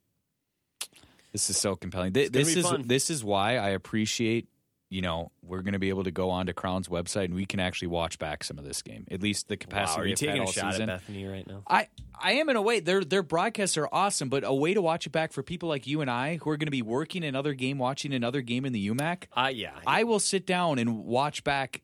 S1: This is so compelling. Th- This is
S2: fun.
S1: this is why I appreciate. You know, we're going to be able to go onto Crown's website and we can actually watch back some of this game. At least the capacity
S2: Wow, are you taking a shot
S1: season.
S2: at Bethany right now?
S1: I I am in a way. Their their broadcasts are awesome, but a way to watch it back for people like you and I who are going to be working another game, watching another game in the UMAC.
S2: Uh, yeah,
S1: I will sit down and watch back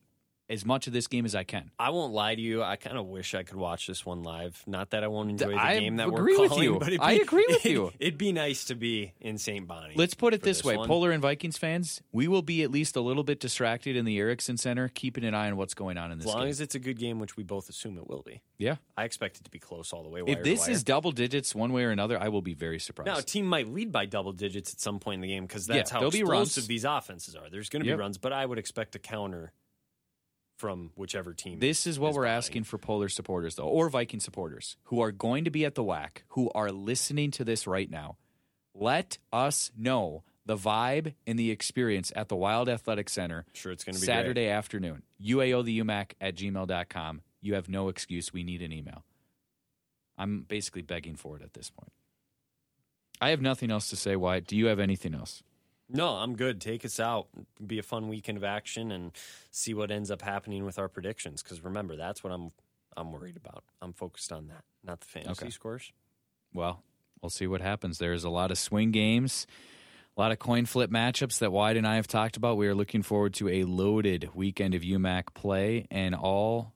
S1: as much of this game as I can.
S2: I won't lie to you. I kind of wish I could watch this one live. Not that I won't enjoy the
S1: I
S2: game that
S1: agree
S2: we're calling, but it'd
S1: I agree with you.
S2: It'd be nice to be in St. Bonnie.
S1: Let's put it this,
S2: this
S1: way:
S2: one.
S1: Polar and Vikings fans, we will be at least a little bit distracted in the Ericksen Center, keeping an eye on what's going on in this.
S2: as long
S1: game.
S2: as it's a good game, which we both assume it will be.
S1: yeah,
S2: I expect it to be close all the way.
S1: If this is double digits one way or another, I will be very surprised.
S2: Now, a team might lead by double digits at some point in the game because
S1: Yeah,
S2: that's how
S1: there'll be
S2: explosive
S1: runs.
S2: these offenses are. There's going to
S1: Yep.
S2: be runs, but I would expect a counter from whichever team.
S1: This is what
S2: is
S1: we're
S2: behind.
S1: asking for Polar supporters, though, or Viking supporters who are going to be at the WAC, who are listening to this right now. Let us know the vibe and the experience at the Wild Athletic Center
S2: Sure, it's going to be
S1: Saturday afternoon. UAO the UMAC at gmail.com. You have no excuse. We need an email. I'm basically begging for it at this point. I have nothing else to say, Wyatt. Do you have anything else?
S2: No, I'm good. Take us out. Be a fun weekend of action and see what ends up happening with our predictions. Because remember, that's what I'm I'm worried about. I'm focused on that, not the fantasy
S1: Okay.
S2: scores.
S1: Well, we'll see what happens. There's a lot of swing games, a lot of coin flip matchups that Wyatt and I have talked about. We are looking forward to a loaded weekend of UMAC play, and all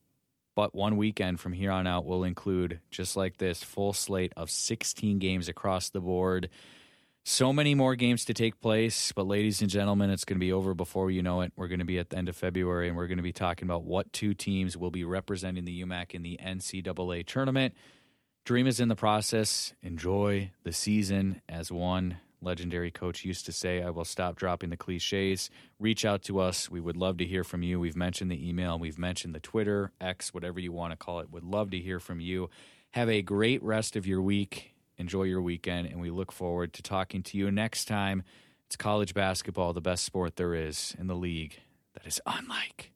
S1: but one weekend from here on out will include, just like this, full slate of 16 games across the board. So many more games to take place, but ladies and gentlemen, it's going to be over before you know it. We're going to be at the end of February, and we're going to be talking about what two teams will be representing the UMAC in the NCAA tournament. Dream is in the process. Enjoy the season. As one legendary coach used to say, I will stop dropping the cliches. Reach out to us. We would love to hear from you. We've mentioned the email, we've mentioned the Twitter, X, whatever you want to call it. Would love to hear from you. Have a great rest of your week. Enjoy your weekend, and we look forward to talking to you next time. It's college basketball, the best sport there is in the league that is unlike